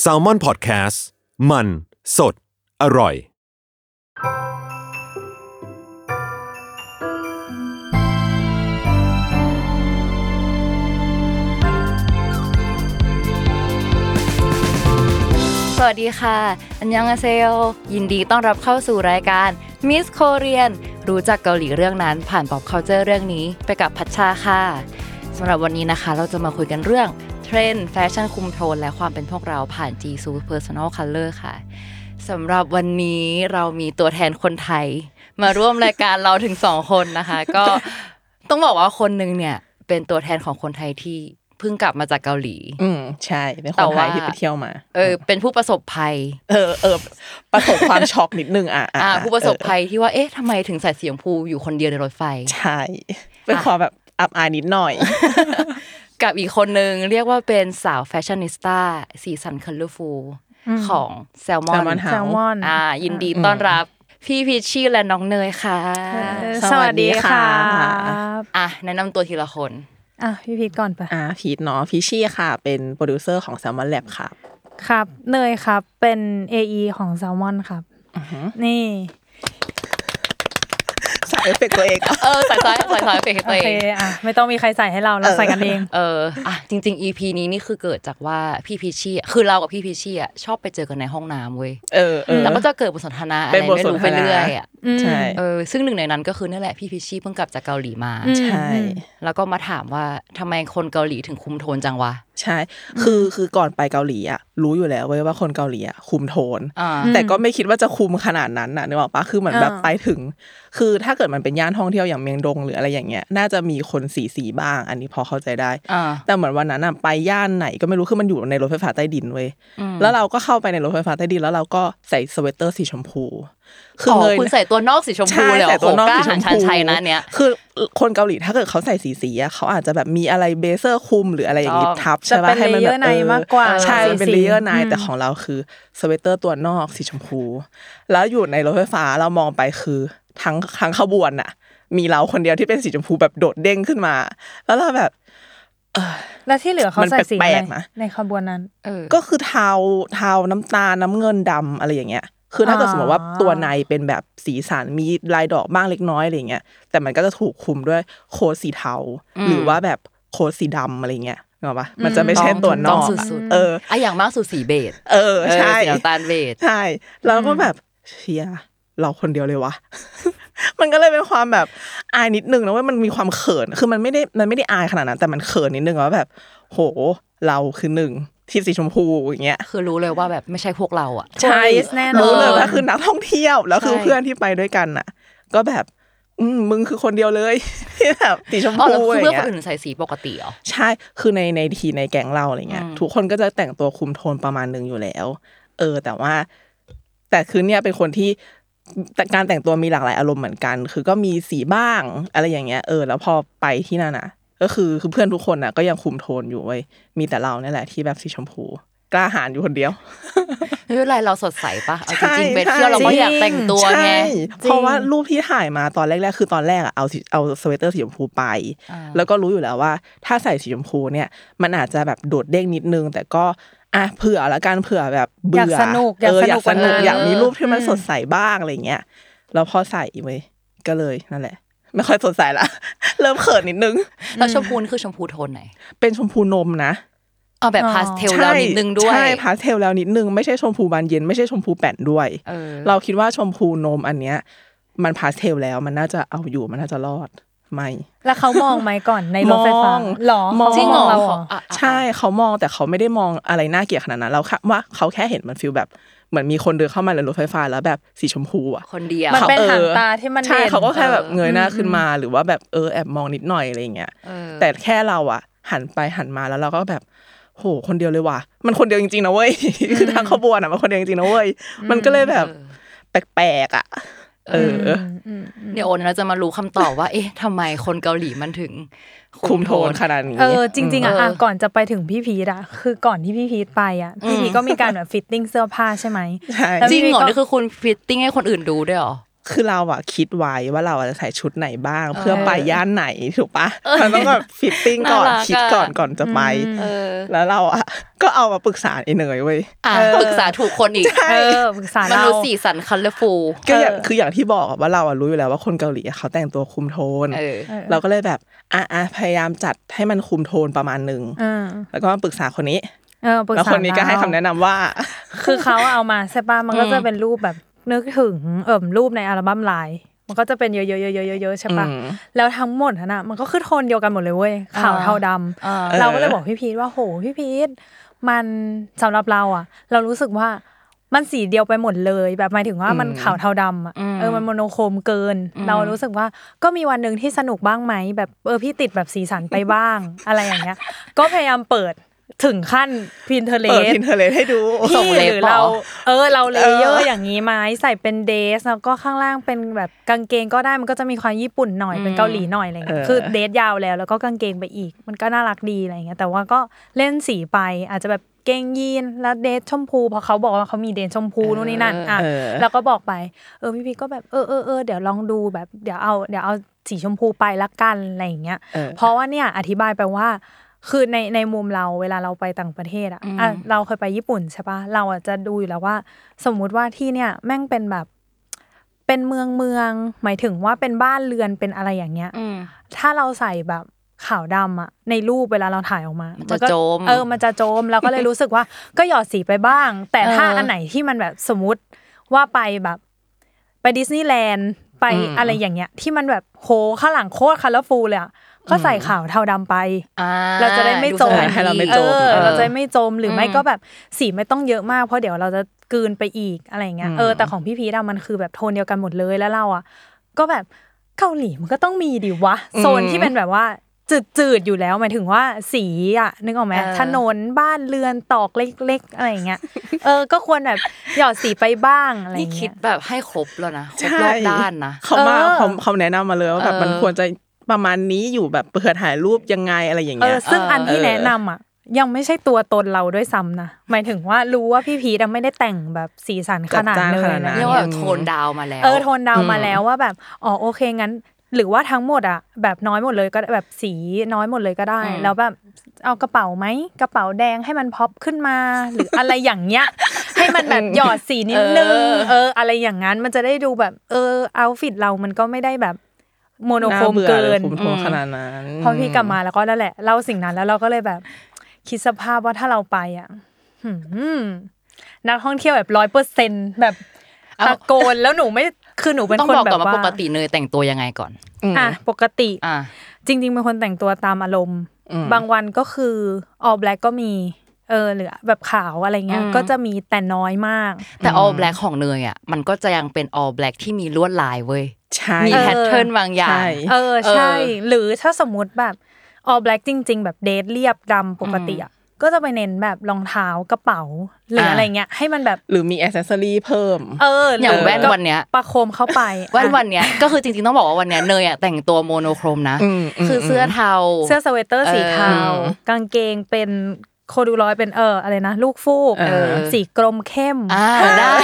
แซลมอนพอดแคสต์มัน สด อร่อย สวัสดีค่ะ อันยังอาเซโยยินดีต้อนรับเข้าสู่รายการ Miss Korean รู้จักเกาหลีเรื่องนั้นผ่าน pop culture เรื่องนี้ไปกับพัชชาค่ะสำหรับวันนี้นะคะ เราจะมาคุยกันเรื่อง เทรนด์แฟชั่นคุมโทนและความเป็นพวกเราผ่าน Jisoo Personal Color ค่ะสำหรับวันนี้เรามีตัวแทนคนไทย มาร่วมรายการเราถึงสองคนนะคะ ก็ต้องบอกว่าคนหนึ่งเนี่ย เป็นตัวแทนของคนไทยที่เพิ่งกลับมาจากเกาหลี อืมใช่ เป็นแต่ว่าคนไทยที่ไปเที่ยวมา เออ เป็นผู้ประสบภัย เออเออประสบความช็อกนิดนึงอะอ่าผู้ประสบภัยที่ว่าเอ๊ะทำไมถึงใส่สีชมพูอยู่คนเดียวในรถไฟ ใช่ เป็นความแบบอับอายนิดหน่อย กับอีกคนนึงเรียกว่าเป็นสาว fashionista สีสัน colorful ของแซลมอน Salmon House แซลมอนอ่า ยินดีต้อนรับพี่พีชชี่และน้องเนยค่ะ สวัสดีค่ะอะแนะนำตัวทีละคนอะพี่พีชก่อนปะอ่าพีชเนาะพีชชี่ค่ะ เป็นโปรดิวเซอร์ของ Salmon Lab ครับ ครับ เนยครับเป็น AE ของแซลมอนครับนี่ใส่ เอฟเฟกต์ตัวเองอะเออใส่ซ้ายใส่ซ้ายเปกโอเคตัวเองอะไม่ต้องมีใครใส่ให้เราเราใส่กันเองเอออะจริง ๆ EP นี้นี่คือเกิดจากว่าพี่พีชชี่อะคือเรากับพี่พีชชี่อะชอบไปเจอกันในห้องน้ำเว้ยเออเออแล้วก็จะเกิดบทสนทนาอะไรเป็นบทสนทนาไม่รู้ไปเรื่อยอะ ใช่เออซึ่งหนึ่งในนั้นก็คือนั่นแหละพี่พีชชี่เพิ่งกลับจากเกาหลีมาอืมใช่แล้วก็มาถามว่าทำไมคนเกาหลีถึงคุมโทนจังวะ ใช่ คือคือก่อนไปเกาหลีอะรู้อยู่แล้วเว้ยว่าคนเกาหลีอะคุมโทนอ่าแต่ก็ไม่คิดว่าจะคุมขนาดนั้นน่ะนึกออกปะคือเหมือนแบบอ่าไปถึง คือถ้าเกิดมันเป็นย่านท่องเที่ยวอย่างเมียงดงหรืออะไรอย่างเงี้ยน่าจะมีคนสีสีบ้าง อันนี้พอเข้าใจได้อ่าแต่เหมือนวันนั้นอะไปย่านไหนก็ไม่รู้คือมันอยู่ในรถไฟฟ้าใต้ดินเว้ยอืมแล้วเราก็เข้าไปในรถไฟฟ้าใต้ดินแล้วเราก็ใส่สเวตเตอร์สีชมพู คือเงยคุณใส่ตัวนอกสีชมพูใช่เลยเหรใส่อตัโหวนอกกล้าสีชหันมชันพูชัยนะเนี้ยคือคนเกาหลีถ้าเกิดเขาใส่สีสีๆอะเขาอาจจะแบบมีอะไรเบเซอร์คุมหรืออะไรอย่างงี้ชอบทับจะใช่ปะเป็นให้มันเลเยแบอร์บในเออมากกว่าใช่เป็นสีเลเยอร์ในอืมแต่ของเราคือสเวตเตอร์ตัวนอกสีชมพู แล้วอยู่ในรถไฟฟ้าเรามองไปคือทั้งทั้งขบวนอะมีเราคนเดียวที่เป็นสีชมพูแบบโดดเด้งขึ้นมา แล้วเราแบบแล้วที่เหลือเขามันใส่สีแปอะไรลกๆนะในขบวนนั้นเออก็คือเทาเทาน้ำตาลน้ำเงินดำอะไรอย่างเงี้ย คือถ้าเกิดอ๋อสมมติว่าตัวในเป็นแบบสีสันมีลายดอกบ้างเล็กน้อยอะไรเงี้ยแต่มันก็จะถูกคุมด้วยโค้ดสีเทาอืมหรือว่าแบบโค้ดสีดำอะไรเงี้ยนึกออกปะมันจะไม่ใช่ตัวนต้อองกสุอะดๆเอออะอย่างมากสุดสีเบจเออใช่สีน้ำตาลเบจใช่แล้วก็แบบเชียเราคนเดียวเลยวะมันก็เลยเป็นความแบบอายนิดนึงนะว่ามันมีความเขิน คือมันไม่ได้มันไม่ได้อายขนาดนั้น แต่มันเขินนิดนึงว่าแบบ โห เราคือหนึ่ง ที่สีชมพูอย่างเงี้ยคือรู้เลยว่าแบบไม่ใช่พวกเราอะใช่ Tourist แน่นอนรู้เลยว่าคือนักท่องเที่ยวแล้วคือใช่เพื่อนที่ไปด้วยกันน่ะ ก็แบบอืมมึงคือคนเดียวเลยที่แบบสีชมอ๋อพูแล้วอะคือไรเพื่อนคเงี้นยอื่นใส่สีปกติเหรอใช่คือในในทีในแก๊งเราอะไรเงี้ยอืมทุกคนก็จะแต่งตัวคุมโทนประมาณหนึ่งอยู่แล้ว เออ แต่ว่า แต่คือเนี่ยเป็นคนที่แต่การแต่งตัวมีหลากหลายอารมณ์เหมือนกัน คือก็มีสีบ้างอะไรอย่างเงี้ย เออ แล้วพอไปที่นั่นน่ะ ก็คือคือเพื่อนทุกคนน่ะก็ยังคุมโทนอยู่เว้ยมีแต่เราเนี่ยแหละที่แบบสีชมพู กล้าหาญอยู่คนเดียวไม่เป็นไรเราสดใสปะเอาจริงๆใช่ไปเที่ยวเราก็ใช่อยากแต่งตัวไงใช่เพราะว่ารูปที่ถ่ายมาตอนแรกๆ คือตอนแรกอะเอาสีเอาสเวตเตอร์สีชมพูไปอ่าแล้วก็รู้อยู่แล้วว่า ถ้าใส่สีชมพูเนี่ย มันอาจจะแบบโดดเด้งนิดนึง แต่ก็อะเผื่อละกันเผื่อแบบเบื่ออยอากสนุกเอออยากกอายสสนุนุกกอยากมีรูปที่มันอืมสดใสบ้างอะไรเงี้ยแล้วพอใส่เว้ยก็เลยนั่นแหละ ไม่ค่อยสดใสละเริ่มเขินนิดนึงแล้วชมพูนี่คือชมพูโทนไหน เป็นชมพูนมนะเอาแบบอ๋อพาสเทลแล้วนิดนึงด้วยใช่พาสเทลแล้วนิดนึงไม่ใช่ชมพูบานเย็นไม่ใช่ชมพูแปร๋นด้วยเออเราคิดว่าชมพูนมอันเนี้ย มันพาสเทลแล้วมันน่าจะเอาอยู่มันน่าจะรอดไม่แล้วเขามองไหมก่อนในรถไฟฟ้ามองหรอมองเขาจริงเหรอเราเหรออะอะใช่เขามองแต่เขาไม่ได้มองอะไรน่าเกลียดขนาดนั้นเราค่ะว่าเขาแค่เห็นมันฟีลแบบ เหมือนมีคนเดินเข้ามาในรถไฟฟ้าแล้วแบบสีชมพูอะคนเดียวมันเป็นขออหางตาที่มันใช่ด่นเขาก็แค่แบบเออเงยหน้าขึ้นมา หรือว่าแบบเออแอบมองนิดหน่อยอะไรอย่างเงี้ยเออแต่แค่เราอะ หันไปหันมาแล้วเราก็แบบโหคนเดียวเลยว่ะ มันคนเดียวจริงๆนะเว้ยคือทางขบวนอะมันคนเดียวจริงๆนะเว้ยมันก็เลยแบบ แปลกๆอะ เอออมอืมเดี๋ยวโอนเราจะมารู้คำตอบว่า เอ๊ะทำไมคนเกาหลีมันถึง คุมโทนขนาดนี้เออจริงๆอะเอออ่อะก่อนจะไปถึงพี่พีชอะคือก่อนที่พี่พีชไปอะพี่พีชก็มีการแบบ fitting เสื้อผ้าใช่ไหมใช่แล้วจริงเหรอพี่ก็นี่คือคุณ fitting ให้คนอื่นดูด้วยเหรอ คือเราอะคิดไว้ว่าเราอะจะใส่ชุดไหนบ้าง เพื่อไปย่านไหนถูกปะมันต้องแบบ fitting ก่อนน่ารักอะคิดก่อนก่อนจะไปเออแล้วเราอะก็เอามาปรึกษาไอ้เนยเว้ยอะเออปรึกษาถูกคนอีกเออปรึกษามันเราดูสีสัน colorfulก็อย่างเออคืออย่างที่บอกอะว่าเราอะรู้อยู่แล้วว่าคนเกาหลีอะเขาแต่งตัวคุมโทนเออเออเราก็เลยแบบอะอะพยายามจัดให้มันคุมโทนประมาณหนึ่งเออแล้วก็มาปรึกษาคนนี้เออปรึกษาแล้วคนนี้ก็ให้คำแนะนำว่า คือเขาเอามาใช่ป่ะมันก็จะเป็นรูปแบบ นึกถึงเอิ่มรูปในอัลบั้มไลน์ มันก็จะเป็นเยอะๆๆๆๆใช่ป่ะอืมแล้วทั้งหมดน่ะมันก็คือโทนเดียวกันหมดเลยเว้ยขาวเทาดำอ่าเราก็เลยบอกพี่พีทว่าโหพี่พีทมันสำหรับเราอะ เรารู้สึกว่ามันสีเดียวไปหมดเลย แบบหมายถึงว่ามันอืมขาวเทาดำอะอืมเออมันโมโนโครมเกินอืมเรารู้สึกว่าก็มีวันหนึ่งที่สนุกบ้างไหมแบบเออพี่ติดแบบสีสันไปบ้าง อะไรอย่างเงี้ย ก็พยายามเปิด ถึงขั้นพินเทเลเปิดสพินเทเลให้ดูส่งพี่เล็บหรือเหรอเรา เออเราเลเยอเอร์ออย่างนี้ไหมใส่เป็นเดสแล้วก็ข้างล่างเป็นแบบกางเกงก็ได้มันก็จะมีความญี่ปุ่นหน่อยเป็นเกาหลีหน่อยอะไรเงี้ยคือเดสยาวแล้วแล้วก็กางเกงไปอีก มันก็น่ารักดีอะไรเงี้ยแต่ว่าก็เล่นสีไปอาจจะแบบเกงยีนแล้วเดสชมพูเพราะเขาบอกว่าเขามีเดสชมพูนู่นนี่นั่นอะเออแล้วก็บอกไปเออพี่พีก็แบบเออเออเออเดี๋ยวลองดูแบบเดี๋ยวเอาเดี๋ยวเอาสีชมพูไปละกันอะไรอย่างเงี้ยเออเพราะว่าเนี่ยอธิบายไปว่า คือในในมุมเราเวลาเราไปต่างประเทศอะอะเราเคยไปญี่ปุ่นใช่ปะเราอะจะดูอยู่แล้วว่า สมมุติว่าที่เนี่ยแม่งเป็นแบบเป็นเมืองเมือง หมายถึงว่าเป็นบ้านเรือนเป็นอะไรอย่างเงี้ยอืมถ้าเราใส่แบบขาวดำอะในรูปเวลาเราถ่ายออกมา มันมัจะก็โจมเออมันจะโจมเราก็เลยรู้สึกว่าก็หยอดสีไปบ้าง แต่ถ้าเอออัอันไหนที่มันแบบสมมติว่าไปแบบไปดิสนีย์แลนด์ไปอืมอะไรอย่างเงี้ย ที่มันแบบโหข้างหลังโคตร colorful เลยอะ ก็ใส่ขาวเทาดำไปอ่เราจะได้ไม่จมสถานที่ให้เราไม่จมเออเออเราจะไม่จมหรือไม่อืมก็แบบสีไม่ต้องเยอะมากเพราะเดี๋ยวเราจะกลืนไปอีกอะไรอย่างเงี้ยอืมเออแต่ของพี่พีชอะมันคือแบบโทนเดียวกันหมดเลยแล้วเราอะก็แบบเกาหลีมันก็ต้องมีดิวะโซนที่เป็นแบบว่าจืดๆอยู่แล้วหมายถึงว่าสีอะนึกออกไหมเออถนนบ้านเรือนตอกเล็กๆอะไรอย่างเงี้ยเออก็ควรแบบหยอดสีไปบ้างอะไรอนี่ย่างคิเงี้ดยแบบให้ครบแล้วนะครบใช่รอบด้านนะเขามาเออเขาเขาแนะนำมาเลยว่าแบบเออมันควรจะ ประมาณนี้อยู่แบบเผื่อถ่ายรูปยังไงอะไรอย่างเอเงี้อยซึ่งอันที่เออแนะนำอะยังไม่ใช่ตัวตนเราด้วยซ้ำนะ หมายถึงว่ารู้ว่าพี่พีทอะไม่ได้แต่งแบบสีสันขนาดจัดจ้านเลขยนาดนั้นะนเรียกว่าแบบโทนดาวมาแล้ว เออโทนดาวน์มาอืมแล้วว่าแบบ อ๋อโอเคงั้น หรือว่าทั้งหมดอะ แบบน้อยหมดเลยก็ได้แบบสีน้อยหมดเลยก็ได้อืมแล้วแบบเอากระเป๋าไหมกระเป๋าแดงให้มันพ็อปขึ้นมา หรืออะไรอย่างเงี้ย ให้มันแบบหยอดสีนิดนึง เออ อะไรอย่างนั้นมันจะได้ดูแบบ เออ outfit เรามันก็ไม่ได้แบบ โมโนโครมน่าบื่อเกินเลยคุมโทนขนาดนั้นพอพี่กลับมาแล้วก็นั่นแหละเล่าสิ่งนั้นแล้วเราก็เลยแบบ คิดสภาพว่าถ้าเราไปอะหืมนักท่องเที่ยวแบบร้อยเปอร์เซ็นต์แบบเอ้าตะโกนแล้วหนูไม่คือหนูเป็นต้องคนบอกแบก่อนบว่าว่าปกติเนยแต่งตัวยังไงก่อนมอะปกติอ่าจริง ๆ เป็นคนแต่งตัวตามอารมณ์อืมบางวันก็คือ all black ก็มีเออหรือแบบขาวอะไรเงี้ยอืมก็จะมีแต่น้อยมาก แต่ all black ของเนยอะมันก็จะยังเป็น all black ที่มีลวดลายเว้ยใช่ มีเออแพทเทิร์นบางอย่าใช่งเออใช่เออหรือถ้าสมมุติแบบ all black จริง ๆ แบบเดทเรียบดำปกติอะก็จะไปเน้นแบบรองเท้ากระเป๋าหรืออะไรเงี้ยให้มันแบบหรือมี accessory เพิ่ม เออหรือแว่นก็อย่างวันเนี้ยประโคมเข้าไปแว่นอะวันเนี้ยก็คือจริงๆต้องบอกว่าวันเนี้ยเนยอะแต่งตัว monochrome นะอืมอืมคือเสื้อเทา เสื้อสเวตเตอร์สีเทาเออกางเกงเป็น corduroy เป็นเอออะไรนะ ลูกฟูกเออสีกรมเข้มอ่าได้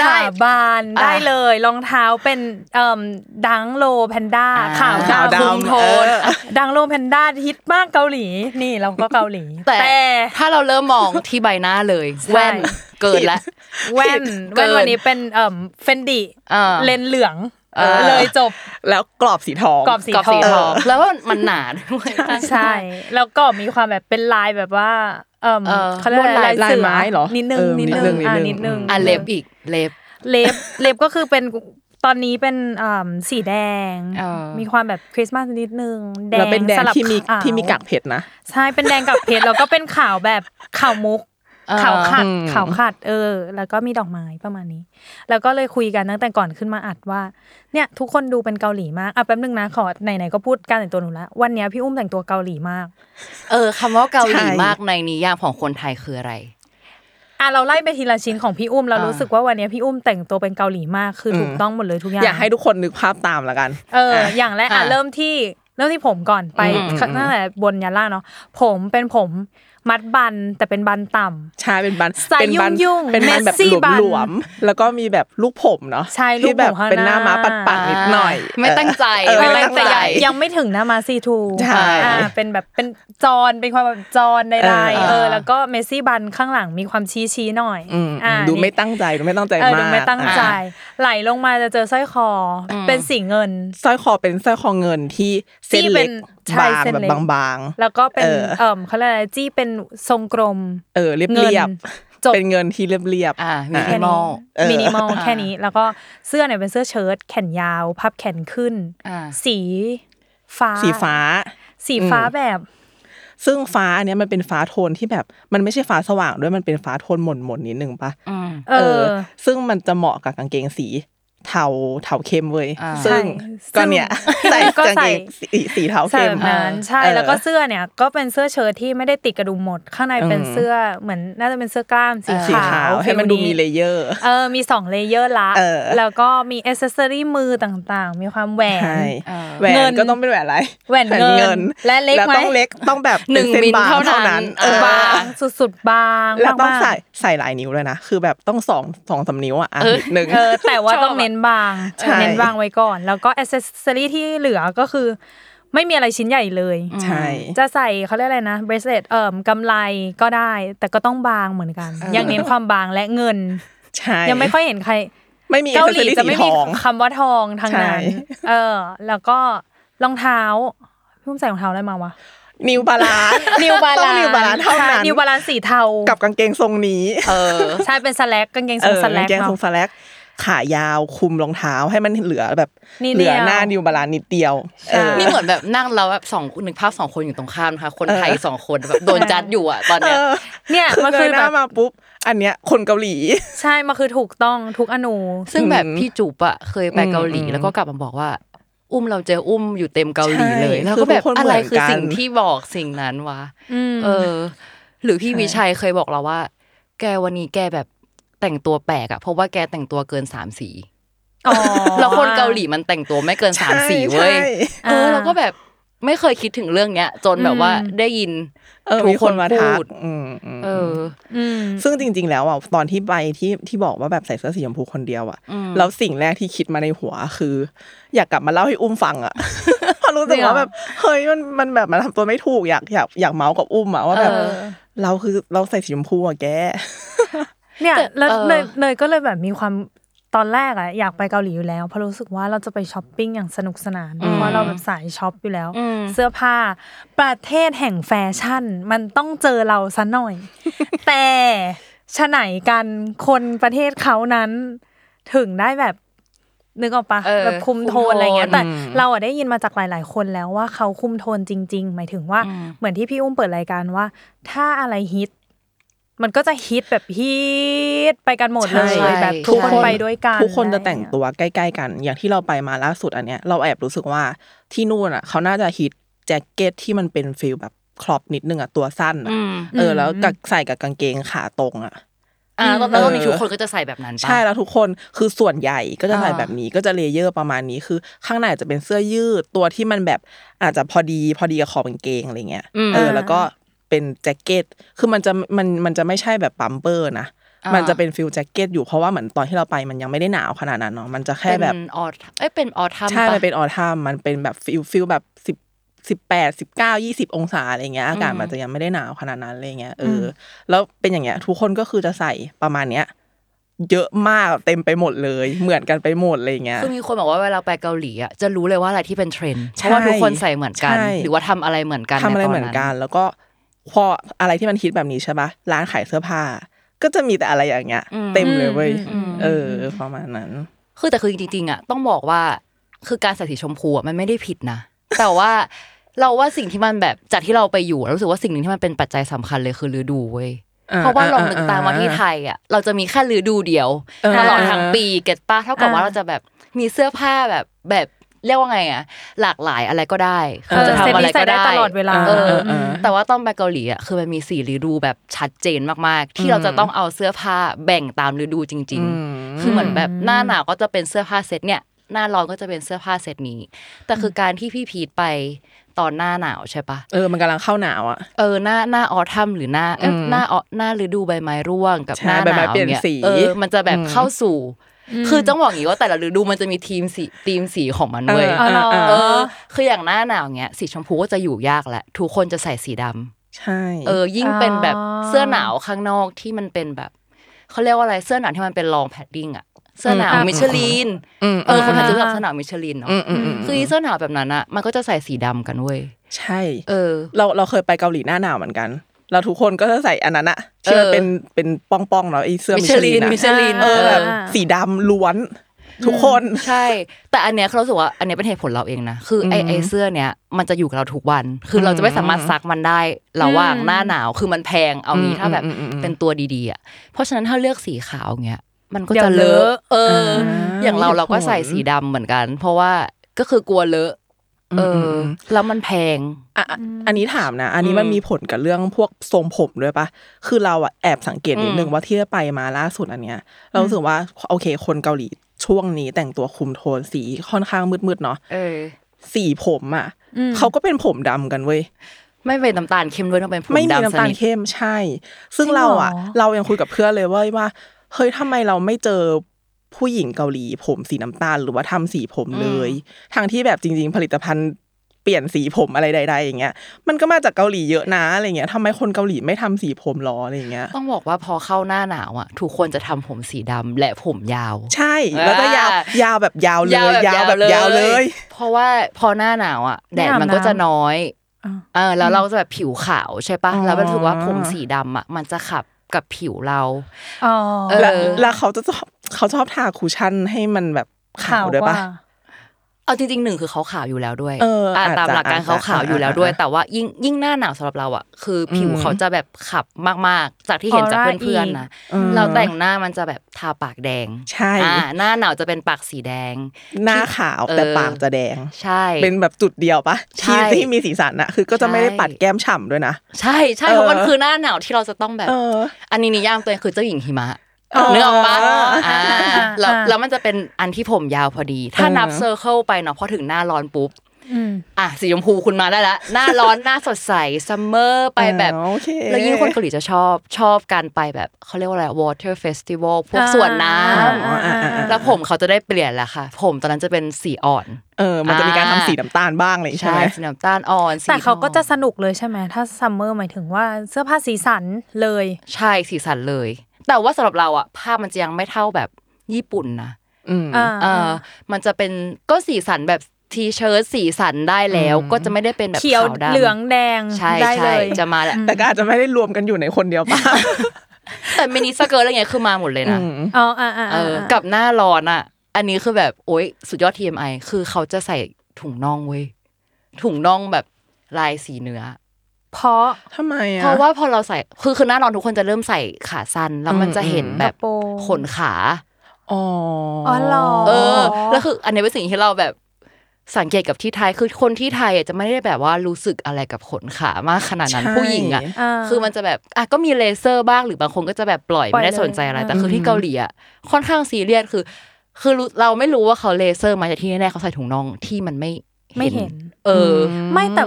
ได้ขาบานอะได้เลยรองเท้าเป็นเอ่อ Dunk Low Panda อ่าขาวขาวดำดำคุมโทนเออ Dunk Low Panda ฮิตมากเกาหลี นี่เราก็เกาหลี แต่แต่ถ้าเราเริ่มมองที่ใบหน้าเลยใช่แว่นเกินละแว่นเกิแว่นนวันนี้เป็นเอ่อ Fendi อ่าเลนส์เหลือง เออเลยจบแล้วกรอบสีทองกรอบสีกับสีทองแล้วว่ามันหนาด้วยใช่ แล้วก็มีความแบบเป็นลายแบบว่าเอ่อเออเขาเรียกอะไรลวดลายลายเสือลายไม้เหรอนิดนึงเออนิดนึงนิดนึงอ่านินิดดนึนึงอะเล็บอีกเล็บเล็บเล็บก็คือเป็นตอนนี้เป็นอ่าสีแดงเออมีความแบบคริสต์มาสนิดนึงแดแล้วงเป็นแดงสลับที่มีขาวที่มีกากเพชรนะ ใช่เป็นแดงกับเพชรแล้วก็เป็นขาวแบบขาวมุกเออ ขาวขัดอืมขาวขัด เออ แล้วก็มีดอกไม้ประมาณนี้ แล้วก็เลยคุยกันตั้งแต่ก่อนขึ้นมาอัดว่า เนี่ย ทุกคนดูเป็นเกาหลีมากอะแป๊บนึงนะขอไหนๆก็พูดการแต่งตัวหนูละวันเนี้ยพี่อุ้มแต่งตัวเกาหลีมาก เออคำว่าเกาหลีใช่มากในนิยามของคนไทยคืออะไรอะเราไล่ไปทีละชิ้นของพี่อุ้มเราอ่ารู้รู้สึกว่าวันเนี้ยพี่อุ้มแต่งตัวเป็นเกาหลีมากคืออมถูกต้องหมดเลยทุกอย่างอยากให้ทุกคนนึกภาพตามแล้วกัน เออ อย่างแรกอะอะเริ่มที่เริ่มที่ผมก่อนไปอืมอืมตั้งแต่บนยันล่างเนาะผมเป็นผมมัดบันแต่เป็นบันต่ำใช่เป็นบันสไตล์เป็นบันยุ่งๆเป็นบันแบบ messy หลวมๆแล้วก็มีแบบลูกผมเนาะใช่ลูกที่แบบผมข้างเป็นหน้าหน้าม้าปัดปัดๆนิดหน่อย ไม่ตั้งใจเออไม่ไม่ตั้ตั้งงใจใจยังไม่ถึงหน้ามาซีทูใช่อ่าเป็นแบบเป็นจอนเป็นความแบบจอนใดเออๆเออแล้วก็ messy bun ข้างหลังมีความชี้ชี้ๆหน่อยอืมอ่าดูนี่ไม่ตั้งใจดูไม่ตั้งใจเออมาดูกไม่ตั้งใจอะไหลลงมาจะเจอสร้อยคออเป็นสีเงินสร้อยคอเป็นสร้อยคอเงินที่เส้นที่เป็เล็นกใช่บางเส้นแบบเล็กบางแล้วก็เป็นเออเอ่อเขาเรียกอะไรจี้เป็นทรงกลมๆเออเรียบเงินเรียบจบเป็นเงินที่เรียบเรียบๆอ่ามีอะแค่ minimal เออมินิมอลแค่นี้ แล้วก็เสื้อเนี่ยเป็นเสื้อเชิ้ตแขนยาว พับแขนขึ้นอ่าสีฟ้า สีฟ้า สีฟ้าแบบ ซึ่งฟ้าอันเนี้ยมันเป็นฟ้าโทนที่แบบ มันไม่ใช่ฟ้าสว่างด้วยมันเป็นฟ้าโทนหม่นหม่นๆนิดนึงปะอืมเออ ซึ่งมันจะเหมาะกับกางเกงสี เทาเทาเข้มเว้ยอ่าซึ่งใช่ก็เนี่ยซึ่งใส่ก็กางใส่เกงสีสีเทาใช่เข้แบมบนั้นใช่เออแล้วก็เสื้อเนี่ยก็เป็นเสื้อเชิ้ตที่ไม่ได้ติดกระดุมหมด ข้างในเป็นอืมเสื้อเหมือนน่าจะเป็นเสื้อกล้ามสีสีขาขาววให้มันดูมีเลเยอร์เออมีสองเลเยอร์ละเออแล้วก็มีอ c เซสซอรี่มือต่างๆ มีความแหวนใช่เออแหวเงินนก็ต้องเป็นแหวนอะไรแหวนเงิน และเล็กไหมต้องเล็กต้องแบบหนึ่งเป็ส้มิลบางเท่านั้นเออบางสุดๆบางแล้วต้องมากๆใส่ใส่หลายนิ้วเลยนะคือแบบต้องสองสองสามนิ้วอะอะเออนิดนึงเออแต่ว่าชอบต้องเน้นบางใช่เน้นบางไว้ก่อน แล้วก็อ c เซสซอรี่ที่เหลือก็คือ ไม่มีอะไรชิ้นใหญ่เลยใช่จะใส่เขาเรียกอะไรนะเบรสเลตเอ่มกำไรก็ได้ แต่ก็ต้องบางเหมือนกันยังเน้นความบางและเงินใช่ยังไม่ค่อยเห็นใครไม่มีเกาหลี accessory จะไม่สีมีทองคำว่าทองทางนั้นใช่เออ แล้วก็รองเท้าพี่อุ้มใส่รองเท้าอะไรมาวะนิวบาลานนิวบาต้ลาองนนิวบาลานเท่านั้นนิวบาลานสีเทากับกางเกงทรงนี้ เออใช่เป็นสแลกกางเกงทเอรงอสแลกางกเกงทรเนาะงสแลก ขายาวคุมรองเท้าให้มันเหลือแบบนิดเหลือเดียวหน้านิวบาลานนิดเดียวใช่เออนี่เหมือนแบบนั่งเราแบบสองหนึ่งภาพสองคนอยู่ตรงข้ามนะคะคนไทยสองคนแบบโดนจัดอยู่อะตอนเนี้ยเนี่ยคือมันเงคือยหแบน้าบมาปุ๊บอันเนี้ยคนเกาหลี ใช่มันคือถูกต้องทุกอนูซึ่งแบบพี่จุ๊บอะเคยไปเกาหลีอืมแล้วก็กลับมาบอกว่า อุ้มเราเจออุ้มอยู่เต็มเกาหลีเลยใช่แล้วก็แบบคือทุกคนอะไรเหมือนคือกันสิ่งที่บอกสิ่งนั้นวะอืมเออ หรือพี่วิชัยเคยบอกเราว่า แกวันนี้แกแบบ แต่งตัวแปลกอะเพราะว่าแกแต่งตัวเกินสามสีอ๋อแล้วคนเกาหลีมันแต่งตัวไม่เกินสามสีเว้ยใช่เออเราก็แบบไม่เคยคิดถึงเรื่องเนี้ย จนแบบว่าได้ยินเออมีคนมาทักทุกคนพูดอืมอืมเอออืมซึ่งจริง ๆ แล้วอะตอนที่ไปที่ที่บอกว่าแบบใส่เสื้อสีชมพูคนเดียวอะแล้วสิ่งแรกที่คิดมาในหัวคือ อยากกลับมาเล่าให้อุ้มฟังอะเพราะรู้สึกว่าแบบเฮ้ยมันมันแบบมันทำตัวไม่ถูกอยากอยากอยากเมาท์กับอุ้มอะว่าแบบเออเราคือเราใส่สีชมพูอะแก เนี่ยแต่แล้วเออเนยเนยก็เลยแบบมีความตอนแรกอะอยากไปเกาหลีอยู่แล้วเพราะรู้สึกว่าเราจะไปช้อปปิ้งอย่างสนุกสนานเพราะว่าเราแบบสาย shop อยู่แล้วอืมเสื้อผ้า ประเทศแห่งแฟชั่น มันต้องเจอเราซะหน่อย แต่ฉะไหนกันคนประเทศเขานั้นถึงได้แบบนึกออกปะเออแบบคุมโทนคุมโทนอะไรเงี้ยแต่อืมเราอะได้ยินมาจากหลาย ๆ คนแล้วว่าเขาคุมโทนจริง ๆ หมายถึงว่าอืมเหมือนที่พี่อุ้มเปิดรายการว่า ถ้าอะไรฮิต มันก็จะฮิตแบบฮิตไปกันหมดเลยใช่แบบทุกคนไปด้วยกันทุกคนจะแต่งอะไรเงี้ยตัวใกล้ ๆ กัน อย่างที่เราไปมาล่าสุดอันเนี้ยเราแอบรู้สึกว่าที่นู่นอะ เขาน่าจะฮิตแจ็คเก็ตที่มันเป็น feel แบบ crop นิดนึงอะตัวสั้นอะอืมเออ แล้วกับใส่กับกางเกงขาตรงอะอ่าตอนนั้นเรามีทุกคนก็จะใส่แบบนั้นปะใช่แล้วทุกคนคือส่วนใหญ่ก็จะใส่อ่าแบบนี้ก็จะ layer ประมาณนี้คือ ข้างในอาจจะเป็นเสื้อยืดตัวที่มันแบบอาจจะพอดีพอดีกับขอบกางเกงอะไรเงี้ยเออแล้วก็ เป็นแจ็คเก็ต คือมันจะมันมันจะไม่ใช่แบบ puffer นะอ่ามัมันจะเป็น feel แจ็คเก็ตอยู่เพราะว่าเหมือนตอนที่เราไปมันยังไม่ได้หนาวขนาดนั้นเนาะ มันจะแค่แบบเป็น aut- เอ้ยเป็น autumn ใช่ปะมันเป็น autumn มันเป็นแบบ feel feel แบบสิบสิบแปดสิบเก้ายี่สิบองศาอะไรเงี้ยอากาศอืมมันจะยังไม่ได้หนาวขนาดนั้นอะไรเงี้ยเอออ แล้วเป็นอย่างเงี้ย ทุกคนก็คือจะใส่ประมาณเนี้ยเยอะมากเต็มไปหมดเลย เหมือนกันไปหมดอะไรเงี้ยคือมีคนบอกว่าเวลาไปเกาหลีอะจะรู้เลยว่าอะไรที่เป็นเทรนด์ใช่ราะว่าทุกคนใส่เหมือนกันใช่หรือว่าทำอะไรเหมือนกันทำอะไรตามเหมือนกัน แล้วก็ พออะไรที่มันฮิตแบบนี้ใช่ปะร้านขายเสื้อผ้า ก็จะมีแต่อะไรอย่างเงี้ย เต็มเลยเว้ยอืมเออประมาณนั้น คือแต่คือจริงๆอะต้องบอกว่าคือการใส่สีชมพูอะมันไม่ได้ผิดนะ แต่ว่าเราว่าสิ่งที่มันแบบจากที่เราไปอยู่เรารู้สึกว่าสิ่งหนึ่งที่มันเป็นปัจจัยสำคัญเลยคือฤดูเว้ยอ่าเพราะว่าลองอ่านึกตามว่าอ่าที่ไทยอะเราจะมีแค่ฤดูเดียวเออตลอดทั้งปีเก็ตป้าเท่ากับว่าอ่าเราจะแบบมีเสื้อผ้าแบบแบบ เรียกว่าไงอะหลากหลายอะไรก็ได้เออเราจะทำอะไรเซ็ตนี้ใส่ก็ได้ได้ตลอดเวลาเออเออเออแต่ว่าตอนไปเกาหลีอะคือมันมีสี่ฤดูแบบชัดเจนมากๆ ที่เราจะต้องเอาเสื้อผ้าแบ่งตามฤดูจริง ๆ คือเหมือนแบบหน้าหนาวก็จะเป็นเสื้อผ้าเซตเนี่ยหน้าร้อนก็จะเป็นเสื้อผ้าเซตนี้ แต่คือการที่พี่พีทไปตอนหน้าหนาวใช่ปะเออมันกำลังเข้าหนาวอะเออหน้าหน้าออทัมหรือหน้าเอ้ยอืมหน้าออหน้าฤดูใบไม้ร่วงกับใช่หน้าหใบไม้นาวเปลี่ยนเนี่ยสีเออมันจะแบบอืมเข้าสู่ คือต้องบอกอย่างนี้ว่าแต่ละฤดูมันจะมีทีมสีทีมสีของมันเว้ยเอออ๋อเหรอเออคืออย่างหน้าหนาวเงี้ยสีชมพูก็จะอยู่ยากแหละ ทุกคนจะใส่สีดำใช่ เออ ยิ่งเป็นแบบอ๋อเสื้อหนาวข้างนอกที่มันเป็นแบบเขาเรียกว่าอะไรเสื้อหนาวที่มันเป็น long padding อะเสื้อหนาวมิชลินเออคนไทยจะรู้จักเสื้อหนาวมิชลินเนาะอืมอืมอืมคืออีเสื้อหนาวแบบนั้นอะมันก็จะใส่สีดำกันเว้ยใช่ เออ เราเราเคยไปเกาหลีหน้าหนาวเหมือนกัน เราทุกคนก็จะใส่อันนั้นอะที่มันเออเป็นเป็นป้องๆเนาะไอ้เสื้อมิชลินมิชลินอะมิชลินเออแบบอ่าสีดำล้วนทุกคนใช่ แต่อันเนี้ยเขารู้สึกว่าอันเนี้ยเป็นเหตุผลเราเองนะคือไออืมไอเสื้อเนี้ยมันจะอยู่กับเราทุกวัน คือเราจะไม่สามารถซักมันได้ระหว่างหน้าหนาวคือมันแพงเอางี้ถ้าแบบอืมอืมอืมเป็นตัวดีๆอะเพราะฉะนั้นถ้าเลือกสีขาวเงี้ยมันก็เดี๋ยจะวเลเลอะอะเอออ่าอย่างเรามีเหตุเราก็ผลใส่สีดำเหมือนกัน เพราะว่าก็คือกลัวเลอะ เอออมแล้วมันแพงอะอะอันนี้ถามนะ อันนี้มันอืมมีผลกับเรื่องพวกทรงผมด้วยปะคือเราอะแอบสังเกตนิดนึงอืมว่าที่ไปมาล่าสุดอันเนี้ย เรารู้สึกว่าโอเค คนเกาหลีช่วงนี้แต่งตัวคุมโทนสีค่อนข้างมืดๆเนาะเออสีผมอะอืมเขาก็เป็นผมดำกันเว้ยไม่เป็นน้ำตาลเข้มด้วยต้องเป็นผมไม่มีดำสน้ำตาลนิทเข้มใช่ ซึ่งจริงเราอะเหรอเรายังคุยกับเพื่อนเลยเว้ยว่าเฮ้ยทำไมเราไม่เจอ ผู้หญิงเกาหลีผมสีน้ำตาล หรือว่าทำสีผมเลยทางที่แบบจริง ๆ ผลิตภัณฑ์เปลี่ยนสีผมอะไรใดๆอย่างเงี้ย มันก็มาจากเกาหลีเยอะนะอะไรเงี้ยทำไมคนเกาหลีไม่ทำสีผมหรออะไรเงี้ย ต้องบอกว่าพอเข้าหน้าหนาวอะทุกคนจะทำผมสีดำและผมยาว ใช่ แล้วก็ยาวอ่ายาวแบบยาวเลย ยาวแบบยาวเลย เพราะว่าพอหน้าหนาวอะแดไม่ดอาบมันก็จะน้ำน้อยอ่าเออแล้วเราจะแบบผิวขาวใช่ปะอ๋อแล้วมันถือว่าผมสีดำอะมันจะขับกับผิวเราอ๋อเออแล้วแล้วเขาจะชอบ เขาชอบทาคูชั่นให้มันแบบขาวด้วยปะเอาจริงๆหนึ่งคือเขาขาวอยู่แล้วด้วยเอออาจจะตามหลักการอาจจะเขาขาวอยู่แล้วด้วยอ่าแต่ว่ายิ่งยิ่งหน้าหนาวสำหรับเราอะ คือผิวอืมเขาจะแบบขับมากๆ จากที่เห็นจากออร่าเพื่อนอีกๆนะอืมเราแต่งหน้ามันจะแบบทาปากแดง ใช่อ่าหน้าหนาวจะเป็นปากสีแดง หน้าขาวแต่เออปากจะแดง ใช่ เป็นแบบจุดเดียวปะใช่ที่ที่มีสีสันอะคือก็จะไม่ได้ใช่ปัดแก้มฉ่ำด้วยนะ ใช่ใช่เออเพราะมันคือหน้าหนาวที่เราจะต้องแบบเอออันนี้นิยามตัวเองคือเจ้าหญิงหิมะอ๋อ นึกออกปะอ่าอ่าแล้วแล้วมันจะเป็นอันที่ผมยาวพอดี ถ้านับเออเซอร์เคิลไปเนาะพอถึงหน้าร้อนปุ๊บอืมอะสีชมพูคุณมาได้ละหน้าร้อนหน้าสดใสซัมเมอร์ไปแบบอ๋อโอเคแล้วยิ่งคนเกาหลีจะชอบชอบการไปแบบเขาเรียกว่าอะไร water festival พวกอ่าสวนน้อ๋ออ่าอ่าอ่าำแล้วผมเขาจะได้เปลี่ยนแหละค่ะ ผมตอนนั้นจะเป็นสีอ่อนเออมันจะมีการทำอ่าสีน้ำตาลบ้างเลยใช่ใช่ไหมสีน้ำตาลอ่อนสีแต่เขาก็จะทองสนุกเลยใช่ไหมถ้าซัมเมอร์หมายถึงว่าเสื้อผ้าสีสันเลย ใช่สีสันเลย แต่ว่าสำหรับเราอะภาพมันจะยังไม่เท่าแบบญี่ปุ่นนะอืมอ่าเออมันจะเป็นก็สีสันแบบทีเชิ้ตสีสันได้แล้วอืมก็จะไม่ได้เป็นแบบเขียวขาวดำเหลืองแดงใช่ได้เลใช่ยจะมาแหละแต่ก็อาจจะไม่ได้รวมกันอยู่ในคนเดียวป่ะแต่มินิสเกิร์ตอะไรเงี้ยคือมาหมดเลยนะอืมอ๋ออ่าอ่าเออกับหน้าร้อนอะ อันนี้คือแบบโอ๊ยสุดยอด TMI คือเขาจะใส่ถุงน่องเว้ยถุงน่องแบบลายสีเนื้อ เพราะทำไมอะเพราะว่าพอเราใส่คือคือหน้าร้อนทุกคนจะเริ่มใส่ขาสั้นแล้วมันจะเห็นอืมแบบกระโปรงขนขาอ๋ออ๋อเหรอเออแล้วคือ อันนี้เป็นสิ่งที่เราแบบสังเกตกับที่ไทยคือคนที่ไทยอะจะไม่ได้แบบว่ารู้สึกอะไรกับขนขามากขนาดนั้นใช่ผู้หญิงอะอ่าคือมันจะแบบอะก็มีเลเซอร์บ้างหรือบางคนก็จะแบบปล่อยปล่อยไม่ได้เลยสนใจอะไรแต่อืมคือที่เกาหลีอะค่อนข้างซีเรียสคือ คือรู้เราไม่รู้ว่าเขาเลเซอร์มาจากที่แน่ๆเขาใส่ถุงน่องที่มันไม่ไม่เห็น เอออ ไม่แต่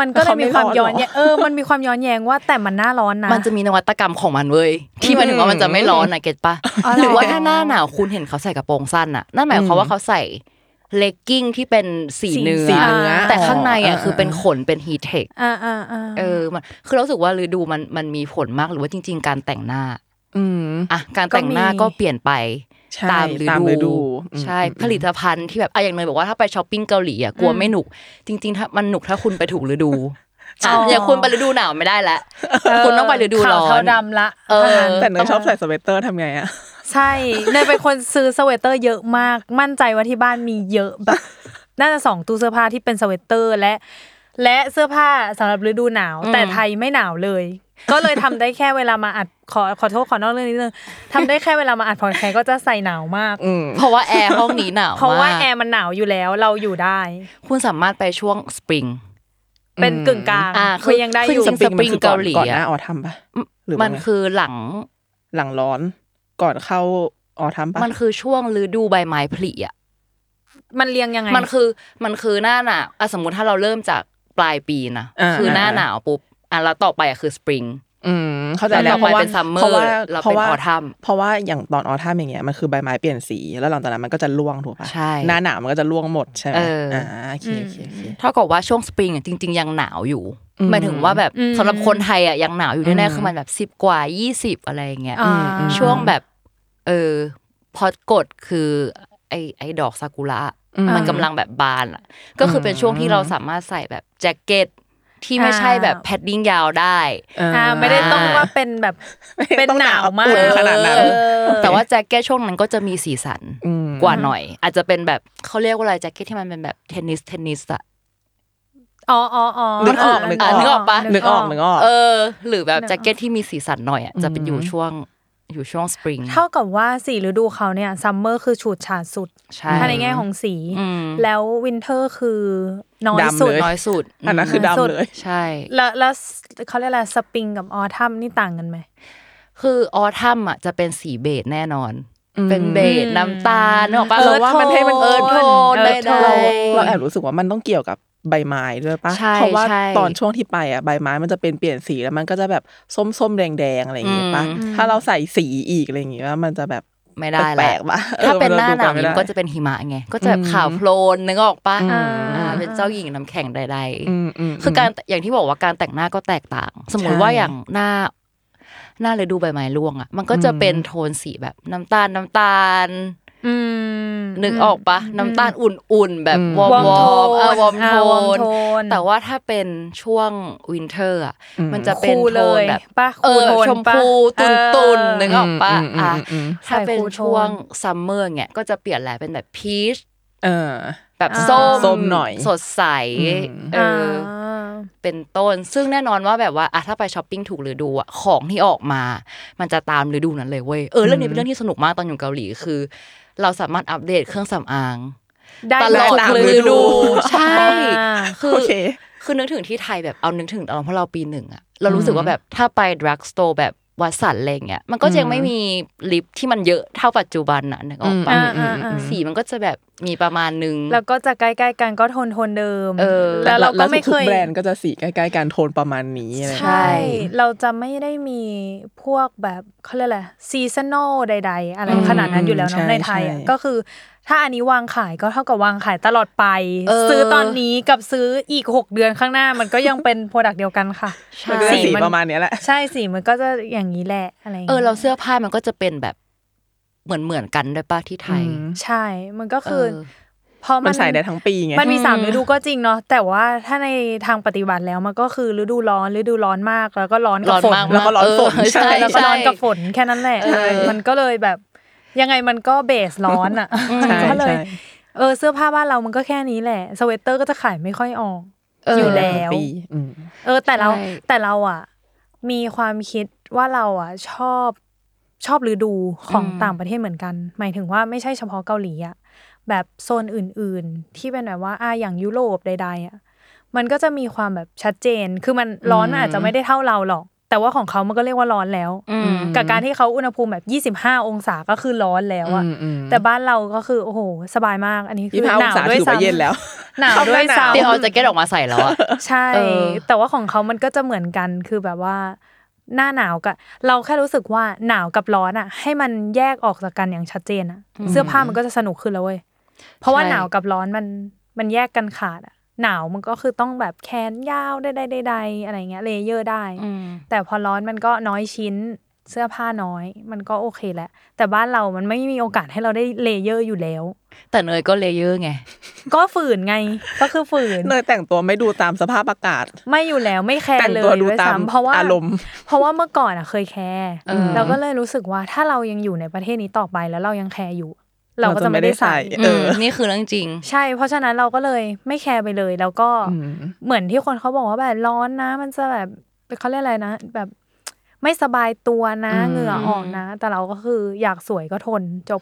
มันก็เลยมีความย้อนแย้งเขาไม่ร้อนหรอเออมันมีความย้อนแย้งว่าแต่มันหน้าร้อนนะมันจะมีนวัตกรรมของมันเว้ยที่หมายถึงว่ามันจะไม่ร้อนนะ get ปะอ๋อเหรอหรือว่าถ้าหน้าหนาวคุณเห็นเขาใส่กระโปรงสั้นอะนั่นหมายความว่าเขาใส่เลกกิ้งที่เป็นสีเนื้อสีเนื้อแต่ข้างในอะอ๋อคือเป็นขนเป็น HEATTECH อ่าอ่าอ่าเออมันคือเรารู้สึกว่าฤดูมันมันมีผลมากหรือว่าจริง ๆ การแต่งหน้า อืมอะการแต่งหน้าก็เปลี่ยนไปใช่ ตามฤฤดูอืมใช่อืมผลิตภัณฑ์ที่แบบอะอย่างเนยบอกว่าถ้าไปช้อปปิ้งเกาหลีอะกลัวไม่หนุก จริงๆถ้ามันหนุกถ้าคุณไปถูกฤดูอะอย่างคุณไปฤดูหนาวไม่ได้แล้วคุณต้องไปฤดูร้อขาวนเทาดำละเออถ้างั้นแต่เนยชอบใส่สเวตเตอร์ทำไงอะใช่เนยเป็นคนซื้อสเวตเตอร์เยอะมาก มั่นใจว่าที่บ้านมีเยอะแบบน่าจะสองตู้เสื้อผ้าที่เป็นสเวตเตอร์และ และเสื้อผ้าสำหรับฤดูหนาวอืมแต่ไทยไม่หนาวเลย ก็เลยทำได้แค่เวลามาอัดขอขอโทษขอนอกเรื่องนิดนึงทำได้แค่เวลามาอัดพอดแคสต์ก็จะใส่หนาวมากอืมเพราะว่าแอร์ห้องนี้หนาวเพราะว่าแอร์มันหนาวมากอยู่แล้วเราอยู่ได้ คุณสามารถไปช่วงสปริงเป็นกึ่งกลางอ่าคือยังได้อยู่คือสปริงเกาหลีก่อนหอะน้าออทัมปะหรือว่ามันไงคือหลังหลังร้อนก่อนเข้าออทัมปะมันคือช่วงฤดูใบไม้ผลิอะมันเรียงยังไง มันคือมันคือหน้าหนาวอะสมมุติถ้าเราเริ่มจาก ปลายปีนะอ่าคือหน้าอ่าหนาวปุ๊บอะแล้วต่อไปอะคือสปริงอืมเข้าใจแล้แล้ววต่อเพไปราะว่าเป็น summer เพราะว่าแล้วเพราะว่าเป็น autumn เพราะว่าอย่างตอนออทัมอย่างเงี้ยมันคือใบไม้เปลี่ยนสีแล้วหลังจากนั้นมันก็จะร่วงถูกปะใช่หน้าหนาวมันก็จะร่วงหมดใช่ไหมเอออ่อ่าโอเคโอเคโอเคเท่ากับว่าช่วงสปริงอะจริง ๆ ยังหนาวอยู่อืมหมายถึงว่าแบบอืมสำหรับคนไทยอะยังหนาวอยู่แน่อืมๆคือมันแบบสิบกว่ายี่สิบอะไรอย่างเงี้ยอ่าอืมช่วงแบบ เออพอกดคือไอไอดอกซากุระอื มมันกำลังแบบบานอะ ก็คือเป็นช่วงที่เราสามารถใส่แบบแจ็คเก็ตที่ไม่ใช่แบบแพดดิ้งยาวได้อ่าไม่ได้ต้องว่าเป็นแบบไม่ได้เป็นต้องหนาวมากอุ่นขนาดนั้นเออแต่ว่าแจ็คเก็ตช่วงนั้นก็จะมีสีสันอืมกว่าหน่อย อาจจะเป็นแบบเขาเรียกว่าอะไรแจ็คเก็ตที่มันเป็นแบบเทนนิสเทนนิสอะอ๋ออ๋ออ๋อนึกออกนึกออกนึกออกปะนึกออกนึกออกเออ หรือแบบแจ็คเก็ตที่มีสีสันหน่อยอะจะเป็นอยู่อืมช่วง อยู่ช่วงสปริงเท่ากับว่าสี่ฤดูเขาเนี่ย summer คือฉูดฉาดสุดใช่ถ้าในแง่ของสีอืมแล้ว winter คือน้อยดำสุดเลยน้อยสุดอันนั้นคือสุดดำเลยใช่ แล้วแล้วเขาเรียกอะไรสปริงกับ autumn นี่ต่างกันไหมคือ autumn อะจะเป็นสี beige แน่นอนอืม เป็นเบจน้ำตาลนึกออกปะเราว่ามันให้มันเออโทนเออได้โทได้นเราแอบรู้สึกว่ามันต้องเกี่ยวกับใบไม้ด้วยปะใช่เพราะว่าใช่ตอนช่วงที่ไปอะใบไม้มันจะเป็นเปลี่ยนสีแล้วมันก็จะแบบส้มส้มๆแดงแดงๆอะไรอย่างเงี้ยปะอืมถ้าเราใส่สีอีกอะไรอย่างเงี้ยมันจะแบบไม่ได้แปลละกๆปะถ้าเป็นออหน้าหนาวมันี่ดูมันก็จะเป็นหิมะไงก็จะแบบอืมขาวโพลนนึกออกปะอืมอ่าเป็นเจ้าหญิงน้ำแข็งใดอืมอืมๆคือการอย่างที่บอกว่าการแต่งหน้าก็แตกต่าง สมมุติใช่ว่าอย่างหน้า หน้าฤดูใบไม้ร่วงอะมันก็จะอืมเป็นโทนสีแบบน้ำตาลน้ำตาลอืมนึกออกปะน้ำตาลอุ่นๆ แบบอืมวอร์มวอร์มวอร์มโทนเออวอร์มอ่าโทวอร์มนโทน แต่ว่าถ้าเป็นช่วงวินเทอร์อะอืมมันจะเป็นคูลโทเลนยแบบปะเอคูลอโทนชมปะพูตุนเออตุนนึกออกปะอืมอืมอะอืมอืมถ้าเป็นใส่คูลโทนช่วงซัมเมอร์เนี่ยก็จะเปลี่ยนแหละเป็นแบบพีชเออแบบอ่าส้มส้มหน่อย สดใสอืมเอออ เป็นต้น ซึ่งแน่นอนว่าแบบว่าอะถ้าไปช้อปปิ้งถูกฤดูอะของที่ออกมา มันจะตามฤดูนั้นเลยเว้ยเออเรื่องนี้เป็นเรื่องที่สนุกมากตอนอยู่เกาหลีคือ เราสามารถอัปเดตเครื่องสำอางได้ตลอดตามฤฤดูดูใช่อ่าคือโอเคคือนึกถึงที่ไทยแบบเอานึกถึงตอนเพราะเราปีหนึ่งอะเรารู้สึกว่าแบบถ้าไปดรักสโตร์แบบ วัดสันอะไรเงี้ยมันก็จะยังไม่มีลิปที่มันเยอะเท่าปัจจุบันน่ะนึกออกปะอ่าอ่าอ่าสีมันก็จะแบบมีประมาณนึง แล้วก็จะใกล้ๆกันก็โทนโทนเดิมเออแล้วเราก็ไม่เคยทุกแบรนด์ก็จะสีใกล้ๆกันโทนประมาณนี้อะไรอย่างใช่เงี้ยเราจะไม่ได้มีพวกแบบเขาเรียกอะไร seasonal ใด ๆ อะไรอืมขนาดนั้นอยู่แล้วใช่เนาะในไทยอะใช่ก็คือ ถ้าอันนี้วางขายก็เท่ากับวางขายตลอดไปเออซื้อตอนนี้กับซื้ออีก 6 เดือนข้างหน้ามันก็ยังเป็น product เดียวกันค่ะมันก็จะสีประมาณเนี้ยแหละใช่สีมันก็จะอย่างนี้แหละอะไรอย่างเงี้ยเออเราเสื้อผ้ามันก็จะเป็นแบบเหมือนเหมือนกันด้วยป่ะที่ไทยอืมใช่ มันก็คือเออเพราะมัมันนใส่ได้ทั้งปีไง มันมีสามฤดูก็จริงเนาะ แต่ว่าถ้าในทางปฏิบัติแล้วมันก็คือฤดูร้อนฤดูร้อนมากแล้วก็ร้อนกับฝนร้อนมากแล้วก็ร้อนฝนเออใช่ใช่แล้วก็ร้อนกับฝนแค่นั้นแหละเออมันก็เลยแบบ ยังไงมันก็เบสร้อนอะใช่ก็เลยใช่เออเสื้อผ้าบ้านเรามันก็แค่นี้แหละ สเวตเตอร์ก็จะขายไม่ค่อยออกเอออยู่ได้แล้ทั้งวปีอืมเออแต่เราใช่แต่เราอะ มีความคิดว่าเราอะชอบชอบฤดูของต่างประเทศเหมือนกัน หมายถึงว่าไม่ใช่เฉพาะเกาหลีอะแบบโซนอื่น ๆ ที่เป็นแบบว่าอ่าอย่างยุโรปใด ๆ อะ มันก็จะมีความแบบชัดเจน คือมันร้อนมันอาจจะไม่ได้เท่าเราหรอก แต่ว่าของเขามันก็เรียกว่าร้อนแล้วอืมกับการที่เขาอุณหภูมิแบบ 25 องศาก็คือร้อนแล้วอะอืมอืมแต่บ้านเราก็คือโอ้โหสบายมาก อันนี้คืยี่อสิบห้าหองนาวศาด้วยถือว่าซ้ำเย็นแล้วหนาวด้วยเข้าหน้าหนาวซ้ำเดี๋ยวเอาแจ็คเก็ตออกมาใส่แล้วอะใช่เออแต่ว่าของเขามันก็จะเหมือนกันคือแบบว่า หน้าหนาวกับเราแค่รู้สึกว่าหนาวกับร้อนอะให้มันแยกออกจากกันอย่างชัดเจนอะเสื้อผ้ามันก็จะสนุกขึ้นแล้วเว้ยเพราะว่าใช่หนาวกับร้อนมันมันแยกกันขาดอะ หนาวมันก็คือต้องแบบแขนยาวได้ๆๆๆอะไรเงี้ย layer ได้อืมแต่พอร้อนมันก็น้อยชิ้นเสื้อผ้าน้อย มันก็โอเคแหละแต่บ้านเรามันไม่มีโอกาสให้เราได้ layer อยู่แล้ว แต่เนยก็ layer ไง ก็ฝืนไง ก็คือฝืนเนยแต่งตัวไม่ดูตามสภาพอากาศ ไม่อยู่แล้วไม่แคแต่ร์งเลยดูด้วยซ้ำเพราะว่าแต่งตัวดูตามอารมณ์ เพราะว่าเมื่อก่อนอะเคยแคร์เออเราก็เลยรู้สึกว่าถ้าเรายังอยู่ในประเทศนี้ต่อไปแล้วเรายังแคร์อยู่ เราก็จะไม่ได้ใส่เราจะไม่ได้ใส่เออนี่คือเรื่องจริง ใช่ เพราะฉะนั้นเราก็เลยไม่แคร์ไปเลย แล้วก็อืมเหมือนที่คนเขาบอกว่าแบบร้อนนะ มันจะแบบเขาเรียกอะไรนะ แบบไม่สบายตัวนะอืมเหงื่อออกนะ แต่เราก็คืออยากสวยก็ทนจบ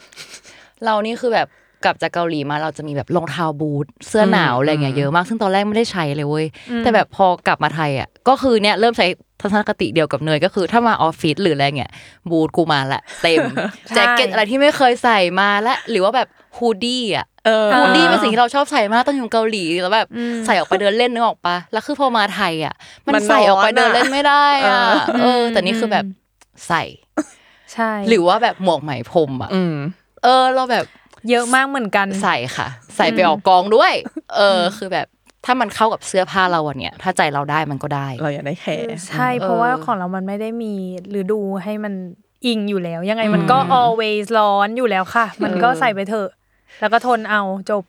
เรานี่คือแบบกลับจากเกาหลีมาเราจะมีแบบรองเท้าบูทเสื้อหนาวอะไรเงี้ยเยอะมากซึ่งตอนแรกไม่ได้ใช้เลยเว้ยอืมแต่แบบพอกลับมาไทยอะก็คือเนี่ยเริ่มใช้ทัศนคติเดียวกับเนยก็คือ ถ้ามาออฟฟิศหรืออะไรเงี้ยบูทกูมาละเต็มใช่แจ็คเก็ตอะไรที่ไม่เคยใส่มาละหรือว่าแบบ hoodie อะเออ hoodie เป็นสิ่งที่เราชอบใส่มากตอนอยู่เกาหลีแล้วแบบอืมใส่ออกไปเดินเล่นนึกออกปะแล้วคือพอมาไทยอะ มันมันใส่ออกไปร้อนอะเดินเล่นไม่ได้อะเออเออ แต่นี่คือแบบใส่ใช่ หรือว่าแบบหมวกไหมพรมอะอืมเออ เราแบบเยอะมากเหมือนกันใส่ค่ะ ใส่ไปออกกองด้วย เออ คือแบบ ถ้ามันเข้ากับเสื้อผ้าเราอะเนี่ยถ้าใจเราได้มันก็ได้ เราอยากได้แคร์ใช่ เพราะว่าของเรามันไม่ได้มีฤดูให้มันอิงอยู่แล้ว ยังไงมันก็ always ร้อนอยู่แล้วค่ะ มันก็ใส่ไปเถอะ แล้วก็ทนเอาจบ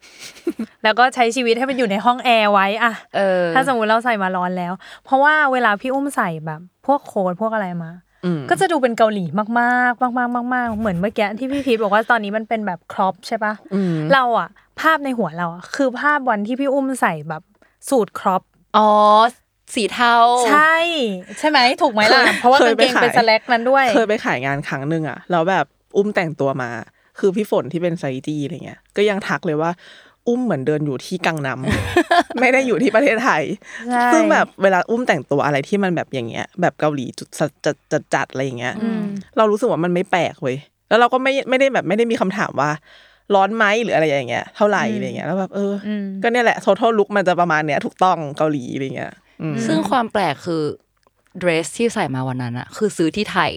แล้วก็ใช้ชีวิตให้มันอยู่ในห้องแอร์ไว้อะเออถ้าสมมติเราใส่มาร้อนแล้ว เพราะว่าเวลาพี่อุ้มใส่แบบ พวกโค้ทพวกอะไรมาอืม ก็จะดูเป็นเกาหลีมากๆ มาก ๆ มาก ๆ เหมือนเมื่อกี้ที่พี่พีทบอกว่าตอนนี้มันเป็นแบบครอปใช่ปะอืมเราอะภาพในหัวเราอะคือภาพวันที่พี่อุ้มใส่แบบสูตรครอปอ๋อสีเทาใช่ ใช่ไหมถูกไหมล่ะเคยเพราะว่าเคกายงไปเกงเป็นขายสแล็กนั้นด้วย เคยไปขายงานครั้งหนึ่งอะแล้วแบบอุ้มแต่งตัวมา คือพี่ฝนที่เป็นไซจีอะไรเงี้ยก็ยังทักเลยว่า อุ้มเหมือนเดินอยู่ที่กังนำไม่ได้อยู่ที่ประเทศไทยใช่ซึ่งแบบเวลาอุ้มแต่งตัวอะไรที่มันแบบอย่างเงี้ย แบบเกาหลีจุดจัดจัดจัดจัดอะไรอย่างเงี้ยอืมเรารู้สึกว่ามันไม่แปลกเว้ยแล้วเราก็ไม่ไม่ได้แบบไม่ได้มีคำถามว่า ร้อนไหมหรืออะไรอย่างเงี้ย เท่าไหร่อะไรเงี้ยแล้วแบบเอออมก็เนี่ยแหละ total look มันจะประมาณเนี้ยถูกต้องเกาหลีอะไรเงี้ยอืมซึ่งความแปลกคือ เดรสที่ใส่มาวันนั้นอะคือซื้อที่ไทย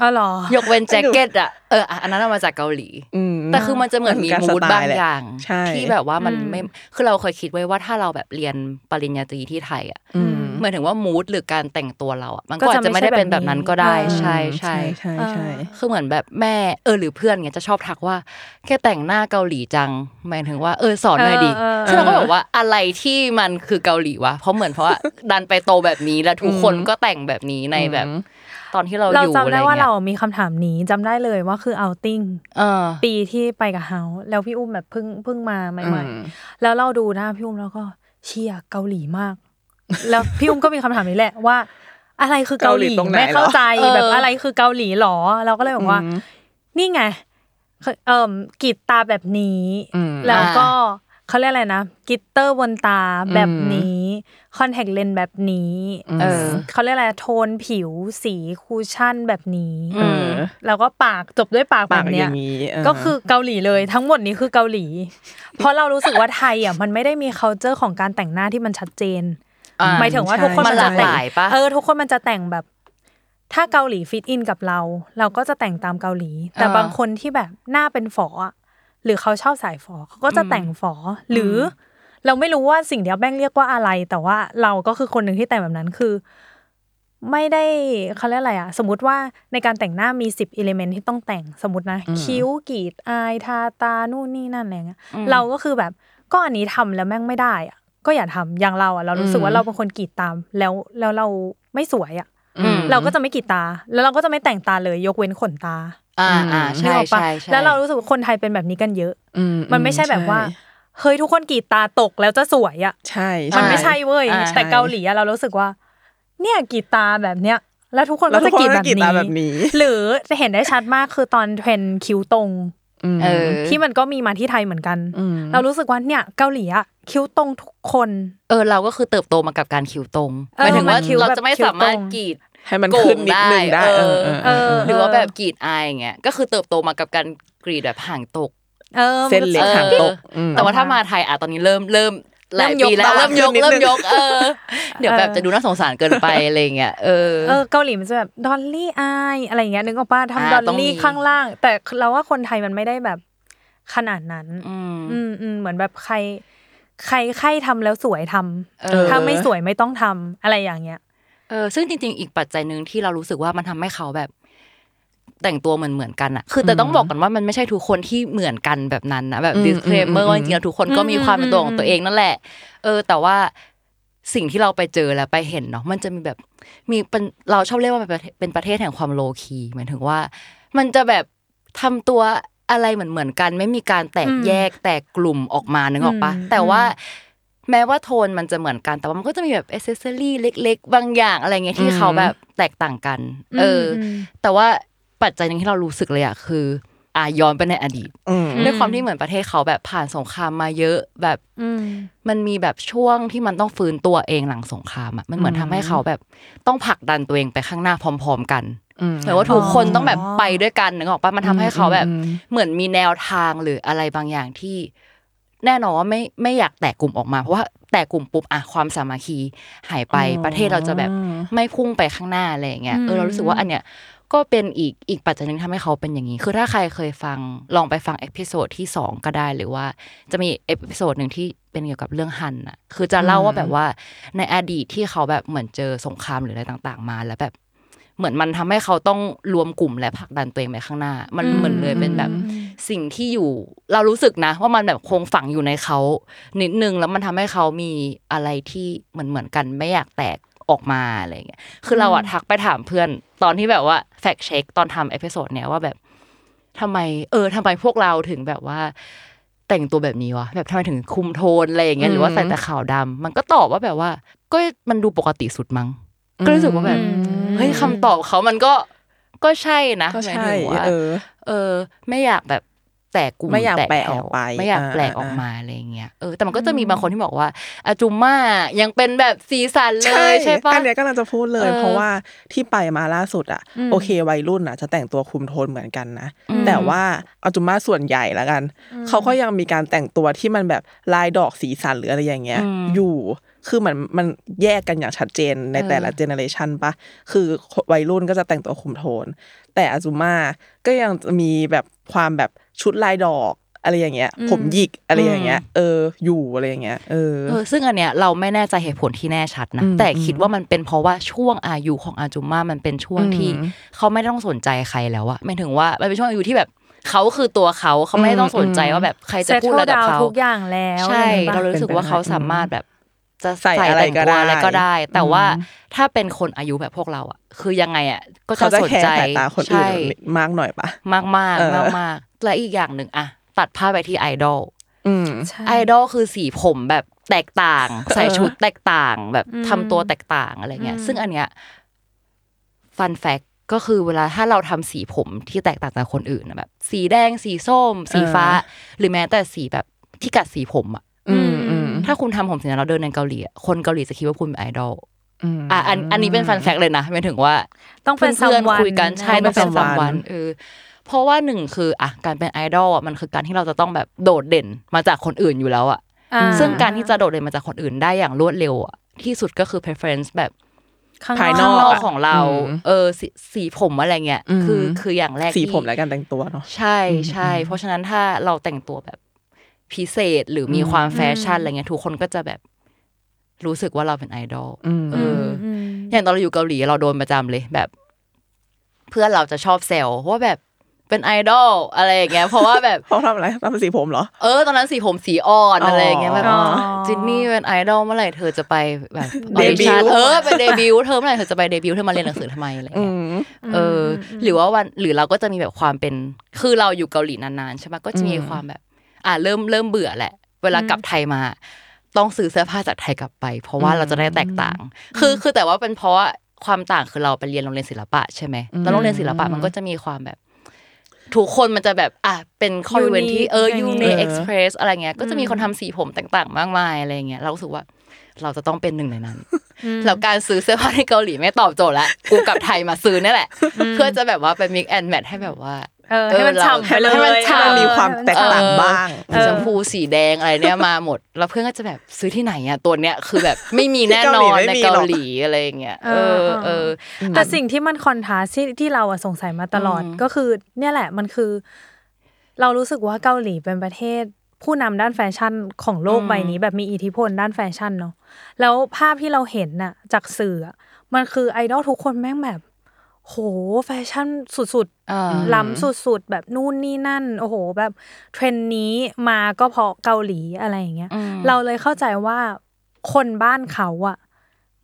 อ๋อเหรอยกเว้นแจ็คเก็ตอะเอออะอันนั้นเอามาจากเกาหลีอืมแต่คือมันจะเหมือนมีมันคือมูดการสไตล์บางแหละอย่างใช่ที่แบบว่ามันอืมไม่คือเราเคยคิดไว้ว่าถ้าเราแบบเรียนปริญญาตรีที่ไทยอะอืม หมายถึงว่ามูดหรือการแต่งตัวเราอะมันก็ก็อาจะจจะไม่ได้ไม่ใช่เป็นแบบนั้นก็ได้แบบนี้ใช่ใช่ใช่ใช่คือเหมือนแบบแม่เออหรือเพื่อนเงี้ยจะชอบทักว่า แค่แต่งหน้าเกาหลีจังหมายถึงว่าเออสอนหน่อยดิเออเออซึ่งเราก็บอกว่าอะไรที่มันคือเกาหลีวะเพราะเหมือนเพราะว่าดันไปโตแบบนี้แล้วทุกคนก็แต่งแบบนี้ในแบบตอนที่เราเราอยู่อะไรได้ว่าเรามีคำถามนี้จำได้เลยว่าคือ outing เออปีที่ไปกับเฮาแล้วพี่อุ้มแบบเพิ่งเพิ่งมาใหม่อืมๆแล้วเราดูหน้าพี่อุ้มแล้วก็เชียเกาหลีมาก แล้วพี่อุ้มก็มีคำถามนี้แหละว่า อะไรคือเกาหลีเกาหลีตรงไหนไม่เข้าใจเหรอแบบเออออะไรคือเกาหลีหรอ เราก็เลยบอกว่าอืมนี่ไงเอ่มกรีดตาแบบนี้อืมแล้วก็เขาเรียกอะไรนะ glitter บนตาแบบนี้คอนแทคเลนส์แบบนี้อืมเออเขาเรียกอะไรโทนผิวสี cushion แบบนี้อืมแล้วก็ปากจบด้วยปากแบบอย่างนี้ปากเนี้ยก็คือเกาหลีเลยทั้งหมดนี้คือเกาหลี เพราะเรารู้สึกว่าไทยอะมันไม่ได้มี culture ของการแต่งหน้าที่มันชัดเจนอ่า หมายถึงว่าใช่ทุกคนมันหลากหลายจะแต่งปะเออทุกคนมันจะแต่งแบบ ถ้าเกาหลี fit in กับเรา เราก็จะแต่งตามเกาหลี แต่อ่าบางคนที่แบบหน้าเป็นฝออะหรือเขาชอบสายฝอเขาก็จะแต่งฝอหรืออเราไม่รู้ว่าสิ่งเดียวแม่งเรียกว่าอะไร แต่ว่าเราก็คือคนหนึ่งที่แต่งแบบนั้นคือ ไม่ได้เขาเรียกอะไรอะสมมติว่าในการแต่งหน้ามีสิบอิเลเมนที่ต้องแต่งสมมตินะ คิ้วกรีดอายทาตานู่นนี่นั่นอะไรเงี้ยเราก็คือแบบก็อันนี้ทำแล้วแม่งไม่ได้อะ ก็อย่าทำอย่างเราอะเรารู้สึกว่าเราเป็นคนกรีดตาม แล้วแล้วเราไม่สวยอะอืมเราก็จะไม่กรีดตา แล้วเราก็จะไม่แต่งตาเลยยกเว้นขนตา อ่าอ่านึกใช่ออกปะใช่ใช่แล้วเรารู้สึกว่าคนไทยเป็นแบบนี้กันเยอะอืมมันไม่ใช่แบบว่าเฮ้ยทุกคนกรีดตาตกแล้วจะสวยอะใช่ มันไม่ใช่เว้ยอ่าแต่เกาหลีอะเรารู้สึกว่า เนี่ยกรีดตาแบบเนี้ยแล้วทุกคนแล้วก็ทุจะกคนก็กรีดตาแบบนี้ หรือจะเห็นได้ชัดมากคือตอนเทรนด์คิ้วตรงเออที่มันก็มีมาที่ไทยเหมือนกันอืมเรารู้สึกว่าเนี่ยเกาหลีอะ คิ้วตรงทุกคน เออเราก็คือเติบโตมากับการคิ้วตรงเออหมายถึงว่ามันคิ้วเราแบบจะไม่คิ้วตรงสามารถกรีดให้มันโก่งขึ้นนิดนึงได้ได้เออเออเออเออหรือว่าแบบกรีด eye อย่างเงี้ยก็คือเติบโตมากับการกรีดแบบหางตกเออเส้นเล็กเออหางตกแต่ว่าถ้ามาไทยอะตอนนี้เริ่มเริ่มหลายเริ่มยกตาเริ่มยกขึ้นนิดนึงเริ่มยกเออเดี๋ยวแบบจะดูน่าสงสารเกินไปอะไรเงี้ยเออเออเกาหลีมันจะแบบ dolly eye อะไรอย่างเงี้ยนึกออกป่ะอ่าทำ dolly ต้องมีข้างล่าง แต่เราว่าคนไทยมันไม่ได้แบบขนาดนั้น อืมอืมอืมเหมือนแบบใคร ใครใครทำแล้วสวยทำเออถ้าไม่สวยไม่ต้องทำอะไรอย่างเงี้ยเออซึ่งจริง ๆ อีกปัจจัยหนึ่งที่เรารู้สึกว่ามันทำให้เขาแบบแต่งตัวเหมือนเหมือนๆกันอะคือแต่ต้องบอกกันว่ามันไม่ใช่ทุกคนที่เหมือนกันแบบนั้นนะแบบอืม disclaimer อืมว่าจริงๆแล้วทุกคนก็มีความเป็นตัวของตัวเองนั่นแหละ เออ แต่ว่าสิ่งที่เราไปเจอแล้วไปเห็นเนาะมันจะมีแบบมีเป็นเราชอบเรียกว่าเป็นประเทศเป็นประเทศแห่งความโลคีหมายถึงว่า มันจะแบบทำตัว อะไรเหมือนเหมือนๆกัน ไม่มีการแตกอืมแยกแตกกลุ่มออกมานึกออกปะอืมแต่ว่าแม้ว่าโทนมันจะเหมือนกันแต่ว่ามันก็จะมีแบบอ c เซสซอรี่เล็ก ๆ บางอย่างอะไรเงี้ยที่อืมเขาแบบแตกต่างกัน เอออมแต่ว่าปัจจัยหนึ่งที่เรารู้สึกเลยอะคืออะย้อนไปในอดีตอืมด้วยความที่เหมือนประเทศเขาแบบผ่านสงครามมาเยอะแบบอืมมันมีแบบช่วงที่มันต้องฟื้นตัวเองหลังสงครามอะมันเหมือนทำให้เขาแบบต้องผลักดันตัวเองไปข้างหน้าพร้อม ๆ กันอืมเหมือนว่าทุกคนอ๋อต้องแบบไปด้วยกันนึกออกปะมันทำให้เขาแบบอืมเหมือนมีแนวทางหรืออะไรบางอย่างที่ แน่นอนว่าไม่ไม่อยากแตกกลุ่มออกมาเพราะว่าแตกกลุ่มปุ๊บอะความสามัคคีหายไปอ๋อประเทศเราจะแบบไม่พุ่งไปข้างหน้าอะไรอย่างเงี้ยเออเรารู้สึกว่าอันเนี้ยก็เป็นอีกอีกปัจจัยหนึ่งทำให้เขาเป็นอย่างนี้ คือถ้าใครเคยฟังลองไปฟัง episode ที่สองก็ได้หรือว่าจะมี episode หนึ่งที่เป็นเกี่ยวกับเรื่องฮันอะคือจะเล่าว่าแบบว่าในอดีตที่เขาแบบเหมือนเจอสงครามหรืออะไรต่าง ๆ มา แล้วแบบ เหมือนมันทำให้เขาต้องรวมกลุ่มและผลักดันตัวเองไปข้างหน้า มันเหมือนเลยเป็นแบบสิ่งที่อยู่ เรารู้สึกนะ ว่ามันแบบคงฝังอยู่ในเขานิดนึงแล้วมันทำให้เขามีอะไรที่เหมือนเหมือนกันไม่อยากแตกออกมาอะไรอย่างเงี้ย คือเราอะทักไปถามเพื่อน ตอนที่แบบว่า fact check ตอนทำ episode เนี้ยว่าแบบทำไม เออทำไมพวกเราถึงแบบว่า แต่งตัวแบบนี้วะแบบทำไมถึงคุมโทนอะไรอย่างเงี้ยหรือว่าใส่แต่ขาวดำมันก็ตอบว่าแบบว่า ก็มันดูปกติสุดมั้งก็รู้สึกว่าแบบ เฮ้ยคำตอบเขามันก็ก็ใช่นะก็หมายใช่ถึงว่าเออ เออ ไม่อยากแบบแตกกลุ่มไม่อยากตแปลกถวออกไป ไม่อยากอ่าแปลกอ่าออกมาอะไรอย่างเงี้ยเออแต่มันก็จะมีบางคนที่บอกว่าอาจุมม่ายังเป็นแบบสีสันเลยใช่ปะอันเนี้ยก็เราจะพูดเลยเออเพราะว่าที่ไปมาล่าสุดอะอืมโอเควัยรุ่นอะ จะแต่งตัวคุมโทนเหมือนกันนะอืมแต่ว่าเอาจุมาส่วนใหญ่แล้วกันเขาก็ยังมีการแต่งตัวที่มันแบบลายดอกสีสันหรืออะไรอย่างเงี้ยอืมอยู่ คือเหมือนมันแยกกันอย่างชัดเจนในเออแต่ละเจเนอเรชันปะคือวัยรุ่นก็จะแต่งตัวคุมโทน แต่อาจุมาก็ยังจะมีแบบความแบบชุดลายดอกอะไรอย่างเงี้ย ผมหยิกอะไรอย่างเงี้ย เออ อยู่อะไรอย่างเงี้ย เออเออซึ่งอันเนี้ยเราไม่แน่ใจเหตุผลที่แน่ชัดนะอืมแต่คิดว่ามันเป็นเพราะว่าช่วงอายุของอาจุม่ามันเป็นช่วงอืมที่เขาไม่ต้องสนใจใครแล้วอะหมายถึงว่ามันเป็นช่วงอายุที่แบบเขาคือตัวเขาเขาไม่ต้องสนใจว่าแบบใครจะพูดอะไรกับ settle down เขาทุกอย่างแล้ว ใช่อะไรอย่างเงี้ยเราปะรู้สึกว่าเขาสามารถแบบ จะใส่ใส่อะไรแต่งก็ตัวได้อะไรก็ได้ แต่ว่าอืมถ้าเป็นคนอายุแบบพวกเราอะ คือยังไงอะก็จะเขาจะสนแคร์ใจสายตาคนอื่นใช่มากหน่อยปะมากมากเออมากมากและอีกอย่างหนึ่งอะตัดภาพไปที่ไอดอลอืมใช่ไอดอลคือสีผมแบบแตกต่าง ใส่ชุดแตกต่าง แบบอืมทำตัวแตกต่างอะไรเงี้ยอืมซึ่งอันเนี้ยฟันแฟกก็คือเวลาถ้าเราทำสีผมที่แตกต่างจากคนอื่นอะแบบ สีแดงสีส้ม สีฟ้า หรือแม้แต่สีแบบที่กัดสีผมอะอืมอืม ถ้าคุณทำผมสีนั้นเราเดินในเกาหลีอะคนเกาหลีจะคิดว่าคุณเป็นไอดอลอืมอะอันอันนี้เป็นฟันแฟกเลยนะหมายถึงว่า ต้องเป็นเพื่อนๆ someone คุยกันใช่ต้ต้อองงเป็นเป็นสัม someone วันเออเพราะว่าหนึ่งคืออะการเป็นไอดอลอะมันคือการที่เราจะต้องแบบโดดเด่นมาจากคนอื่นอยู่แล้วอะอ่าซึ่งการที่จะโดดเด่นมาจากคนอื่นได้อย่างรวดเร็วอะที่สุดก็คือ preference แบบข้างภายนข้างกนอกอะของเราอืมเออสีสีผมอะไรเงี้ยอืมคือคืออย่างแรกสีที่ผมและการแต่งตัวเนาะใช่ใช่เพราะฉะนั้นถ้าเราแต่งตัวแบบ พิเศษหรือมีความแฟชั่นอะไรเงี้ยทุกคนก็จะแบบรู้สึกว่าเราเป็นไอดอลอืมเอออมอย่างตอนเราอยู่เกาหลีเราโดนประจำเลยแบบ เพื่อนเราจะชอบแซวว่าแบบเป็นไอดอลอะไรอย่างเงี้ยเพราะว่าแบบเขาทำอะไรทำสีผมเหรอเออตอนนั้นสีผมสีอ่อนอ๋อออะไรอย่างเงี้ยแบบอ๋อจินนี่เป็นไอดอลเมื่อไหร่เธอจะไปแบบ audition เออไปเดบิวต์เธอเมื่อไหร่เธอจะไปเดบิวต์เธอมาเรียนหนังสือทำไมอะไรอืเงี้ยอืมเอออ หรือว่าวันหรือเราก็จะมีแบบความเป็น คือเราอยู่เกาหลีนานๆใช่ปะก็จะมีอืมความแบบ อ่าเริ่มเริ่มเบื่อแหละ เวลากลับไทยมา ต้องซื้อเสื้อผ้าจากไทยกลับไป เพราะว่าเราจะได้แตกต่าง คือคือแต่ว่าเป็นเพราะว่าความต่างคือเราไปเรียนโรงเรียนศิลปะใช่ไหมแล้วโรงเรียนศิลปะมันก็จะมีความแบบทุกคนมันจะแบบอะเป็นข้อเว้นที่เออ Unique ยูอย่างนิงี้เอ็กซ์เพรสอะไรเงี้ยก็จะมีคนทำสีผมต่าง ๆ มากมายอะไรเงี้ยเรารู้สึกว่าเราจะต้องเป็นหนึ่งในนั้นแล้วการซื้อเสื้อผ้าในเกาหลีไม่ตอบโจทย์ละกูกลับไทยมาซื้อนี่แหละ เพื่อจะแบบว่าไป mix and match ให้แบบว่าเออ ให้มันเออเราฉ่ำไปเลยให้มันฉ่ำให้มันมีความแตกต่างบ้างสีชมพูสีแดงอะไรเนี่ยมาหมด แล้วเพื่อนก็จะแบบซื้อที่ไหนอะตัวเนี้ยคือแบบไม่มีแน่นอนที่ในเกาหลีไม่มีหรอกเกาหลีอะไรอย่างเงี้ยเอเอออเออแต่สิ่งที่มันคอนทราสต์ที่ที่เราอะสงสัยมาตลอดอืมก็คือ เนี่ยแหละมันคือ เรารู้สึกว่าเกาหลีเป็นประเทศผู้นำด้านแฟชั่นของโลกใบนี้ แบบมีอิทธิพลด้านแฟชั่นเนาะแล้วภาพที่เราเห็นน่ะ จากสื่ออะมันคือไอดอลทุกคนแม่งแบบ โหแฟชั่นสุดอ่าๆล้ำสุดๆ แบบนู่นนี่นั่น โอ้โห แบบเทรนด์นี้มาก็เพราะเกาหลีอะไรอย่างเงี้ยอืมเราเลยเข้าใจว่าคนบ้านเขาอะ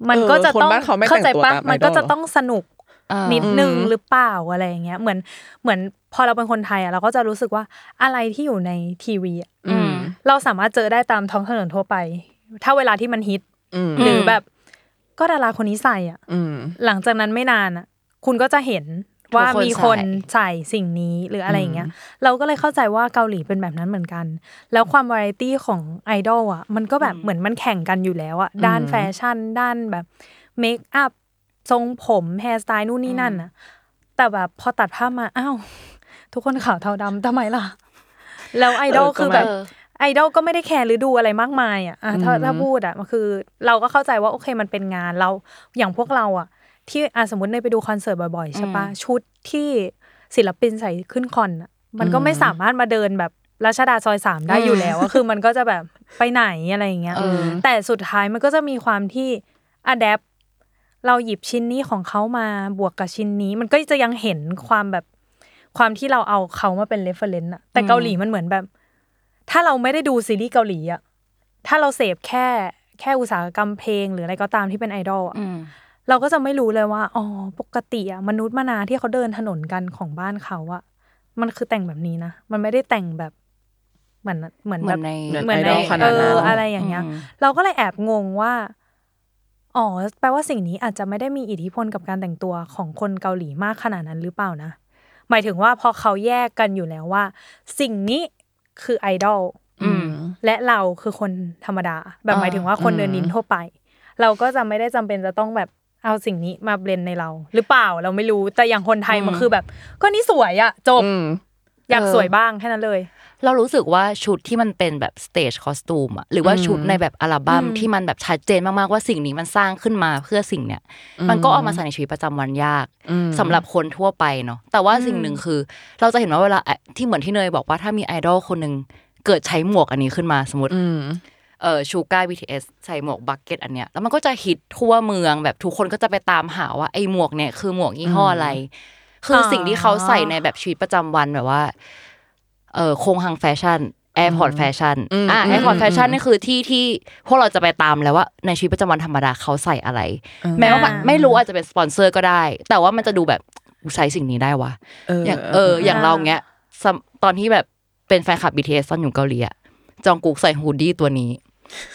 มันก็จะเออคนต้องบ้านเขาไม่เข้าใจแต่งตัวปะตามมันก็ไอดอลจะต้องสนุกอ่านิดนึงหรือเปล่าอะไรอย่างเงี้ยเหมือนเหมือนพอเราเป็นคนไทยอะเราก็จะรู้สึกว่าอะไรที่อยู่ในทีวีอะอืมเราสามารถเจอได้ตามท้องถนนทั่วไป ถ้าเวลาที่มันฮิตอืมหรือแบบก็ดาราคนนี้ใส่อะอืมหลังจากนั้นไม่นานอะ คุณก็จะเห็นว่าทุกคนมีคนใส่ใส่สิ่งนี้หรืออะไรอย่างเงี้ย เราก็เลยเข้าใจว่าเกาหลีเป็นแบบนั้นเหมือนกัน แล้วความวาไรตี้ของไอดอลอะ มันก็แบบเหมือนมันแข่งกันอยู่แล้วอะด้านแฟชั่น ด้านแบบ makeupทรงผม hairstyle นู่นนี่นั่นอะแต่แบบพอตัดภาพมาอ้าวทุกคนขาวเทาดำทำไมล่ะ แล้วไอดอลเออก็คือแบบเออไอดอลก็ไม่ได้แคร์ฤดูอะไรมากมายอะอะถ้าอืมถ้าพูดอะมันคือ เราก็เข้าใจว่าโอเคมันเป็นงานเราอย่างพวกเราอะ ที่อะสมมติเนยไปดูคอนเสิร์ตบ่อยๆใช่ปะชุดที่ศิลปินใส่ขึ้นคอนอะมันก็ไม่สามารถมาเดินแบบรัชดาซอยสามได้อยู่แล้วอะคือมันก็จะแบบไปไหนอะไรอย่างเงี้ยเออแต่สุดท้ายมันก็จะมีความที่ adapt เราหยิบชิ้นนี้ของเขามาบวกกับชิ้นนี้ มันก็จะยังเห็นความแบบความที่เราเอาเขามาเป็น reference อะแต่เกาหลีมันเหมือนแบบ ถ้าเราไม่ได้ดูซีรีส์เกาหลีอะถ้าเราเสพแค่แค่อุตสาหกรรมเพลงหรืออะไรก็ตามที่เป็นไอดอลอะอืม เราก็จะไม่รู้เลยว่า อ๋อ ปกติอะมนุษย์มนาที่เขาเดินถนนกันของบ้านเขาอะมันคือแต่งแบบนี้นะ มันไม่ได้แต่งแบบเหมือนเหมือนเหมืแบอนบในเหมือนเหมือนในไอดอลขนาดนั้นเอออะไรอย่างเงี้ยอืมเราก็เลยแอบงงว่า อ๋อ แปลว่าสิ่งนี้อาจจะไม่ได้มีอิทธิพลกับการแต่งตัวของคนเกาหลีมากขนาดนั้นหรือเปล่านะ หมายถึงว่าพอเขาแยกกันอยู่แล้วว่า สิ่งนี้คือไอดอลอืมและเราคือคนธรรมดา แบบหมายถึงว่าคนเดินดินทั่วไป เราก็จะไม่ได้จำเป็นจะต้องแบบ เอาสิ่งนี้มาเบลนในเรา หรือเปล่าเราไม่รู้แต่อย่างคนไทยมันคือแบบ ก็นี่สวยอะจบอืมอยากเออสวยบ้างแค่นั้นเลย เรารู้สึกว่าชุดที่มันเป็นแบบ stage costume อะหรือว่าชุดในแบบอัลบั้มที่มันแบบชัดเจนมากๆว่าสิ่งนี้มันสร้างขึ้นมาเพื่อสิ่งเนี้ยมันก็เอามาใส่ในชีวิตประจำวันยากอืมสำหรับคนทั่วไปเนาะแต่ว่าสิ่งหนึ่งคือ เราจะเห็นว่าเวลาที่เหมือนที่เนยบอกว่าถ้ามีไอดอลคนหนึ่งเกิดใช้หมวกอันนี้ขึ้นมาสมมติอืม เออชูการ์ BTS ใส่หมวก bucket อันเนี้ยแล้วมันก็จะฮิตทั่วเมืองแบบทุกคนก็จะไปตามหาว่าไอ้หมวกเนี่ยคือหมวกยี่ห้ออะไร คือออสิ่งที่เขาใส่ในแบบชีวิตประจำวันแบบว่าเออ공항 fashion airport fashion อืมอะอืม airport fashion อืมนี่คือที่ที่พวกเราจะไปตามแล้วว่าในชีวิตประจำวันธรรมดาเขาใส่อะไรอืมแม้ว่ามันอ่าไม่รู้อาจจะเป็นสปอนเซอร์ก็ได้ แต่ว่ามันจะดูแบบกูใช้สิ่งนี้ได้วะเอออย่างเออ อย่างเราเงี้ยสมมติตอนที่แบบเป็นแฟนคลับ BTS ตอนอยู่เกาหลีอะจองกุกใส่ hoodie ตัวนี้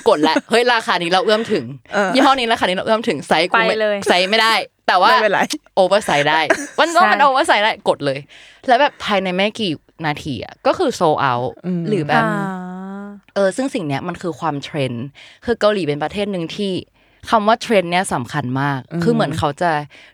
กดแล้วเฮ้ยราคานี้เราเอื้อมถึงเออยี่ห้อนี้ราคานี้เราเอื้อมถึงไซส์กูไปม่เลยไซส์ไม่ได้ แต่ว่าไม่เป็นไร oversize ได้มันว่ามันใช่ oversize ได้กดเลย แล้วแบบภายในไม่กี่นาทีอะก็คือโซเอาอืมหรือแบบอ่าเออซึ่งสิ่งเนี้ยมันคือความเทรนด์คือเกาหลีเป็นประเทศหนึ่งที่คำว่าเทรนด์เนี้ยสำคัญมาก คือเหมือนเขาจะ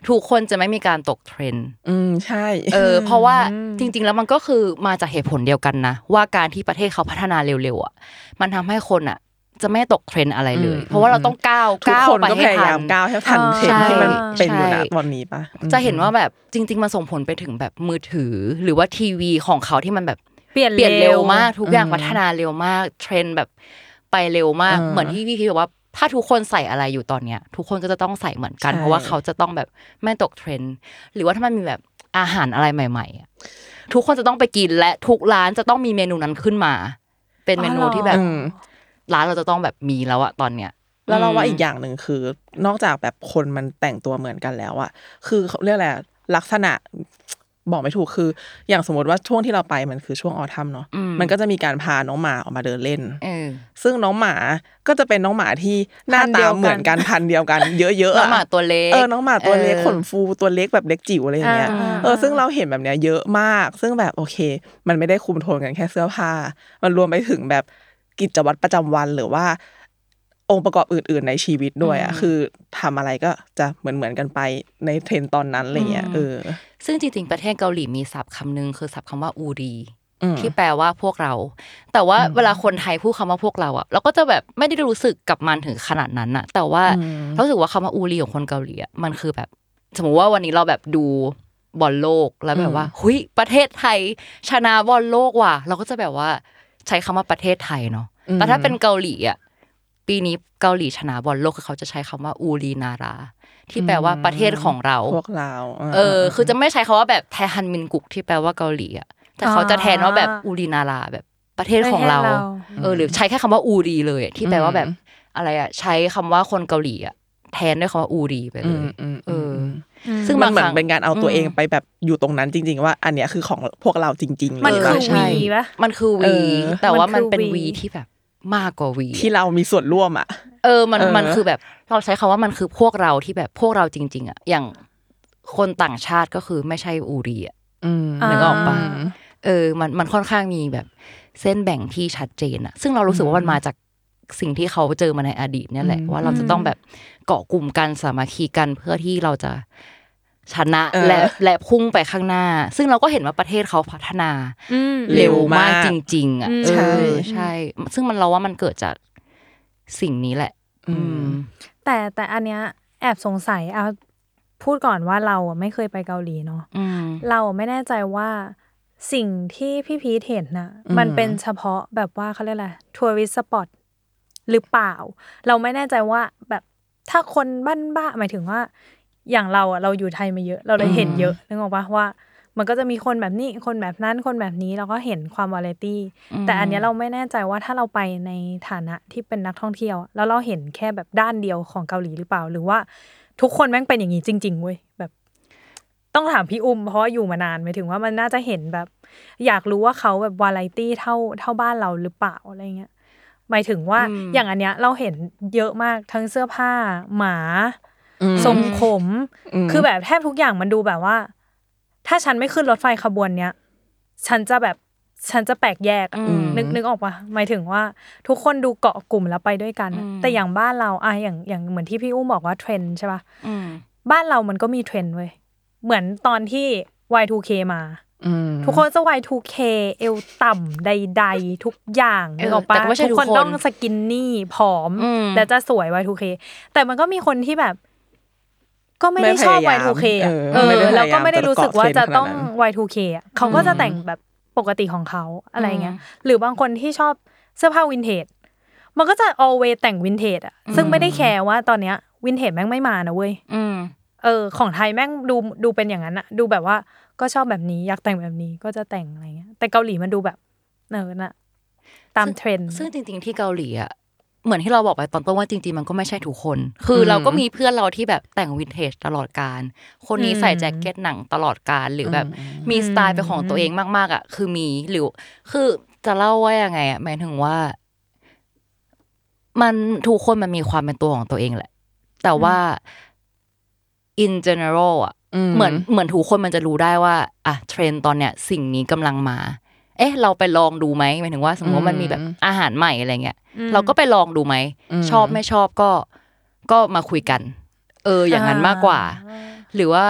ทุกคนจะไม่มีการตกเทรนด์อืมใช่ เออ เพราะว่าจริง ๆ แล้วมันก็คือมาจากเหตุผลเดียวกันนะ ว่าการที่ประเทศเขาพัฒนาเร็วๆอะ มันทำให้คนอะ จะไม่ตกเทรนด์อะไรเลยอืมเพราะว่าเราต้องก้าวทุกก้าวไปให้ทันทุกคนก็พยายามก้าวให้ทันใช่เทรนด์ที่มันเป็นอยู่ใช่นะตอนนี้ปะจะเห็นว่าแบบจริง ๆมันส่งผลไปถึงแบบมือถือ หรือว่าทีวีของเขาที่มันแบบเปลี่ยนเปลี่ยนเร็วมากเร็วทุกอย่างพัฒนาเร็วมาก เทรนด์แบบไปเร็วมากอืมเหมือนที่พี่พีชบอกว่าถ้าทุกคนใส่อะไรอยู่ตอนเนี้ย ทุกคนก็จะต้องใส่เหมือนกันใช่เพราะว่าเขาจะต้องแบบไม่ตกเทรนด์หรือว่าถ้ามันมีแบบอาหารอะไรใหม่ๆอะทุกคนจะต้องไปกินและทุกร้านจะต้องมีเมนูนั้นขึ้นมา เป็นเมนูที่แบบอืม ร้านเราจะต้องแบบมีแล้วอะตอนเนี้ยแล้วเราว่าอืมอีกอย่างหนึ่งคือ นอกจากแบบคนมันแต่งตัวเหมือนกันแล้วอะคือเขาเรียกอะไรอะลักษณะบอกไม่ถูกคือ อย่างสมมติว่าช่วงที่เราไปมันคือช่วงออทัมเนาะอืมมันก็จะมีการพาน้องหมาออกมาเดินเล่นเออซึ่งน้องหมาก็จะเป็นน้องหมาที่หน้าพันธุ์เดีตายวกันเหมือนกันพันธุ์เดียวกัน เยอะๆน้องอะหมาตัวเล็กเออน้องหมาตัวเล็กออขนฟูตัวเล็กแบบเล็กจิ๋วอะไรอย่างเงี้ยอ่าเออซึ่งเราเห็นแบบเนี้ยเยอะมาก ซึ่งแบบโอเค มันไม่ได้คุมโทนกันแค่เสื้อผ้า มันรวมไปถึงแบบ กิจวัตรประจำวันหรือว่า องค์ประกอบอื่น ๆ ในชีวิตด้วยอะคือทำอะไรก็จะเหมือนเหมือนๆกันไปในเทรนด์ตอนนั้นอะไรเงี้ยเออ ซึ่งจริง ๆ ประเทศเกาหลีมีศัพท์คำหนึงคือศัพท์คำว่าอูรีอืมที่แปลว่าพวกเรา แต่ว่าเวลาคนไทยพูดคำว่าพวกเราอะเราก็จะแบบไม่ได้รู้สึกกับมันถึงขนาดนั้นอะ แต่ว่าอืมเรารู้สึกว่าคำว่าอูรีของคนเกาหลีอะมันคือแบบ สมมติว่าวันนี้เราแบบดูบอลโลกแล้วแบบว่าหุยประเทศไทยชนะบอลโลกว่ะ เราก็จะแบบว่า ใช้คำว่าประเทศไทยเนาะแต่ถ้าเป็นเกาหลีอะปีนี้เกาหลีชนะบอลโลกคือเขาจะใช้คำว่าอูรีนารา ที่แปลว่าประเทศของเราพวกเราเออ คือจะไม่ใช้คาว่าแบบแทฮันมินกุกที่แปลว่าเกาหลีอะแต่เขาจะแทนว่าแบบอูรีนาราแบบประเทศของเราประเทศเราเออ หรือใช้แค่คำว่าอูรีเลยอะที่แปลว่าแบบอะไรอะ ใช้คำว่าคนเกาหลีอะแทนด้วยคำว่าอูรีไปเลอืยมอืมเออือมอ ซึ่ซึ่งงมันบางเหมือคนรั้งเป็นการเอาตัวเองอืมไปแบบอยู่ตรงนั้นจริง ๆ ว่า อันเนี้ยคือของพวกเราจริงๆมันเลยคือปะใช่วีปะมันคือเอวีอแต่ว่ามันมันคือเป็นวีวีที่แบบมากกว่าวีที่เรามีส่วนร่วมอะ เออมันเออมันคือแบบเราใช้คำว่ามันคือพวกเราที่แบบพวกเราจริง ๆอะอย่างคนต่างชาติก็คือไม่ใช่อูรีอะอืมนึกออกปะอืมเออ มันมันค่อนข้างมีแบบเส้นแบ่งที่ชัดเจนอะซึ่งเรารู้สึกว่ามันมาจาก สิ่งที่เขาเจอมาในอดีตเนี่ยแหละว่าเราจะต้องแบบเกาะกลุ่มกันสามัคคีกันเพื่อที่เราจะชนะเออและและพุ่งไปข้างหน้า ซึ่งเราก็เห็นว่าประเทศเขาพัฒนาอืมเร็วเร็วมามากกจริง ๆ อะอืมเอใช่อใช่ ซึ่งมันเราว่ามันเกิดจากสิ่งนี้แหละ อืม แต่แต่อันเนี้ยแอบสงสัยเอาพูดก่อนว่าเราอะไม่เคยไปเกาหลีเนาะอืมเราไม่แน่ใจว่าสิ่งที่พี่พีทเห็นน่ะอืมมันเป็นเฉพาะแบบว่าเขาเรียกอะไรทัวริสสปอต หรือเปล่า เราไม่แน่ใจว่าแบบถ้าคนบ้านบ้าหมายถึงว่า อย่างเราอะเราอยู่ไทยมาเยอะ เราเลยเห็นเยอะนึกออกปะว่า มันก็จะมีคนแบบนี้คนแบบนั้นคนแบบนี้เราก็เห็นความวาไรตี้อืมแต่อันเนี้ยเราไม่แน่ใจว่าถ้าเราไปในฐานะที่เป็นนักท่องเที่ยว แล้วเราเห็นแค่แบบด้านเดียวของเกาหลีหรือเปล่า หรือว่าทุกคนแม่งเป็นอย่างนี้จริงๆเว้ยแบบต้องถามพี่อุ้มเพราะว่าอยู่มานานหมายถึงว่ามันน่าจะเห็นแบบ อยากรู้ว่าเขาแบบวาไรตี้เท่าเท่าบ้านเราหรือเปล่าอะไรเงี้ย หมายถึงว่าอืมอย่างอันเนี้ยเราเห็นเยอะมากทั้งเสื้อผ้า หมาอืมทรงผมอืมคือแบบแทบทุกอย่างมันดูแบบว่า ถ้าฉันไม่ขึ้นรถไฟขบวนเนี้ยฉันจะแบบฉันจะแปลกแยกอะอืมนึกนึกออกปะหมายถึงว่า ทุกคนดูเกาะกลุ่มแล้วไปด้วยกันอะอืมแต่อย่างบ้านเราอะอย่างอย่างเหมือนที่พี่อุ้มบอกว่าเทรนด์ใช่ปะอืมบ้านเรามันก็มีเทรนด์เว้ยเหมือนตอนที่ Y2K มาอืม ทุกคนจะ Y2K เอวต่ำใด ๆ ทุกอย่างเออนึกออกปะแต่ก็ไม่ใช่ทุกคนทุกคนต้อง skinny ผอมอืมและจะสวย Y2K แต่มันก็มีคนที่แบบ ก็ไม่ได้ชอบไม่พยายาม Y2K อะเออเอไม่ได้อพยายามแล้วก็ไม่ได้รู้สึกว่าจะต้องจะเกาะเทรนด์ขนาดนั้น Y2K อะเขาก็จะแต่งแบบปกติของเขาอะไรเงี้ยหรือบางคนที่ชอบเสื้อผ้าวินเทจมันก็จะ always แต่งวินเทจอะซึ่งไม่ได้แคร์ว่าตอนเนี้ยวินเทจแม่งไม่มานะเว้ยอืมเออ ของไทยแม่งดูดูเป็นอย่างนั้นอะดูแบบว่า ก็ชอบแบบนี้อยากแต่งแบบนี้ก็จะแต่งอะไรเงี้ย แต่เกาหลีมันดูแบบเออน่ะตามเทรนด์ซึ่งจริง ๆ ที่เกาหลีอะเหมือนที่เราบอกไปตอนต้นว่าจริงๆมันก็ไม่ใช่ทุกคน คือเราก็มีเพื่อนเราที่แบบแต่งวินเทจตลอดการ คนนี้ใส่แจ็คเก็ตหนังตลอดการหรือแบบมีสไตล์เป็นของตัวเองมากๆอะ คือมีหรือคือจะเล่าว่ายังไงอะหมายถึงว่า มันทุกคนมันมีความเป็นตัวของตัวเองแหละ แต่ว่า in general อะอืม เหมือนเหมือนทุกคนมันจะรู้ได้ว่าอะเทรนด์ตอนเนี้ยสิ่งนี้กำลังมา เอ๊ะ เราไปลองดูไหมหมายถึงว่า สมมติว่ามันมีแบบอาหารใหม่อะไรเงี้ยเราก็ไปลองดูไหมชอบไม่ชอบก็ก็มาคุยกัน เออ อย่างนั้นมากกว่า หรือว่า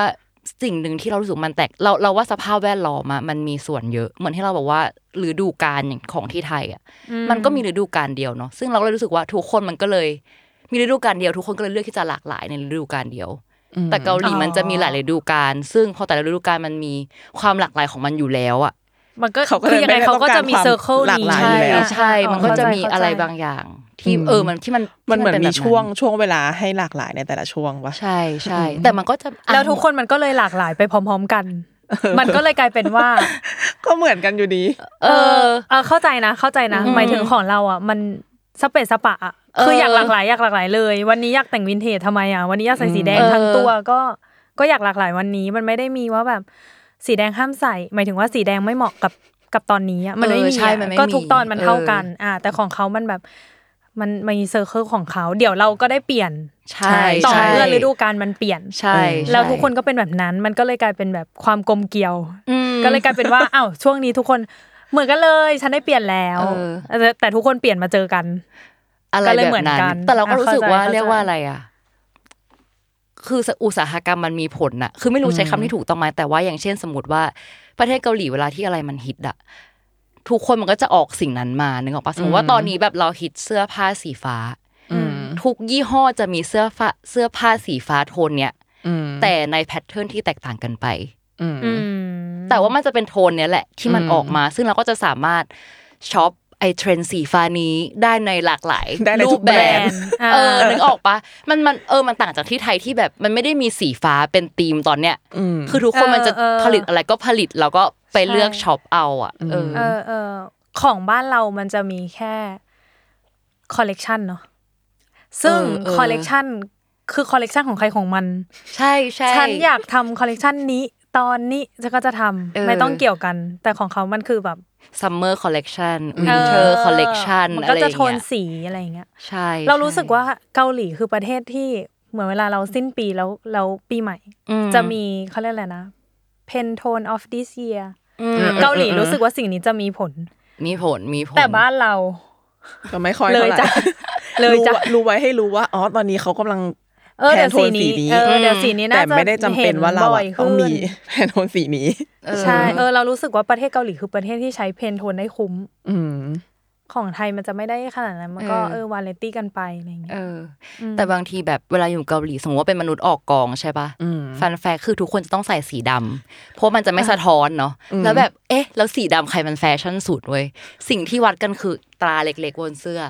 สิ่งหนึ่งที่เรารู้สึกมันแตกเราเราว่าสภาพแวดล้อมอะมันมีส่วนเยอะ เหมือนที่เราบอกว่าฤดูกาลอย่างของที่ไทยอะมันก็มีฤดูกาลเดียวเนาะซึ่งเราก็เลยรู้สึกว่าทุกคนมันก็เลย มีฤดูกาลเดียวทุกคนก็เลยเลือกที่จะหลากหลายในฤดูกาลเดียว แต่เกาหลีมันจะมีหลายฤดูกาลซึ่งพอแต่ละฤดูกาลมันมีความหลากหลายของมันอยู่แล้วอะมันก็เขาก็คือยังไงเลยไม่ได้เขาก็จะมีต้องการเซอร์เคิลหลากนี้หลายใช่อยู่แล้วใช่ มันก็จะมีอะไรบางอย่าง ที่อืมเออมันที่มันมันเหมือนที่มีแบบช่วงช่วงเวลาให้หลากหลายในแต่ละช่วงปะใช่ใช่แต่มันก็จะอะแล้วทุกคนมันก็เลยหลากหลายไปพร้อม ๆ กัน มันก็เลยกลายเป็นว่า ก็เหมือนกันอยู่ดี เออ เออเข้าใจนะ เข้าใจนะอืมหมายถึงของเราอะ มันสะเปะสะปะอะเออ คืออยากหลากหลายอยากหลากหลายเลย วันนี้อยากแต่งวินเทจทำไมอะวันนี้อยากใส่สีแดงเออทั้งตัวก็ก็อยากหลากหลายวันนี้มันไม่ได้มีว่าแบบสีแดงห้ามใส่ หมายถึงว่าสีแดงไม่เหมาะกับกับตอนนี้อะมันไม่เออมีใช่อะมันไม่ก็มีทุกตอนมันเท่ากันเอออ่า แต่ของเขามันแบบมันมี circle ของเขาเดี๋ยวเราก็ได้เปลี่ยนใช่ต่อใช่เมื่อฤดูกาลมันเปลี่ยนใช่แล้วใช่ทุกคนก็เป็นแบบนั้น มันก็เลยกลายเป็นแบบความกลมเกลียวอืมก็เลยกลายเป็นว่าอ้าวช่วงนี้ทุกคนเหมือนกันเลย ฉันได้เปลี่ยนแล้วเออแต่แต่ทุกคนเปลี่ยนมาเจอกัน อะไรก็เลยแบเหมืบอนนั้นกันแต่เราก็อะรู้สึกเข้าใจว่าเข้าใจเรียกว่าอะไรอะ คืออุตสาหกรรมมันมีผลน่ะคือไม่รู้ใช้คำที่ถูกต้องไหมแต่ว่าอย่างเช่นสมมติว่า ประเทศเกาหลีเวลาที่อะไรมันฮิตอะทุกคนมันก็จะออกสิ่งนั้นมานึกออกปะสมมติว่าตอนนี้แบบเราฮิตเสื้อผ้าสีฟ้าอืมทุกยี่ห้อจะมีเสื้อผ้าเสื้อผ้าสีฟ้าโทนเนี้ยอืมแต่ใน pattern ที่แตกต่างกันไปอืมอืมแต่ว่ามันจะเป็นโทนเนี้ยแหละที่มันอืมออกมา ซึ่งเราก็จะสามารถ shop ไอ้เทรนด์สีฟ้านี้ได้ในหลากหลายได้ในรูทุปกแบแบรบนด์อ่าเออนึกออกปะมันมันเออมันต่างจากที่ไทยที่แบบมันไม่ได้มีสีฟ้าเป็นธีมตอนเนี้ยอืมคือทุกคนมันจะเออเออผลิตอะไรก็ผลิตแล้วก็ไปเลือกใช่ shop เอาอะเออเออเออของบ้านเรามันจะมีแค่คอลเลกชันเนาะซึ่งเออเออคอลเลกชันคือคอลเลกชันของใครของมัน ใช่ใช่ฉันอยากทำคอลเลกชันนี้ตอนนี้ฉันก็จะทำเออไม่ต้องเกี่ยวกัน แต่ของเขามันคือแบบ summer collection winter collection อะไรอจะย่างเงี้ย มันก็จะโทนสีอะไรอย่างเงี้ยใช่ เรารู้สึกว่าเกาหลีคือประเทศที่เหมือนเวลาเราสิ้นปีแล้วแล้วปีใหม่อืมจะมีเขาเรียกอะไรนะ Pantone of this year อืมเกาหลีรู้สึกว่าสิ่งนี้จะมีผล มีผลมีผล แต่บ้านเราก็ไม่ค่อยเลเท่ายไหร่จ้ะเลยจ้ะรู้รู้ไว้ให้รู้ว่าอ๋อตอนนี้เขากำลัง เออเดี๋ยว Pantone สีนี้เออเดี๋ยวสีนี้น่าแต่จะไม่ได้จำเป็นว่าเราอะห็นบ่ยต้องมีขึ้นแพนโทนสีนี้เออใช่เออเรารู้สึกว่าประเทศเกาหลีคือประเทศที่ใช้ Pantone ได้คุ้ม อืมของไทยมันจะไม่ได้ขนาดนั้น มันก็เออเออวาเลนตี้กันไปอะไรอย่างเงี้ยเอออแต่บางทีแบบเวลาอยู่เกาหลีสมมติว่าเป็นมนุษย์ออกกองใช่ปะอืม fun fact คือทุกคนจะต้องใส่สีดำเพราะมันจะไม่สะท้อนเนาะแล้วแบบเอ๊ะ แล้วสีดำใครมันแฟชั่นสุดเว้ยสิ่งที่วัดกันคือตราเล็กๆบนเสื้อ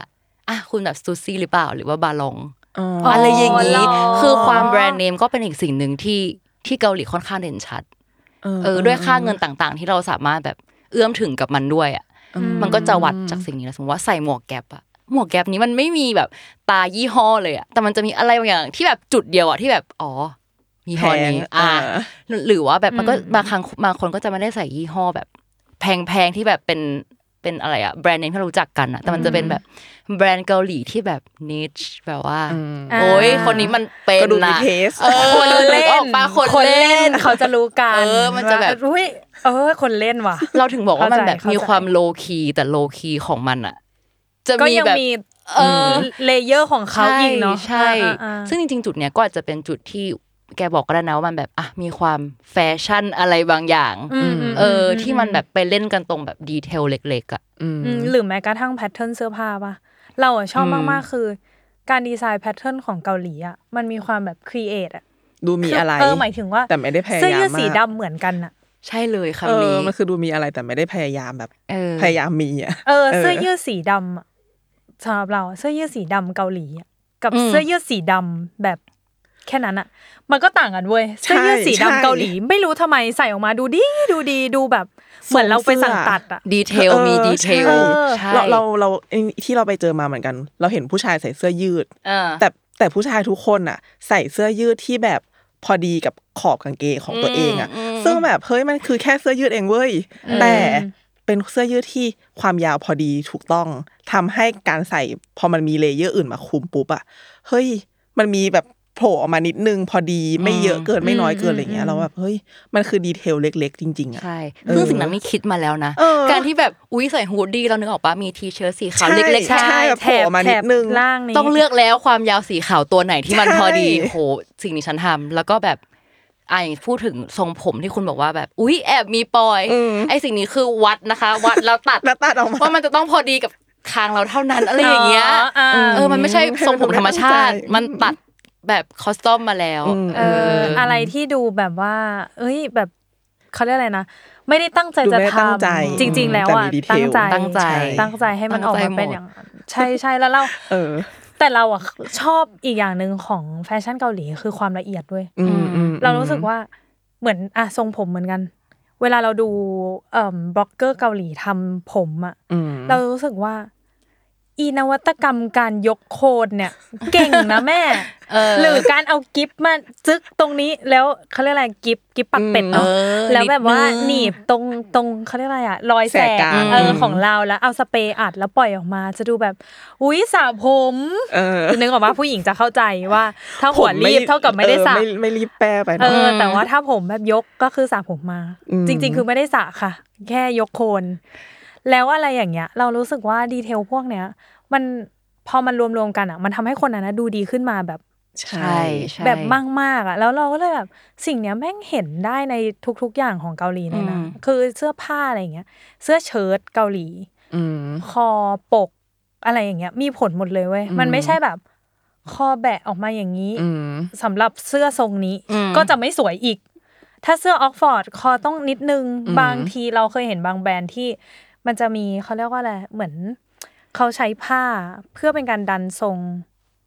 อะคุณแบบซูซี่หรือเปล่าหรือว่า Balen อ๋ออ๋อออะไรอย่างนี้เหรอคือความแบรนด์เนมก็เป็นอีกสิ่งหนึ่งที่ที่เกาหลีค่อนข้างเด่นชัดเออด้วยค่าเงินต่างๆ ที่เราสามารถแบบเอื้อมถึงกับมันด้วยอะมันก็จะวัดจากสิ่งนี้นะสมมติว่าใส่หมวกแก๊ปอะหมวกแก๊ปนี้มันไม่มีแบบตายี่ห้อเลยอะแต่มันจะมีอะไรบางอย่างที่แบบจุดเดียวอะที่แบบอ๋อยี่ห้อนี้แพงอ่าอ่าหรือว่าแบบมันก็บางครั้งบางคนก็จะไม่ได้ใส่ยี่ห้อแบบ แพงๆที่แบบเป็น เป็นอะไรอะแบรนด์เนมที่เรารู้จักกันอะแต่มันจะเป็นแบบแบรนด์เกาหลีที่แบบนิชแบบว่าอ่าโอ้ยคนนี้มันเป็นก็ดูมีนะเทสเออคนเล่นออกปะคนเล่นเขาจะรู้กันเออมันจะแบบว่าอุ้ยเออ คนเล่นว่ะ เราถึงบอกว่ามันแบบเข้าใจมีความ low-key แต่ low-key ของมันอะก็จะยังแบบมีเออ layer ของเขาอีกเนาะใช่อ่าอ่าซึ่งจริงๆจุดเนี้ยก็อาจจะเป็นจุดที่ แกบอกก็ได้นะว่ามันแบบอะมีความแฟชั่นอะไรบางอย่างอืมมเออ ที่มันแบบไปเล่นกันตรงแบบ detail เล็ก ๆ อะอืมอืมหรือแม้กระทั่ง pattern เสื้อผ้าป่ะเราอะชอบอืมมากๆ คือ การดีไซน์ pattern ของเกาหลีอะมันมีความแบบ create อะดูมีอะไรเออหมายถึงว่าแต่ไม่ได้พยายามเสื้อยืดสีดำเหมือนกันอะใช่เลยเอคำอนี้มันคือดูมีอะไรแต่ไม่ได้พยายามแบบเออพยายามมีอะเออเออเสื้อยืดสีดำอะสำหรับเราอะเสื้อยืดสีดำเกาหลีอะกับเสื้อยืดสีดำแบบ แค่นั้นอะมันก็ต่างกันเว้ยเสื้อยืดสีดำเกาหลี ไม่รู้ทำไมใส่ออกมาดูดีดูดีดูแบบ เหมือนเราไปสั่งตัดอะดีเทลมีดีเทลเออใช่เราเราเราที่เราไปเจอมาเหมือนกัน เราเห็นผู้ชายใส่เสื้อยืดเออแต่แต่ผู้ชายทุกคนอะใส่เสื้อยืดที่แบบพอดีกับขอบกางเกงของตัวเองอะอืมอืมซึ่งแบบเฮ้ยมันคือแค่เสื้อยืดเองเว้ยแต่เป็นเสื้อยืดที่ความยาวพอดีถูกต้องทำให้การใส่พอมันมี layer อื่นมาคุมปุ๊บอะเฮ้ยมันมีแบบ โผล่ออกมานิดนึงพอดีไม่เยอะเกินไม่น้อยเกินอะไรเงี้ยเราแบบเฮ้ยมันคือ detail เล็ก ๆ จริงๆอะใช่ซึ่งสิ่งนั้นนี่คิดมาแล้วนะเออการที่แบบอุ้ยใส่ hoodie เรานึกออกปะมี t-shirt สีขาวใช่เล็กๆใช่แบบโผล่ออกมานิดนึงแถบล่างนี้ต้องเลือกแล้วความยาวสีขาวตัวไหนที่มันใช่พอดีโหสิ่งนี้ฉันทำแล้วก็แบบอะอย่างพูดถึงทรงผมที่คุณบอกว่าแบบ อุ๊ยแอบมีปอยอืมไอสิ่งนี้คือวัดนะคะ วัดแล้วตัดแล้วตัดออกมาว่ามันจะต้องพอดีกับคางเราเท่านั้นอะไรอย่างเงี้ยอ๋ออ่าเออมันไม่ใช่ทรงผมธรรมชาติไม่ตั้งใจมันตัด แบบ custom มาแล้วอืมเอออะไรที่ดูแบบว่า เอ้ยแบบเขาเรียกอะไรนะไม่ได้ตั้งใจดูจะไม่ได้ตั้งใจทำจริง ๆ แล้วอะแต่มีดีเทลตั้งใจตั้งใจ ตั้งใจให้มันออกตั้มางใจเป็นอย่างนั้น ตั้งใจหมดใช่ใช่แล้วเราเออ แต่เราอะชอบอีกอย่างหนึ่งของแฟชั่นเกาหลีคือความละเอียดด้วยอืมอืมเรารู้สึกว่าเหมือนอะทรงผมเหมือนกัน เวลาเราดูเอ่อบล็อกเกอร์เกาหลีทำผมอะอืมเรารู้สึกว่า อีนวัตกรรมการยกโคนเนี่ยเก่งนะแม่เออหรือการเอากิ๊บมาจึกตรงนี้แล้วเขาเรียกอะไรกิ๊บกิ๊บปากเป็ดเนาะเออแล้วแบบว่านิดนึงหนีบตรงตรงเขาเรียกอะไรอะรอยแสแสกกลางเออของเราแล้วเอาสเปรย์อัดแล้วปล่อยออกมาจะดูแบบอุ้ยสระผมเออนึกออกว่าผู้หญิงจะเข้าใจว่าถ้าหัวรีบเท่ากับไม่ได้สระเออไม่ไม่รีบแป้ไปเอเนาะอแต่ว่าถ้าผมแบบยกก็คือสระผมมาอืมจริง ๆ คือไม่ได้สระค่ะ แค่ยกโคน แล้วอะไรอย่างเงี้ย เรารู้สึกว่าดีเทลพวกเนี้ย มันพอมันรวมๆกันอะ มันทำให้คนนั้นนะดูดีขึ้นมาแบบใช่ใช่ใช่แบบมากๆอะ แล้วเราก็เลยแบบสิ่งเนี้ยแม่งเห็นได้ในทุก ๆอย่างของเกาหลีเลยนะอืมคือเสื้อผ้าอะไรอย่างเงี้ย เสื้อเชิ้ตเกาหลีอืมคอปกอะไรอย่างเงี้ย มีผลหมดเลยเว้ยมันไม่ใช่แบบ คอแบะออกมาอย่างนี้อืมสำหรับเสื้อทรงนี้อืมก็จะไม่สวยอีก ถ้าเสื้อออกฟอร์ดคอต้องนิดนึงอืมบางทีเราเคยเห็นบางแบรนด์ที่ มันจะมีเขาเรียกว่าอะไรเหมือนเขาใช้ผ้าเพื่อเป็นการดันทรง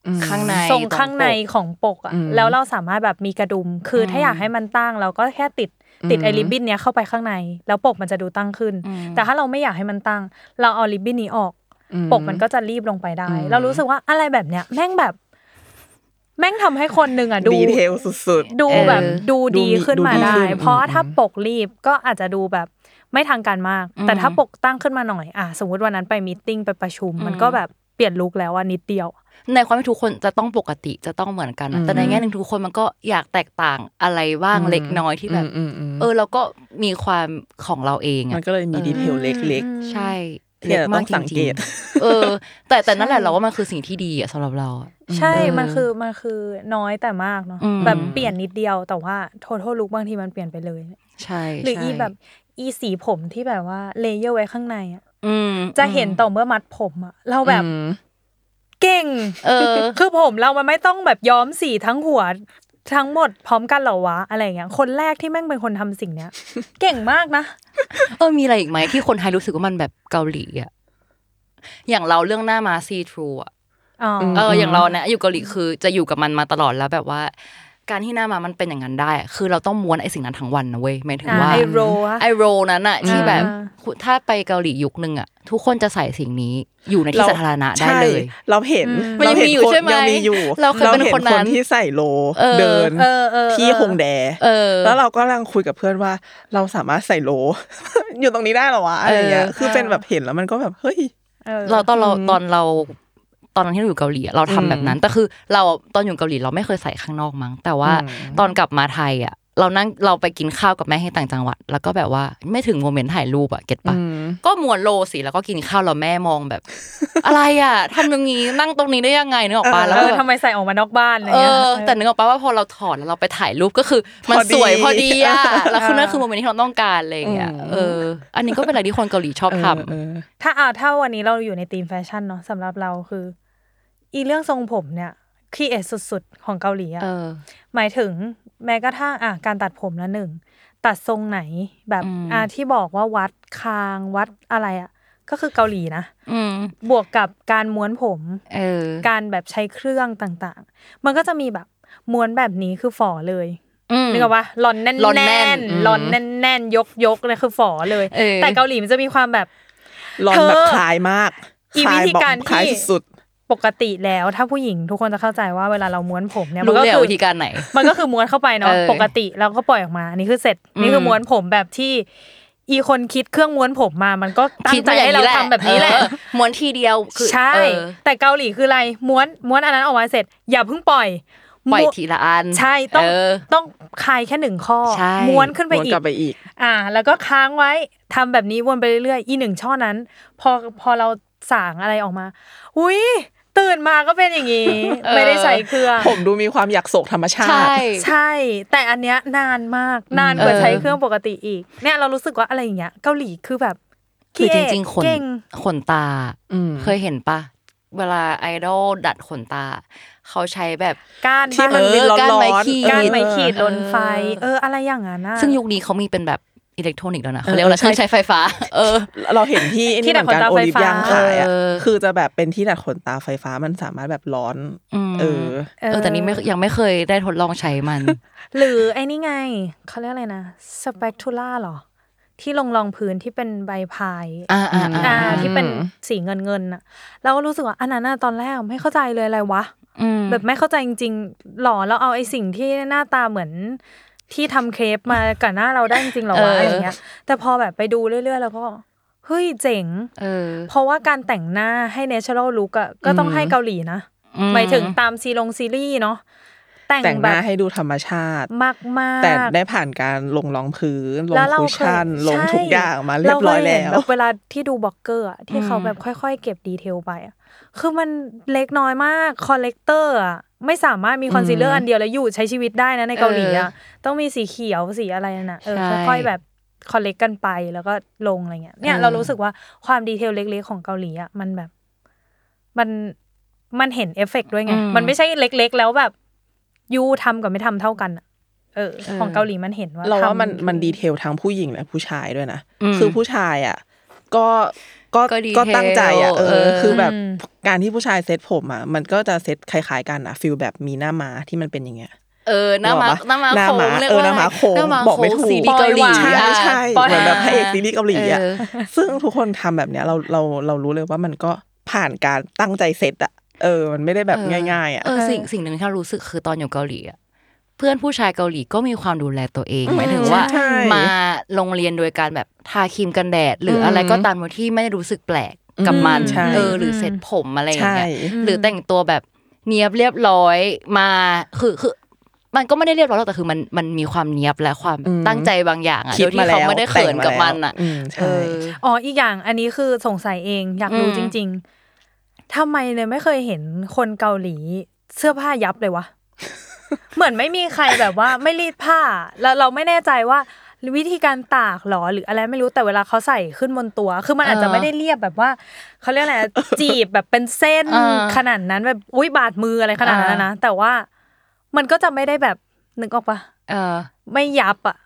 อืมข้างในทรงตรงข้างในปกของปกอะอืมแล้วเราสามารถแบบมีกระดุม คืออืมถ้าอยากให้มันตั้ง เราก็แค่ติดติดอืมไอริบบิ้นเนี้ยเข้าไปข้างใน แล้วปกมันจะดูตั้งขึ้นอืมแต่ถ้าเราไม่อยากให้มันตั้ง เราเอาริบบิ้นนี้ออกอืมปกมันก็จะลีบลงไปได้อืมเรารู้สึกว่าอะไรแบบเนี้ยแม่งแบบ แม่งทำให้คนหนึ่งอะดู detail สุดดูเออแบบดูดูดีมีขึ้นมาดูดีได้ขึ้นเพราะอืมถ้าปกลีบก็อาจจะดูแบบ ไม่ทางการมากอืมแต่ถ้าปกตั้งขึ้นมาหน่อยอะสมมติวันนั้นไป meeting ไปประชุมอืมมันก็แบบเปลี่ยนลุคแล้วว่านิดเดียว ในความที่ทุกคนจะต้องปกติจะต้องเหมือนกันอะแต่ในแง่หนึ่งทุกคนมันก็อยากแตกต่างอะไรบ้างเล็กน้อยที่แบบอืมอืมเออเราก็มีความของเราเองอะมันก็เลยมี detail เล็กใช่ที่เราต้องสังเกตจริงๆเออ แต่แต่นั่นแหละเราว่ามันคือสิ่งที่ดีอะสำหรับเราอะใช่เออมันคือมันคือน้อยแต่มากเนาะอืมแบบเปลี่ยนนิดเดียวแต่ว่าโท a l ลุคบางทีมันเปลี่ยนไปเลย ใช่ หรือใช่อีแบบ อีสีผมที่แบบว่า layer ไว้ข้างในอะอืมจะเห็นต่อเมื่อมัดผมอะ เราๆแบบอืมเก่ง เออ คือผมเรามันไม่ต้องแบบย้อมสีทั้งหัวทั้งหมดพร้อมกันเหรอวะอะไรเงี้ย คนแรกที่แม่งเป็นคนทำสิ่งเนี้ย เก่งมากนะ เออมีอะไรอีกไหมที่คนไทยรู้สึกว่ามันแบบเกาหลีอะอย่างเราเรื่องหน้ามาซีทรูอะอ๋อเอออย่างเราเนี่ยอยู่เกาหลีคือจะอยู่กับมันมาตลอดแล้วแบบว่า การที่หน้ามามันเป็นอย่างนั้นได้อะคือเราต้องม้วนไอ้สิ่งนั้นทั้งวันนะเว้ยหมายถึงอ่าว่าไอโรอะไอโรนั้นอะที่แบบอ่าถ้าไปเกาหลียุคนึงอะทุกคนจะใส่สิ่งนี้อยู่ในที่สาธารณะได้เลยใช่เราเห็นมันเรายังเห็นมีอยู่คนใช่ไหมยังมีอยู่ เราเคยเป็นห็คนนั้นที่ใส่โลเออเดินเออเออที่เออฮงแดเออแล้วเราก็กำลังคุยกับเพื่อนว่า เราสามารถใส่โล อยู่ตรงนี้ได้เหรอวะอะไรเงี้ยเออคือเป็นแบบเห็นแล้วมันก็แบบเฮ้ยออเราตอนเราตอนเรา ตอนนั้นที่เราอยู่เกาหลีอะเราทำแบบนั้น แต่คือเราตอนอยู่เกาหลีเราไม่เคยใส่ข้างนอกมั้ง แต่ว่าอืมตอนกลับมาไทยอะเรานั่งเราไปกินข้าวกับแม่ให้ต่างจังหวัด แล้วก็แบบว่าไม่ถึง moment ถ่ายรูปอะ get ปะอืมก็ม้วน roll สิแล้วก็กินข้าวแล้วแม่มองแบบ อะไรอะทำอย่างนี้นั่งตรงนี้ได้ยังไงนึกออกปะเออแล้วเอก็อแบบทำไมใส่ออกมานอกบ้านอะไรเงี้ยเออแต่นึกออกปะว่าพอเราถอดแล้วเราไปถ่ายรูปก็คือ มันพอดีสวยพอดีอะแล้วคือนั่นคือ moment ที่เราต้องการอะไรอย่างเงี้ยอืมเออ อันนี้ก็เป็นอะไรที่คนเกาหลีชอบทำเออถ้าอ่าถ้าวันนี้เราอยู่ในธีมแฟชั่นเนาะสำหรับเราคือ อีเรื่องทรงผมเนี่ย create สุดๆ ของเกาหลีอะเออหมายถึงแม้กระทั่งอะการตัดผมละหนึ่ง ตัดทรงไหนแบบอืมอะที่บอกว่าวัดคางวัดอะไรอะก็คือเกาหลีนะอืมบวกกับการม้วนผมเออการแบบใช้เครื่องต่างๆ มันก็จะมีแบบม้วนแบบนี้คือฝ่อเลยอืมนึกออกปะหลอนแน่นหล่อนแน่แน่นนอืมหลอนแน่นแน่นยกยกเลยคือฝ่อเลยเออแต่เกาหลีมันจะมีความแบบร้อนเธอแบบคลายมากอีคลายวิธีการแบบคลายที่สุด ปกติแล้วถ้าผู้หญิงทุกคนจะเข้าใจว่าเวลาเราม้วนผมเนี่ยมัรู้นก็เลยคือวิธีการไหน มันก็คือม้วนเข้าไปเนาะเออปกติแล้วก็ปล่อยออกมาอันนี้คือเสร็จอืมนี่คือม้วนผมแบบที่อีคนคิดเครื่องม้วนผมมา มันก็ตั้งใจมอย่ให้เรานี้ทำแบบนี้แหละเออม้วนทีเดียวคือใช่เออแต่เกาหลีคืออะไร ม้วนม้วนอันนั้นออกมาเสร็จ อย่าเพิ่งปล่อย ปล่อยม้วนทีละอัน ใช่ ต้องเออต้องคลายแค่หนึ่งข้อใช่ม้วนขึ้นไปวนอีกกลับไปอีก อ่า แล้วก็ค้างไว้ทำแบบนี้วนไปเรื่อยๆ อีหนึ่งช่อนั้น พอพอเราสางอะไรออกมา อุ้ย ตื่นมาก็เป็นอย่างนี้เออไม่ได้ใส่เครื่อง ผมดูมีความอยากโศกธรรมชาใช่ติใช่ แต่อันเนี้ยนานมากนานกว่าเออใช้เครื่องปกติอีก เนี่ยเรารู้สึกว่าอะไรอย่างเงี้ยเกาหลีคือแบบคือจขี้เกริงๆขนเก่งขนตาอืมเคยเห็นปะเวลาไอดอลดัดขนตา เขาใช้แบบก้านที่มันเออมีร้อนก้านร้ไม้อนขีดก้านไม้เออขีดลนไฟ เอออะไรอย่างนั้นน่ะซึ่งยุคนี้เขามีเป็นแบบ อิเล็กทรอนิกส์แล้วนะเออเขาเรียกว่าอะไรเครื่องใช้ไฟฟ้า เออ เราเห็นที่ไอ้ที่นี่เหดัดมือนกันโอลิฟขนตาไฟฟ้าย่างขายอะเออคือจะแบบเป็นที่ดัดขนตาไฟฟ้ามันสามารถแบบร้อนอืมเออเออแต่นี่ไม่ยังไม่เคยได้ทดลองใช้มัน หรือไอ้นี่ไงเขาเรียกอะไรนะสเปกทูล่าหรอ ที่ลงรองพื้นที่เป็นใบพายอ่าอ่าอ่อ่าอ่าที่เป็นสีเงินเงินๆน่ะเราก็รู้สึกว่าอันนั้นน่ะตอนแรกไม่เข้าใจเลยอะไรวะอืมแบบไม่เข้าใจจริงๆหรอแล้วเอาไอ้สิ่งที่หน้าตาเหมือน ที่ทำเครปมากับหน้าเราได้จริงๆหรอวะอะไรอย่างเงี้ย แต่พอแบบไปดูเรื่อยๆ แล้วก็เฮ้ยเจ๋งเออเพราะว่าการแต่งหน้าให้ natural look อะก็ต้องอืมให้เกาหลีนะอืมหมายถึงตามซีลงซีรีส์เนาะแต่งแต่งหแบบน้าให้ดูธรรมชาติมากมากแต่ได้ผ่านการลงรองพื้น ลงแล้วเราคุชเคยชั่น ลงใช่ทุกอย่างมาเรียบร้อยาคแล้ห็นวบบเวลาที่ดูบล็อกเกอร์อะที่เขาอืมแบบค่อย ๆ เก็บดีเทลไปอะคือมันเล็กน้อยมากคอลเลกเตอร์อะ ไม่สามารถมีคอนซีลเลอร์อันเดียวแล้วอยู่ใช้ชีวิตได้นะในเกาหลีอะต้องมีสีเขียวสีอะไรนั่นน่ะเออใช่ค่อยๆแบบ collect กันไปแล้วก็ลงอะไรเงี้ยเนี่ยเออเรารู้สึกว่าความ detail เล็กๆของเกาหลีอะมันแบบ มันมันเห็นเอฟเฟกต์ด้วยไง มันไม่ใช่เล็กๆ แล้วแบบ you ทำกับไม่ทำเท่ากันอะเออ ของเกาหลีมันเห็นว่าเราว่าทำมันคือมันดีเทลทั้งผู้หญิงและผู้ชายด้วยนะอืมคือผู้ชายอะ ก็ ก็ก็ดีก็ตั้งใจอะเทลเอเอออ คือแบบอืมการที่ผู้ชายเซ็ตผมอะมันก็จะเซ็ตคล้ายๆกันอะ feel แบบมีหน้าม้าที่มันเป็นอย่างเงี้ยเออหน้าม้านึกออกปะหน้าม้าหน้าม้าโค้งเรียกเออว่าหน้าม้าโค้งหน้าม้าบอกไม่ถูกซีรีส์เกาหลีใช่อะใช่ปล่อยเหมือนแบบหวานพระเอกซีรีส์เกาหลีอะเออซึ่งทุกคนทำแบบเนี้ยเราเราเรารู้เลยว่ามันก็ผ่านการตั้งใจเซ็ตอะเออ มันไม่ได้แบบเออง่ายๆอะเออสิ่งสิ่งหนึ่งที่เรารู้สึกคือตอนอยู่เกาหลีอะ เพื่อนผู้ชายเกาหลีก็มีความดูแลตัวเองหมายถึงว่าใช่มาโรงเรียนโดยการแบบทาครีมกันแดด หรืออะไรก็ตามโดยที่ไม่ได้รู้สึกแปลกกับมันใช่เออหรือเซ็ตผมอะไรอย่างเงี้ยใช่หรือแต่งตัวแบบเนียบเรียบร้อยมาคือคือมันก็ไม่ได้เรียบร้อยหรอกแต่คือมันมันมีความเนียบและความอืมตั้งใจบางอย่างอะคิโดดยที่มาแล้วเขาไม่ได้เขินกับมันอะแต่งมาแล้วอืมเอใช่ออ๋ออีกอย่างอันนี้คือสงสัยเองอยากรู้อืมจริง ๆทำไมเลยไม่เคยเห็นคนเกาหลีเสื้อผ้ายับเลยวะ เหมือนไม่มีใครแบบว่าไม่รีดผ้า แล้วเราไม่แน่ใจว่าวิธีการตากหรอหรืออะไรไม่รู้แต่เวลาเขาใส่ขึ้นบนตัว คือมันอาจจะไม่ได้เรียบแบบว่าเขาเรียกอะไรจีบแบบเป็นเส้นอ่าขนาดนั้นแบบอุ้ยบาดมืออะไรขนาดนั้นนะแต่ว่ามันก็จะไม่ได้แบบนึกออกปะเออไม่ยับอะ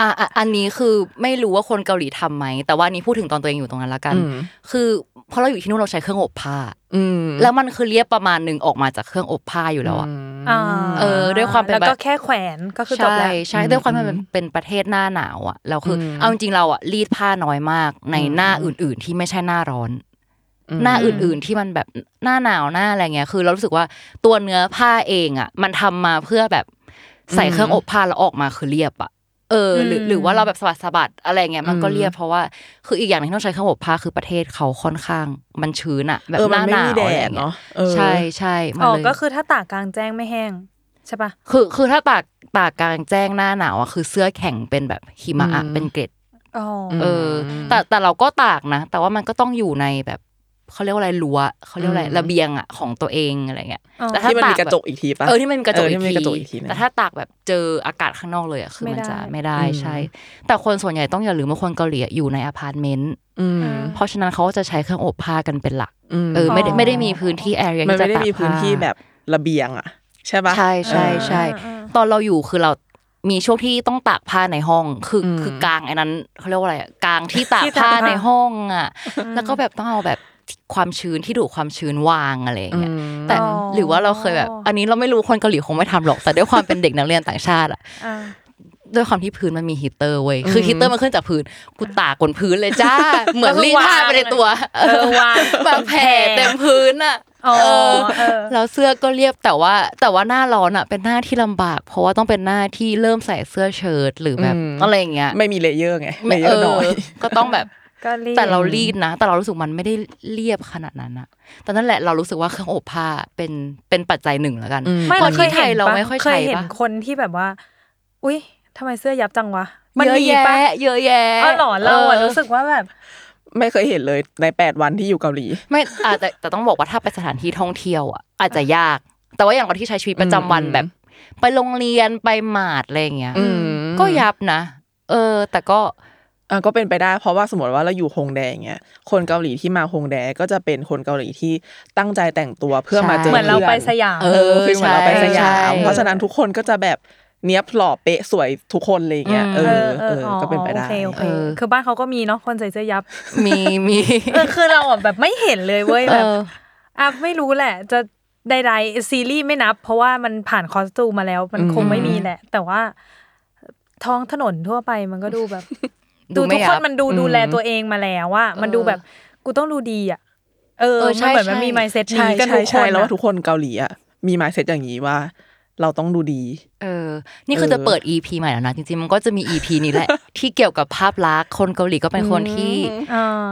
อะอะอันนี้คือไม่รู้ว่าคนเกาหลีทำไหม แต่ว่าอันนี้พูดถึงตอนตัวเองอยู่ตรงนั้นละกันอืมคือเพราะเราอยู่ที่นู่นเราใช้เครื่องอบผ้า อืมแล้วมันคือเรียบประมาณหนึ่งออกมาจากเครื่องอบผ้าอยู่แล้วอะอ่าเออ ด้วยความเป็นแล้วก็แบบแค่แขวนก็คือจบใช่แล้วใช่ด้วยความที่มันเป็นประเทศหน้าหนาวอะเราคืออเอาจริงๆเราอะรีดผ้าน้อยมากในหน้าอื่น ๆ ที่ไม่ใช่หน้าร้อนหน้าอื่นๆที่มันแบบหน้าหนาวหน้าอะไรเงี้ยคือเรารู้สึกว่าตัวเนื้อผ้าเองอะ มันทำมาเพื่อแบบใส่เครื่องอบผ้าแล้วออกมาคือเรียบอะ เออหรืออืมหรือว่าเราแบบสะบัดสะบัดอะไรเงี้ยมันก็เรียบเพราะว่าคืออีกอย่างหนึงที่ต้องใช้เครื่องอบผ้าคือประเทศเขาค่อนข้าง มันชื้นอะแบบเออหมันน้าไม่หนาวมีแดอะไรดเงี้เนาะยเออใช่ใช่มันอ๋อเลยก็คือถ้าตากกลางแจ้งไม่แห้งใช่ปะคือคือถ้าตากตากกลางแจ้งหน้าหนาวอะคือเสื้อแข็งเป็นแบบหิมะอะอืมเป็นเกล็ดอ๋อเอออแต่แต่เราก็ตากนะ แต่ว่ามันก็ต้องอยู่ในแบบ เขาเรียกว่าอะไรรั้วเขาเรียกว่าอะไรอืมระเบียงอะของตัวเองอะไรเงี้ยอ๋อแต่ถ้าที่มันมีตากกระจกอีกทีปะเออที่มันมีกระจกเอออีที่กมันมีทีกระจกอีกทีนึงแต่ถ้าตากแบบเจออากาศข้างนอกเลยอะคือไม่มันได้จะไม่ได้อืมใช่ แต่คนส่วนใหญ่ต้องอย่าลืมว่าคนเกาหลีอะอยู่ในอพาร์ตเมนต์อืมเพราะฉะนั้นเขาก็จะใช้เครื่องอบผ้ากันเป็นหลักมเออไม่ได้อ๋อไม่ได้มีพื้นที่แอเรียมันที่จะไม่ได้ตากมีพื้นผ้าที่แบบระเบียงอะใช่ปะใช่ใช่ใช่อ่าอ่าตอนเราอยู่คือเรามีช่วงที่ต้องตากผ้าในห้องคืออมคือกลางไอ้นั้นเขาเรียกว่าอะไรอะกลางที่ตากที่ตากผ้าผ้าในห้องอะ แล้วก็แบบต้องเอาแบบ ความชื้นที่ดูดความชื้นวางอะไรอย่างเงี้ยแต่อ๋อหรือว่าเราเคยแบบ อันนี้เราไม่รู้คนเกาหลีคงไม่ทำหรอก แต่ด้วยความเป็นเด็กนักเรียนต่างชาติอะอ่าด้วยความที่พื้นมันมีฮีตเตอร์เว้ย คือฮีตเตอร์มันขึ้นจากพื้น กูตากบนพื้นเลยจ้า เหมือนรีดผ้าไปในตัว เออวางแบบแผ่เต็มพื้นอะอ๋อเออเออแล้วเสื้อก็เรียบแต่ว่าแต่ว่าหน้าร้อนอะเป็นหน้าที่ลำบาก เพราะว่าต้องเป็นหน้าที่เริ่มใส่เสื้อเชิ้ตหรือแบบอืมอะไรอย่างเงี้ย ไม่มีเลเยอร์ไงเลไม่เยเออร์น้อยอก็ต้องแบบก็รีบ แต่เรารีดนะ แต่เรารู้สึกมันไม่ได้เรียบขนาดนั้นอะแต่นั่นแหละเรารู้สึกว่าเครื่องอบผ้าเป็นเป็นปัจจัยหนึ่งแล้วกันอืมไม่เพเราราะเคที่ยไทเห็ยนเราปะไม่ค่อยเคใช้ยเห็นปะคนที่แบบว่า อุ้ยทำไมเสื้อยับจังวะมันเยอะมีแยะปะเยอะแยะอ๋อเหรอเราอะออรู้สึกว่าแบบไม่เคยเห็นเลยในแปดวันที่อยู่เกาหลี ไม่อาจจะแต่ต้องบอกว่าถ้าไปสถานที่ท่องเที่ยวอะอาจจะยาก แต่ว่าอย่างเราที่ใช้ชีวิตประจำวันอืมแบบ ไปโรงเรียนไปหมาดอะไรอย่างเงี้ยอืมก็ยับนะ เออ แต่ก็ อะก็เป็นไปได้ เพราะว่าสมมติว่าเราอยู่ฮงแดอย่างเงี้ยคนเกาหลีที่มาฮงแดก็จะเป็นคนเกาหลีที่ตั้งใจแต่งตัวเพื่อมาเจอเหมือนเราไปสพื่ยามเอเออคือเหมือนเราไปสยามใช่เพราะฉะนั้นทุกคนก็จะแบบเนี้ยบหล่อเป๊ะสวยทุกคนเลยอย่างเงี้ยอืมเอเอออเอเออออ๋อก็เป็นไปได้โอเคโอเคเออคือบ้านเขาก็มีเนาะคนใส่เสื้อยับมีมีเออคือเราอะแบบไม่เห็นเลยเว้ยเอแบบออะไม่รู้แหละ จะใดๆซีรีส์ไม่นับ เพราะว่ามันผ่านคอสตูมมาแล้ว มันคงไม่มีแหละ แต่ว่าท้องถนนทั่วไปมันก็ดูแบบ ดูดูไม่ทุกคนยับมันดูอืมดูแลตัวเองมาแล้วว่ามันดูแบบกูต้องดูดีอะเออเออใช่มันเหมือนมันใช่มีไมเซ็ตใช่นี้กันใช่ทุกคใช่นแล้วว่าอะทุกคนเกาหลีอะมีมายเซ็ตอย่างนี้ว่า เราต้องดูดี เออ นี่คือเออจะเปิด EP ใหม่แล้วนะจริงๆมันก็จะมี EP นี้แหละ ที่เกี่ยวกับภาพลักษณ์คนเกาหลีก็เป็นคนที่อ่า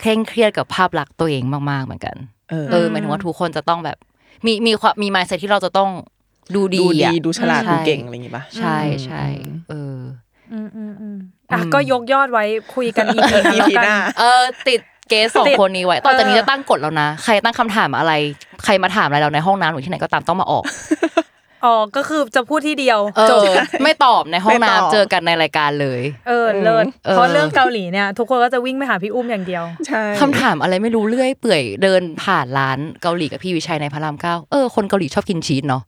เคร่งเครียดกับภาพลักษณ์ตัวเองมากๆเหมือนกันเออเออหมายถึงว่าทุกคนจะต้องแบบ มีมีความมี mindset ที่เราจะต้องดูดีดูดีอะดูฉลาดใช่ดูเก่งอะไรอย่างงี้ป่ะใช่ใช่เออ อืมอืมอืมอะก็ยกยอดไว้คุยกันอีพีอีพีหน้าเออติดเกสสองติดคนนี้ไว้ต่อจากนี้เออจะตั้งกฎแล้วนะ ใครตั้งคำถามอะไร ใครมาถามอะไรเราในห้องน้ำหรือที่ไหนก็ตามต้องมาออกอ๋อก็คือจะพูดที่เดียวเอจบอไม่ตอบในห้องไม่ตอบน้ำเจอกันในรายการเลย เออเลิศเออเพราะเรื่องเกาหลีเนี่ย ทุกคนก็จะวิ่งไปหาพี่อุ้มอย่างเดียวใช่คำถามอะไรไม่รู้เรื่อยเปื่อยเดินผ่านร้านเกาหลีกับพี่วิชัยในพระรามเก้าเออคนเกาหลีชอบกินชีสเนาะ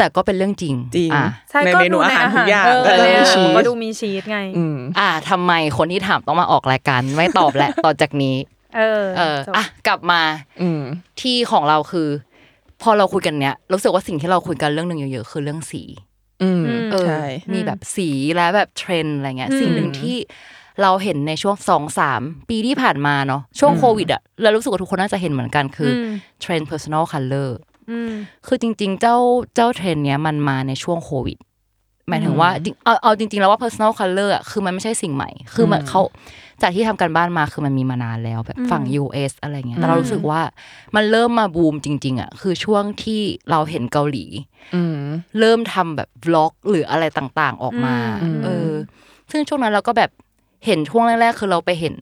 แต่ก็เป็นเรื่องจริงจริงอะใช่ในก็เมนูดูอาในหารอาทุหารกอย่างเออก็จะเนี่ยมีชีสก็ดูมีชีสไงอืมอะทำไมคนที่ถามต้องมาออกรายการไม่ตอบแหละต่อจากนี้ เออ เออจบอะกลับมา อืมที่ของเราคือ พอเราคุยกันเนี้ยรู้สึกว่าสิ่งที่เราคุยกันเรื่องหนึ่งเยอะๆคือเรื่องสี อืมเออใช่มีแบบสีและแบบเทรนด์อะไรเงี้ยอืมสิ่งหนึ่งที่เราเห็นในช่วงสองสามปีที่ผ่านมาเนาะช่วงโควิดอะเรารู้สึกว่าทุกคนน่าจะเห็นเหมือนกันคืออมเทรนด์ personal color อืม คือจริง ๆ เจ้าเจ้าเทรนด์เนี้ยมันมาในช่วงโควิดหมายถึงว่าจริงเอาเอาจริง ๆ แล้วว่า personal color อะคือมันไม่ใช่สิ่งใหม่ คือมันอืมเขาจากที่ทำการบ้านมาคือมันมีมานานแล้วแบบฝั่ง US อะไรเงี้ยแต่เราอืมรู้สึกว่ามันเริ่มมาบูมจริง ๆอะคือช่วงที่เราเห็นเกาหลีอืมเริ่มทำแบบ vlog หรืออะไรต่างๆออกมาอืมเออ ซึ่งช่วงนั้นเราก็แบบเห็นช่วงแรกๆคือเราไปเห็น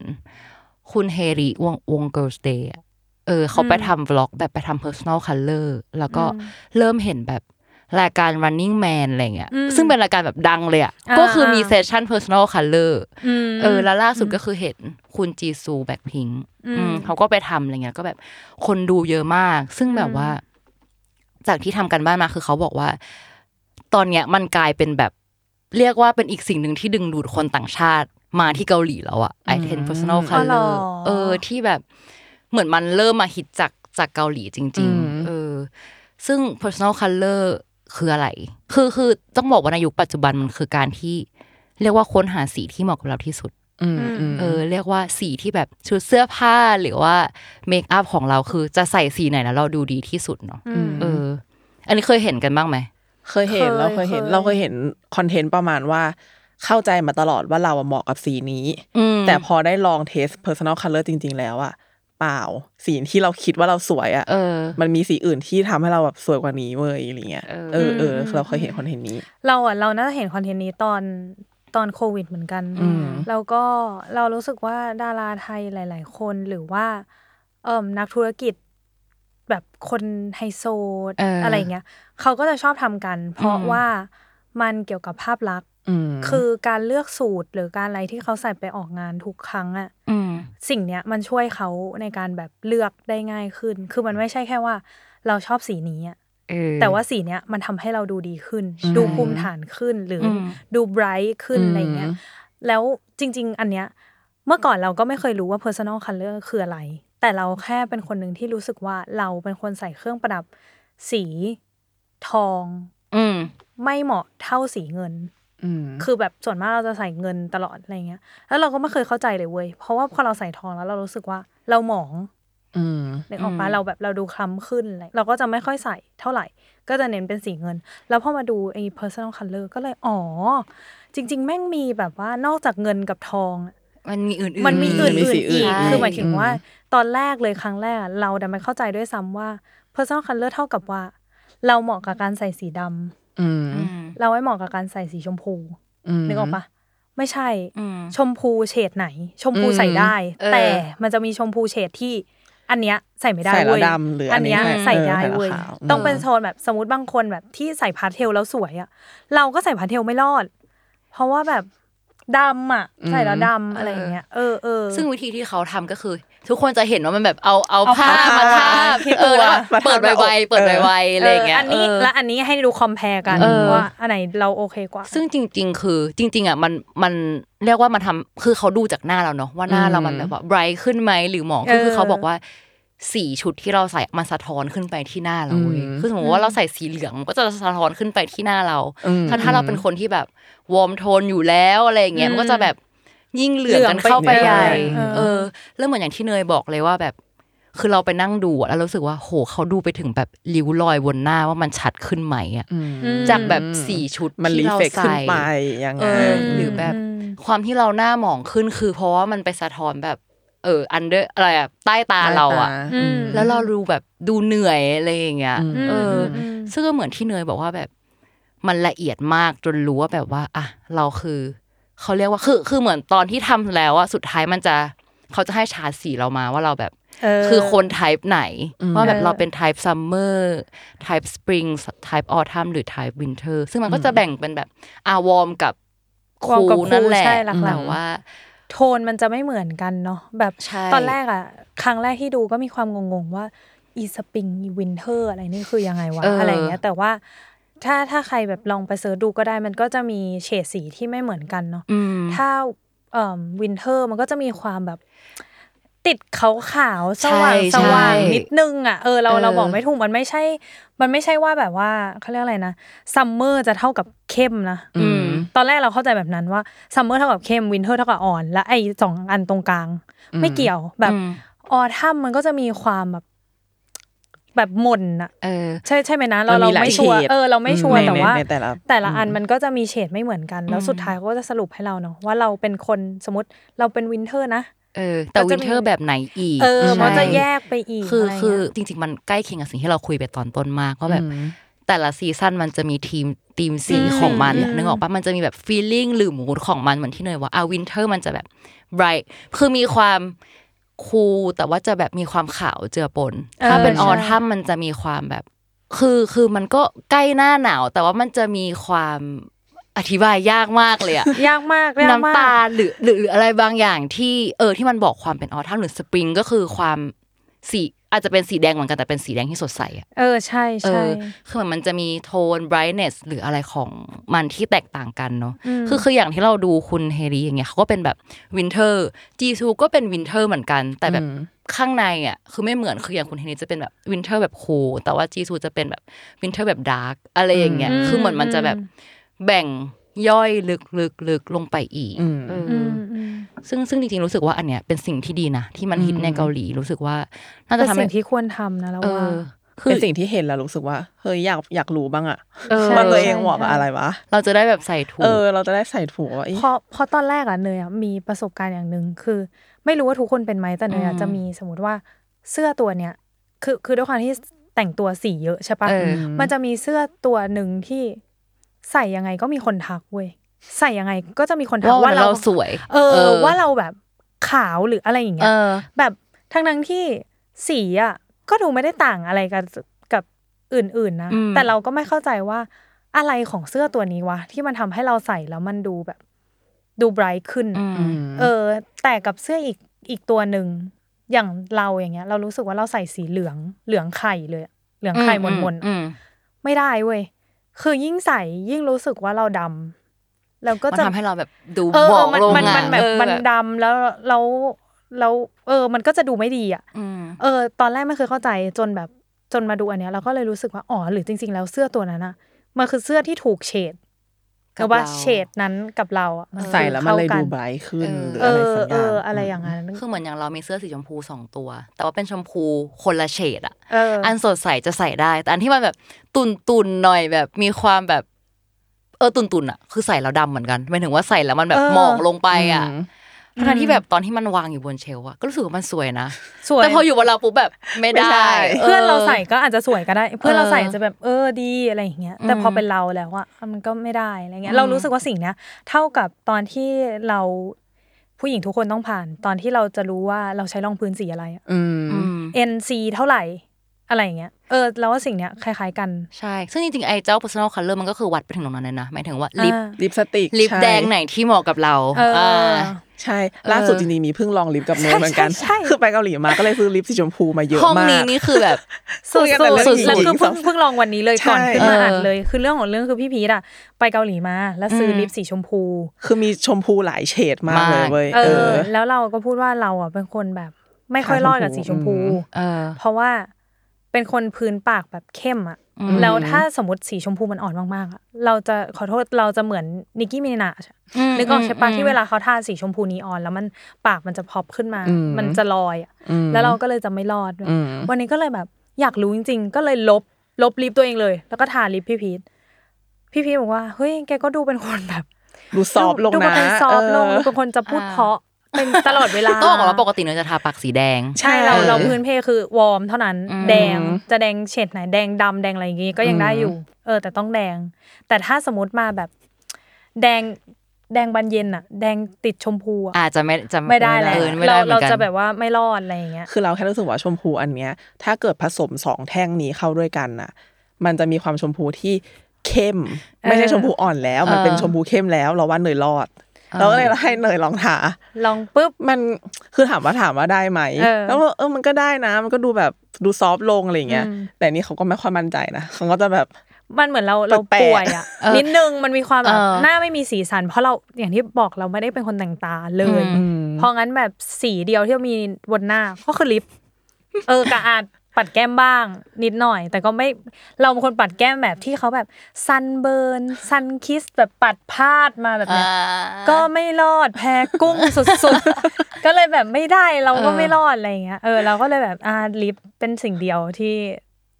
คุณเฮริวงวง Girls Day อะเออเขาไปทำวล็อกแบบไปทำ personal color แล้วก็เริ่มเห็นแบบรายการ running man อะไรเงี้ยอืมซึ่งเป็นรายการแบบดังเลยอะอ่าก็คือมีเซสชั่น personal color มเออ แล้วล่าสุดก็คือเห็นคุณจีซูแบ็คพิงอืมเขาก็ไปทำอะไรเงี้ย ก็แบบคนดูเยอะมาก ซึ่งแบบว่า จากที่ทำกันบ้านมาคือเขาบอกว่า ตอนเนี้ยมันกลายเป็นแบบเรียกว่าเป็นอีกสิ่งหนึ่งที่ดึงดูดคนต่างชาติมาที่เกาหลีแล้วอะไอเทน personal อ๋อเหรอ color เออที่แบบ เหมือนมันเริ่มมาฮิตจากจากเกาหลีจริงอืมๆเออ ซึ่ง personal color คืออะไร คือคือต้องบอกว่าในยุคปัจจุบันมันคือการที่ เรียกว่าค้นหาสีที่เหมาะกับเราที่สุดอืมอืมเออ เรียกว่าสีที่แบบชุดเสื้อผ้าหรือว่าเมคอัพของเราคือจะใส่สีไหนแล้วเราดูดีที่สุดเนาะอืมเออ อันนี้เคยเห็นกันบ้างไหมเคยเห็นเคยเราเคยเห็นเคยเราเคยเห็นคอนเทนต์ประมาณว่าเข้าใจมาตลอดว่าเราอะเหมาะกับสีนี้อืมแต่พอได้ลองเทส personal color จริง ๆ แล้วอะ เปล่า สีที่เราคิดว่าเราสวยอะเออมันมีสีอื่นที่ทำให้เราแบบสวยกว่านี้เว้ยอะไรเงี้ยเออเออเออเราเคยเห็นคอนเทนต์นี้ เราอะเราน่าจะเห็นคอนเทนต์นี้ตอนตอนโควิดเหมือนกันอืมแล้วก็เรารู้สึกว่าดาราไทยหลาย ๆ คนหรือว่า เอ่มนักธุรกิจแบบคนไฮโซเออออะไรเงี้ยเขาก็จะชอบทำกัน เพราะอืมว่ามันเกี่ยวกับภาพลักษณ์อืม คือการเลือกสูตรหรือการอะไรที่เขาใส่ไปออกงานทุกครั้งอะอืมสิ่งเนี้ยมันช่วยเขาในการแบบเลือกได้ง่ายขึ้น คือมันไม่ใช่แค่ว่า เราชอบสีนี้อะเออแต่ว่าสีเนี้ยมันทำให้เราดูดีขึ้นอืมดูภูมิฐานขึ้นหรืออมดูไบรท์ขึ้นอืมอะไรเงี้ยแล้วจริง ๆ อันเนี้ยเมื่อก่อนเราก็ไม่เคยรู้ว่า personal color คืออะไร แต่เราแค่เป็นคนหนึ่งที่รู้สึกว่าเราเป็นคนใส่เครื่องประดับสีทอง อืมไม่เหมาะเท่าสีเงินอืม คือแบบส่วนมากเราจะใส่เงินตลอดอะไรเงี้ย แล้วเราก็ไม่เคยเข้าใจเลยเว้ย เพราะว่าพอเราใส่ทองแล้วเรารู้สึกว่าเราหมองอืมนึกออกปะอืมเราแบบเราดูคล้ำขึ้นอะไรเราก็จะไม่ค่อยใส่เท่าไหร่ ก็จะเน้นเป็นสีเงิน แล้วพอมาดูไอ้ personal color ก็เลยอ๋อ จริง ๆ แม่งมีแบบว่านอกจากเงินกับทองอะมันมีอื่นๆมันมีอื่นมีสีๆอื่อีนกใช่คือหมายถึงว่าอืมตอนแรกเลยครั้งแรกอะเราดันไม่เข้าใจด้วยซ้ำว่า personal color เท่ากับว่า เราเหมาะกับการใส่สีดำ อืมอืมเราไม่เหมาะกับการใส่สีชมพูนึกออกปะไม่ใช่อืมชมพูเฉดไหน ชมพูอืมใส่ได้เออแต่มันจะมีชมพูเฉดที่ อันเนี้ยใส่ไม่ได้ใส่แล้วเว้ยดำหรืออัอันนนี้เนี้ยใส่ใส่เออได้ใส่แล้วเว้ยขาวต้องเป็นโซนแบบสมมติบางคนแบบที่ใส่พาสเทลแล้วสวยอะเราก็ใส่พาสเทลไม่รอด เพราะว่าแบบดำอะใส่แล้วดำอะไรอย่างเงี้ยเออเออซึ่งวิธีที่เขาทำก็คือ ทุกคนจะเห็นว่ามันแบบเอาเอาเอาผ้าผ้ามาทาบที่เออแล้วมาเปิดทาบไวๆเปิดเออไวๆอะไรอย่างเงี้ยอันนี้เออและอันนี้ให้ดูคอมเพลกันเออว่าอันไหนเราโอเคกว่า ซึ่งจริง ๆ คือจริง ๆอะมันมันเรียกว่ามันทำคือเขาดูจากหน้าเราเนาะว่าหน้าเรามันแบบว่าไบรท์ขึ้นไหมหรือหมองคือเออคือเขาบอกว่าสีชุดที่เราใส่มันสะท้อนขึ้นไปที่หน้าเราเว้ยอืมคือสมมติว่าเราใส่สีเหลืองมันก็จะสะท้อนขึ้นไปที่หน้าเราอืมถ้าถ้าเราเป็นคนที่แบบ warm tone อยู่แล้วอะไรอย่างเงี้ยอืมมันก็จะแบบ ยิ่งเหลืองกันเข้าไปเหลืองไปใหญ่เออเออ แล้วเหมือนอย่างที่เนยบอกเลยว่าแบบ คือเราไปนั่งดูอะแล้วรู้สึกว่า โหเขาดูไปถึงแบบริ้วรอยบนหน้าว่ามันชัดขึ้นไหมอะอืมอืมจากแบบสีชุดที่เราใส่มัน reflect ขึ้นไปยังไงเออหรือแบบความที่เราหน้าหมองขึ้นคือเพราะว่ามันไปสะท้อนแบบ เออ under อะไรอะใต้ตาเราอะอืมแล้วเราดูแบบดูเหนื่อยอะไรอย่างเงี้ยอืมเอออมอืมซึ่งก็เหมือนที่เนยบอกว่าแบบ มันละเอียดมากจนรู้ว่าแบบว่า อะเราคือ เขาเรียกว่าคือคือเหมือนตอนที่ทำแล้วอะสุดท้ายมันจะเขาจะให้ชาร์จสีเรามาว่าเราแบบเออคือคน type ไหนอืมว่าแบบเออเราเป็น type summer type spring type autumn หรือ type winter ซึ่งมันก็จะแบ่งเป็นแบบอะ warm กับ warm กับ cool นั่นแหละใช่หลักๆแต่ว่า โทนมันจะไม่เหมือนกันเนาะแบบใช่ตอนแรกอะครั้งแรกที่ดูก็มีความงงๆว่าอีสปริงอี winter อะไรนี่คือยังไงวะเออออะไรอย่างเงี้ยแต่ว่า ถ้าถ้าใครแบบลองไป search ดูก็ได้ มันก็จะมีเฉดสีที่ไม่เหมือนกันเนาะอืมถ้าเอ่อ winter มันก็จะมีความแบบ ติดขาวขาวๆสว่างใช่สว่างใช่นิดนึงอะเออเราเออเราบอกไม่ถูกมันไม่ใช่ มันไม่ใช่ว่าแบบว่าเขาเรียกอะไรนะ summer จะเท่ากับเข้มนะอืมตอนแรกเราเข้าใจแบบนั้นว่าsummer เท่ากับเข้ม winter เท่ากับอ่อน และไอ้สองอันตรงกลาง ไม่เกี่ยวแบบอืม autumn มันก็จะมีความแบบ แแบบหม่นอะเออใช่ใช่ไหมนะมันมีหลายเฉด เราเราไม่ชัวร์เออเราไม่ชัวร์ในแต่ว่าในแต่ละแต่ละอันมันก็จะมีเฉดไม่เหมือนกัน แล้วสุดท้ายเขาก็จะสรุปให้เราเนาะว่าเราเป็นคนสมมติเราเป็น winter นะเออแต่ก็จะมี winter แบบไหนอีกเออใช่มันจะแยกไปอีกคืออะไรคือเงี้ยจริง ๆ มันใกล้เคียงกับสิ่งที่เราคุยไปตอนต้นมากว่าแบบแต่ละ season มันจะมีทีมทีมสีอืมของมันอะอืมนึกออกปะมันจะมีแบบ feeling หรือ mood ของมันเหมือนที่เนยว่าอะ winter มันจะแบบ bright คือมีความ cool แต่ว่าจะแบบมีความขาวเจือปน ถ้าเป็น autumn มันจะมีความแบบ คือคือมันก็ใกล้หน้าหนาว แต่ว่ามันจะมีความอธิบายยากมากเลยอะยากมากยากมากน้ำตาลหรือหรือหรืออะไรบางอย่างที่เออที่มันบอกความเป็น autumn หรือสปริงก็คือความสี อาจจะเป็นสีแดงเหมือนกันแต่เป็นสีแดงที่สดใสอะเออใช่เอใช่อคือเหมือนมันจะมีโทน brightness หรืออะไรของมันที่แตกต่างกันเนาะอืมคือคืออย่างที่เราดูคุณเฮรีอย่างเงี้ยเขาก็เป็นแบบ winter จีซูก็เป็น winter เหมือนกัน แต่แบบข้างในอะคือไม่เหมือนคืออย่างคุณเฮรีจะเป็นแบบ winter แบบ cool แต่ว่าจีซูจะเป็นแบบ winter แบบ dark อะไรอย่างเงี้ยอืมคือเหมือนมันจะแบบแบ่ง ย่อยลึกลึกลึกลงไปอีกอืมเออออืมอืมซึ่งซึ่งจริงๆรู้สึกว่าอันเนี้ยเป็นสิ่งที่ดีนะที่มันฮิตอืมในเกาหลีรู้สึกว่า น่าจะเป็นทำให้สิ่งที่ควรทำนะแล้วเอว่าอคือเป็นสิ่งที่เห็นแล้วรู้สึกว่าเฮ้ยอยากอยากรู้บ้างอะเออว่าตัวเองใช่เหมาะกับใช่อะไรวะเราจะได้แบบใส่ถูกเออ เราจะได้ใส่ถูกว่าเอ๊ะเพราะเพราะตอนแรกอะเนยอะมีประสบการณ์อย่างหนึ่งคือ ไม่รู้ว่าทุกคนเป็นไหมแต่เนยอะอืมจะมีสมมติว่าเสื้อตัวเนี้ยคือคือด้วยความที่แต่งตัวสีเยอะใช่ปะเออมันจะมีเสื้อตัวหนึ่งที่ ใส่ยังไงก็มีคนทักเว้ยใส่ยังไงก็จะมีคนทักว่าว่าเราเราสวย เออ ว่าเราแบบขาวหรืออะไรอย่างเงี้เอยอแบบทั้งทั้งๆที่สีอะก็ดูไม่ได้ต่างอะไรกันกับอื่นๆนะอืมแต่เราก็ไม่เข้าใจว่าอะไรของเสื้อตัวนี้วะที่มันทำให้เราใส่แล้วมันดูแบบ ดูไบรท์ขึ้นอือะมเออ แต่กับเสื้ออีกอีกตัวหนึ่งอย่างเราอย่างเงี้ย เรารู้สึกว่าเราใส่สีเหลืองเหลืองไข่เลยอะเหลืองไข่มนมนๆอะอืมไม่ได้เว้ย คือยิ่งใส่ยิ่งรู้สึกว่าเราดำแล้วก็มันจะ ทำให้เราแบบดูเออหมองมันลงมันอะมันแบบเออมันดำแล้วแล้วแล้วเออ มันก็จะดูไม่ดีอะ อืม เออ ตอนแรกไม่เคยเข้าใจจนแบบจนมาดูอันเนี้ยเราก็เลยรู้สึกว่าอ๋อหรือจริง ๆ แล้วเสื้อตัวนั้นอะมันคือเสื้อที่ถูกเฉด กับแต่ว่าเราเฉดนั้นกับเราอะมันใส่แล้วมันเลยข้าดูกัไบรท์ขึ้นหรือเออะไรอสักอเอย่างออะไรอย่างนั้นคือเหมือนอย่างเรามีเสื้อสีชมพูสองตัว แต่ว่าเป็นชมพูคนละเฉดอะเออออันสดใสจะใส่ได้ แต่อันที่มันแบบตุนตุนๆหน่อยแบบมีความแบบ เออตุนตุนๆอะ คือใส่แล้วดำเหมือนกันหมายถึงว่าใส่แล้วมันแบบเออหมองลงไปอะอืม ทั้งๆที่แบบตอนที่มันวางอยู่บนเชลฟ์อะก็รู้สึกว่ามันสวยนะสวยแต่พออยู่บนเราปุ๊บแบบไม่ไม่ได้ได้ เพื่อนเราใส่ก็อาจจะสวยก็ได้ เพื่อนเราใส่เออจะแบบเออดีอะไรอย่างเงี้ยแต่พอเป็นเราแล้วอะมันก็ไม่ได้อะไรเงี้ยเรารู้สึกว่าสิ่งเนี้ยเท่ากับตอนที่เราผู้หญิงทุกคนต้องผ่าน ตอนที่เราจะรู้ว่าเราใช้รองพื้นสีอะไรอะอืมอืม NC เท่าไหร่อะไรอย่างเงี้ย เออ แล้วว่าสิ่งเนี้ยคล้ายๆกัน ใช่ ซึ่งจริงๆ ไอ้เจ้า personal color มันก็คือวัดไปถึงตรงนั้นเลยนะ หมายถึงว่าลิปอ่าลิปสติกลิปใช่แดงไหนที่เหมาะกับเราเอออ่า ใช่ ล่าสุดจริงๆมีเพิ่งลองลิปกับเนยเหมือนกันใช่ใช่คือไปเกาหลีมาก็เลยซื้อลิปสีชมพูมาเยอะห้องมากนี้นี่คือแบบสุดคุยกันแต่เรื่องสุดหญิงแล้วคือหญิงเพิ่งสองเพิ่งลองวันนี้เลยก่อนใช่ขึ้นมาเอออัอัดเลย คือเรื่องของเรื่องคือพี่พีทอะไปเกาหลีมา แล้วซื้ออมลิปสีชมพู คือมีชมพูหลายเฉดมากเลยมากเว้ยเอเอออ แล้วเราก็พูดว่าเราอะเป็นคนแบบ ไม่ค่อยขาชมพูรอดกับสีชมพูอืมเออเพราะว่าเป็นคนพื้นปากแบบเข้มอะอืม แล้วถ้าสมมติสีชมพูมันอ่อนมากๆอะเราจะขอโทษเราจะเหมือนนิกกี้มินาชอะมนึกออกใช่ปะอืมที่เวลาเขาทาสีชมพูนีออน แล้วมันปากมันจะพอปขึ้นมาอืมมันจะลอยอะอืมแล้วเราก็เลยจะไม่รอดด้วยอืมวันนี้ก็เลยแบบอยากรู้จริง ๆ ก็เลยลบลบลิปตัวเองเลย แล้วก็ทาลิปพี่พีทพี่พีทบอกว่าเฮ้ยแกก็ดูเป็นคนแบบดูซอฟต์ลงดูนะเป็นซอฟต์ลงเออดูเป็นคนจะพูดอ่าเพราะ เป็นตลอดเวลาต้องบอกก่อนว่าปกติเนยจะทาปากสีแดง ใช่เราเออเราพื้นเพคือวอร์มเท่านั้นอืมแดงจะแดงเฉดไหนแดงดำแดงอะไรอย่างงี้ก็ยังได้อยู่ เออ แต่ต้องแดง แต่ถ้าสมมติมาแบบ แดงแดงบานเย็นอะแดงติดชมพูอะอาจจะไม่จะไม่ได้แล้วเออไม่เราได้เหมืเราอนกันจะแบบว่าไม่รอดอะไรอย่างเงี้ยคือเราแค่รู้สึกว่าชมพูอันเนี้ย ถ้าเกิดผสมสองแท่งนี้เข้าด้วยกันน่ะมันจะมีความชมพูที่เข้ม ไม่ใช่เออชมพูอ่อนแล้ว มันเป็นชมพูเข้มแล้ว เราว่าเนยรอด เราก็เลยให้เนยลองทาลองปุ๊บมันคือถามว่าถามว่าได้ไหมเออแล้วว่าเออมันก็ได้นะ มันก็ดูแบบดูซอฟต์ลงอะไรอย่างเงี้ยอืมแต่นี่เขาก็ไม่ค่อยมั่นใจนะเขาก็จะแบบมันเหมือนเราเราแปลกๆป่วยอะเออนิดนึงมันมีความแบบเออหน้าไม่มีสีสัน เพราะเราอย่างที่บอกเราไม่ได้เป็นคนแต่งตาเลยอืมเพราะงั้นแบบสีเดียวที่มีบนหน้าก็คือลิปเออกะอาจ ปัดแก้มบ้าง นิดหน่อย แต่ก็ไม่เราเป็นคนปัดแก้มแบบที่เขาแบบ sunburn sunkissed แบบปัดพาดมาแบบเนี้ยก็ไม่รอดแพ้กุ้งสุดๆ ก็เลยแบบไม่ได้เราก็เออไม่รอดอะไรอย่างเงี้ยเออเราก็เลยแบบอ่าลิปเป็นสิ่งเดียวที่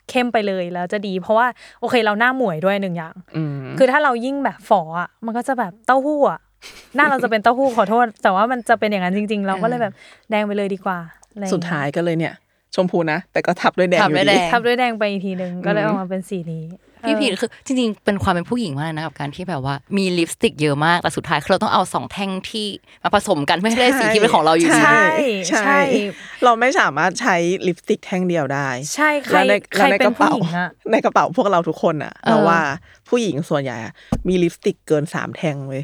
เข้มไปเลยแล้วจะดี เพราะว่าโอเคเราหน้าหมวยด้วยหนึ่งอย่างอืมคือถ้าเรายิ่งแบบฝออะมันก็จะแบบเต้าหู้อะหน้าเราจะเป็นเต้าหู้ขอโทษ แต่ว่ามันจะเป็นอย่างนั้นจริง ๆ เราก็เลยแบบแดงไปเลยดีกว่าอะไรองสุดเงี้ท้ายก็เลยเนี่ย ชมพูนะ แต่ก็ทับด้วยแดงทับอยู่ด้วยดีแดงทับด้วยแดงไปอีกทีหนึ่งก็เลยอืมออกมาเป็นสีนี้พี่พีทเออคือจริงๆ เป็นความเป็นผู้หญิงมากเลยนะกับการที่แบบว่ามีลิปสติกเยอะมากแต่สุดท้ายคือเราต้องเอาสองแท่งที่มาผสมกันเพื่อให้ได้สีที่เป็นของเราอยู่ดีใช่ใช่ใช่ เราไม่สามารถใช้ลิปสติกแท่งเดียวได้ ใช่ใครแล้วในใครแล้วในเป็กนระผู้เป๋าหญิงอะในกระเป๋าพวกเราทุกคนอะเออเราว่าผู้หญิงส่วนใหญ่อะมีลิปสติกเกินสามแท่งเว้ย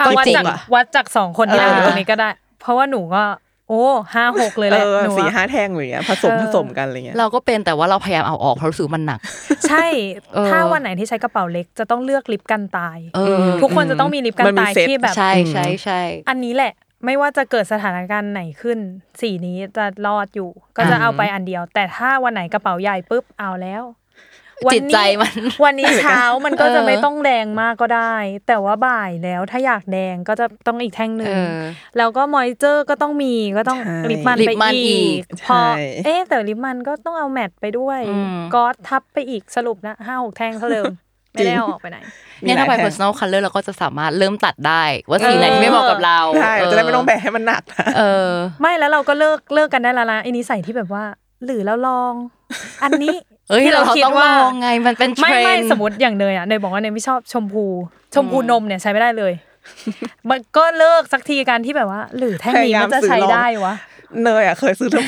อะวัดจริงจากอะวัดจากสองคนที่นั่งอยู่เออตรงนี้ก็ได้ เพราะว่าหนูก็ โอ้ห้าหกเลยแหเอละอหนูสี่อะห้าแท่งอะไรเงี้ยผสมเออผสมกันอะไรเงี้ยเราก็เป็นแต่ว่าเราพยายามเอาออกเพราะรู้สึกว่ามันหนัก ใช่เออถ้าวันไหนที่ใช้กระเป๋าเล็กจะต้องเลือกลิปกันตายเออทุกคนจะต้องมีลิปกันมันมีตายเซ็ตที่แบบใช่ใช่ใช่อันนี้แหละไม่ว่าจะเกิดสถานการณ์ไหนขึ้น สีนี้จะรอดอยู่ ก็จะเอาไปอันเดียว แต่ถ้าวันไหนกระเป๋าใหญ่ปุ๊บเอาแล้ววัน จิตนี้ใจมัน วันนี้เช้ามันก็จะเออไม่ต้องแดงมากก็ได้ แต่ว่าบ่ายแล้วถ้าอยากแดงก็จะต้องอีกแท่งหนึ่งเออแล้วก็มอยเจอร์ก็ต้องมีก็ต้องใช่ลิปมันลิไปปมันอีอีกกพอใช่เอ๊ะแต่ลิปมันก็ต้องเอาแมทไปด้วยอืมก็ทับไปอีกสรุปนะห้าหกแท่งเท่าเดิมไม่ได้เอาออกไปไหนเนี่ยถ้าไปหลยแท่ง personal color เราก็จะสามารถเริ่มตัดได้ ว่าสีไหนที่ไม่เหมาะกับเราใช่จะได้ไม่ต้องแบกให้มันหนักนะเออ ไม่แล้วเราก็เลิกเลิกกันได้แล้วนะไอ้นิสัยที่แบบว่า หรือเราลอง อันนี้ เอ้ยที่เราคิดต้องลว่าองไงมันเป็นเทรไม่ไม่นด์สมมติอย่างเนยอะเนยบอกว่าเนยไม่ชอบชมพู ชมพูนมเนี่ยใช้ไม่ได้เลย มันก็เลิกสักทีการที่แบบว่า หรือแท่งนี้มันจะใช้ได้วะเนยอะเคยซื้อทุก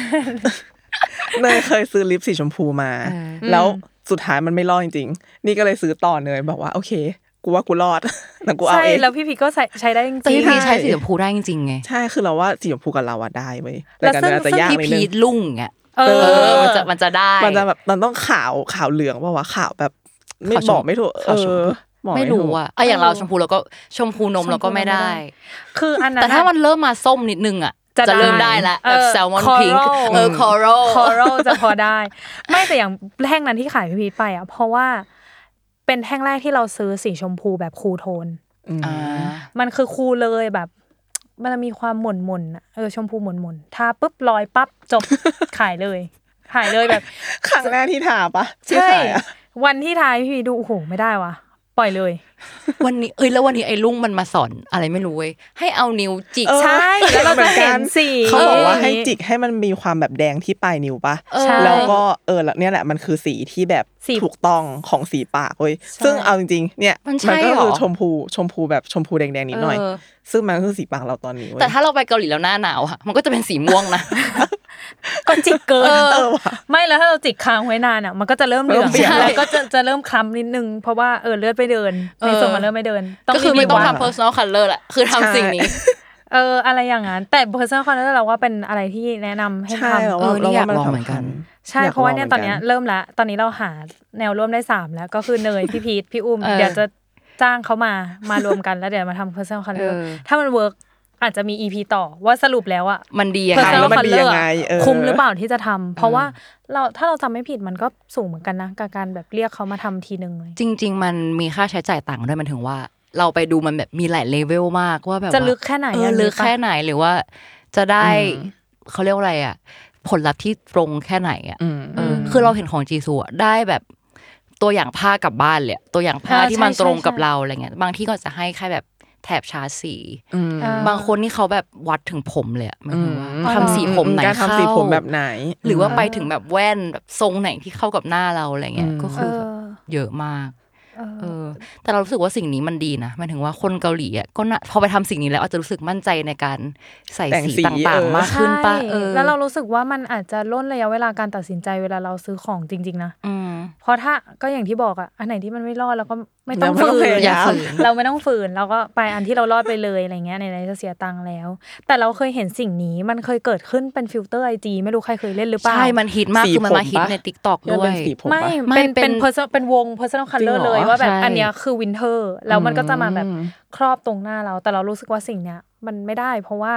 เนยเคยซื้อลิปสีชมพูมาเออแล้วสุดท้ายมันไม่รอดจริงๆ นี่ก็เลยซื้อต่อเนยบอกว่าโอเคกูว่ากูรอดแล้วกูเอาใช่เองแล้วพี่พีก็ใช้ใช้ได้จริงแต่พี่พีชๆใช้สีชมพูได้จริงๆไง ใช่คือเราว่าสีชมพูกับเราอะได้เว้ยแล้แต่วกับซึ่งเนยอาจจะยากพี่นิดพีนึชงลุ่งอะ เอเอออ มันจะมันจะได้ มันจะแบบมันต้องขาวขาวเหลืองป่าวะขาวแบบ ไม่ขาวชมบอกไม่ถูกเอขาวชมอบอกไม่ถูรู้กอะอะอย่างเราชมพูเราก็ชมพูนมเราก็ไม่ได้ คืออันนั้นแต่ถ้ามันเริ่มมาส้มนิดนึงอะจะจะเริ่มได้ได้ละเอแบบอแซลมอน coral พิงค์เออคอรัลคอรัลจะพอได้ ไม่แต่อย่างแท่งนั้นที่ขายพี่พีชไปอะเพราะว่าเป็นแท่งแรกที่เราซื้อสีชมพูแบบคูลโทนอืมอ่ามันคือคูลเลยแบบ มันมีความหม่นหม่นๆอะเออชมพูหม่นหม่นๆทาปุ๊บลอยปั๊บจบขายเลยขายเลยแบบครั้งแรกที่ทาปะที่ใช่ขายอะวันที่ทายพี่พีชดูโอ้โหไม่ได้ว่ะ ปล่อยเลย วันนี้เอ้ยแล้ววันนี้ไอ้ลุงมันมาสอนอะไรไม่รู้เว้ยให้เอานิ้วจิกเออใช่แล้วเราจะเห็นสีเขาบอกว่าเออให้จิกให้มันมีความแบบแดงที่ปลายนิ้วปะเออใช่แล้วก็เออแล้วเนี่ยแหละมันคือสีที่แบบสีถูกต้องของสีปากเว้ยใช่ซึ่งเอาจริงๆเนี่ยมันใช่ก็เหรอคือชมพูชมพูแบบชมพูแดงๆนิดหน่อยเออซึ่งมันก็คือสีปากเราตอนนี้เว้ยแต่ถ้าเราไปเกาหลีแล้วหน้าหนาวอะมันก็จะเป็นสีม่วงนะ ก็จิกเกินเออไม่แล้วถ้าเราจิกค้างไว้นานอะ มันก็จะเริ่มเหลืองเริ่มเปลี่ยนแล้วก็จะจะเริ่มคล้ำนิดนึงเพราะว่าเออเลือดไปเดินในส่วนมันเริ่มไม่เดินก็คือไม่รีบต้องๆทำ personal color แหละคือทำสิ่งนี้เอออะไรอย่างนั้นแต่ personal color เราว่าเป็นอะไรที่แนะนำให้ใช่ทำเราเอว่าอนี่เราอยากว่ามันลองเหมือนกันสำคัญใช่อยกเพราะว่าลองเนี่ยหตมือนเนี้ยกัเริ่มละตอนนี้เราหาแนวร่วมได้สามแล้วก็คือเนยพี่พีทพี่อุ้มเออเดี๋ยวจะจ้างเขามา มารวมกันแล้วเดี๋ยวมาทำ personal color เออถ้ามัน work อาจจะมี EP ต่อว่าสรุปแล้วอะมันดียังใช่ไงแล้ว personal มันดี color ยังไงเออคุ้มหรือเปล่าที่จะทำเพราะว่าเราถ้าเราจำไม่ผิดมันก็สูงเหมือนกันนะกับการแบบเรียกเขามาทำทีนึงเลยจริง ๆ มันมีค่าใช้จ่ายต่างด้วยมันถึงว่า เราไปดูมันแบบมีหลายเลเวลมากว่าแบบจะว่าลึกแค่ไหนเอออันนี้ลึกปะแค่ไหนหรือว่าจะได้เขาเรียกว่าอะไรอะ ผลลัพธ์ที่ตรงแค่ไหนอะอืมเอออคือเราเห็นของจีซูอะได้แบบตัวอย่างผ้ากลับบ้านเลยอะตัวอย่างผ้าเออที่มันใช่ตรงใช่กับใช่เราอะไรเงี้ยบางที่ก็จะให้แค่แบบ แถบชาร์จสีอืมอ่าบางคนนี่เขาแบบวัดถึงผมเลยอะหมายถึงว่าอืมทำสีผมไหนการเข้าทำสีผมแบบไหน หรือว่าไปถึงแบบแว่นแบบทรงไหนที่เข้ากับหน้าเราอะไรเงี้ยอืมก็เอคือแบบอเยอะมากเออเออแต่เรารู้สึกว่าสิ่งนี้มันดีนะหมายถึงว่าคนเกาหลีอะก็น่าพอไปทำสิ่งนี้แล้วอาจจะรู้สึกมั่นใจในการใส่แต่งสีสีต่างเออๆมากขึ้นปะใช่เออแล้วเรารู้สึกว่ามันอาจจะล่นระยะเวลาการตัดสินใจเวลาเราซื้อของจริง ๆ นะอืมเพราะถ้าก็อย่างที่บอกอะอันไหนที่มันไม่รอดเราก็ ไม่ต้องเราไม่ฝืต้องพนยายามอย่าฝืนเราไม่ต้องฝืนเราก็ไปอันที่เรารอดไปเลยอะไรเงี้ยไหนๆจะเสียตังค์แล้ว แต่เราเคยเห็นสิ่งนี้มันเคยเกิดขึ้นเป็นฟิลเตอร์ไอจีไม่รู้ใครเคยเล่นหรือเปล่าใช่มันฮิตมากสีคือมันมาผมฮิตปะในทิกตอกที่มันด้วเป็ยนสีผมไม่ปะไม่เป็นเป็เป็นน person เป็นวง personal จริง color เหรอเลยว่าแบบใช่อันเนี้ยคือ winter แล้วมันก็จะมาแบบอืมครอบตรงหน้าเรา แต่เรารู้สึกว่าสิ่งเนี้ยมันไม่ได้เพราะว่า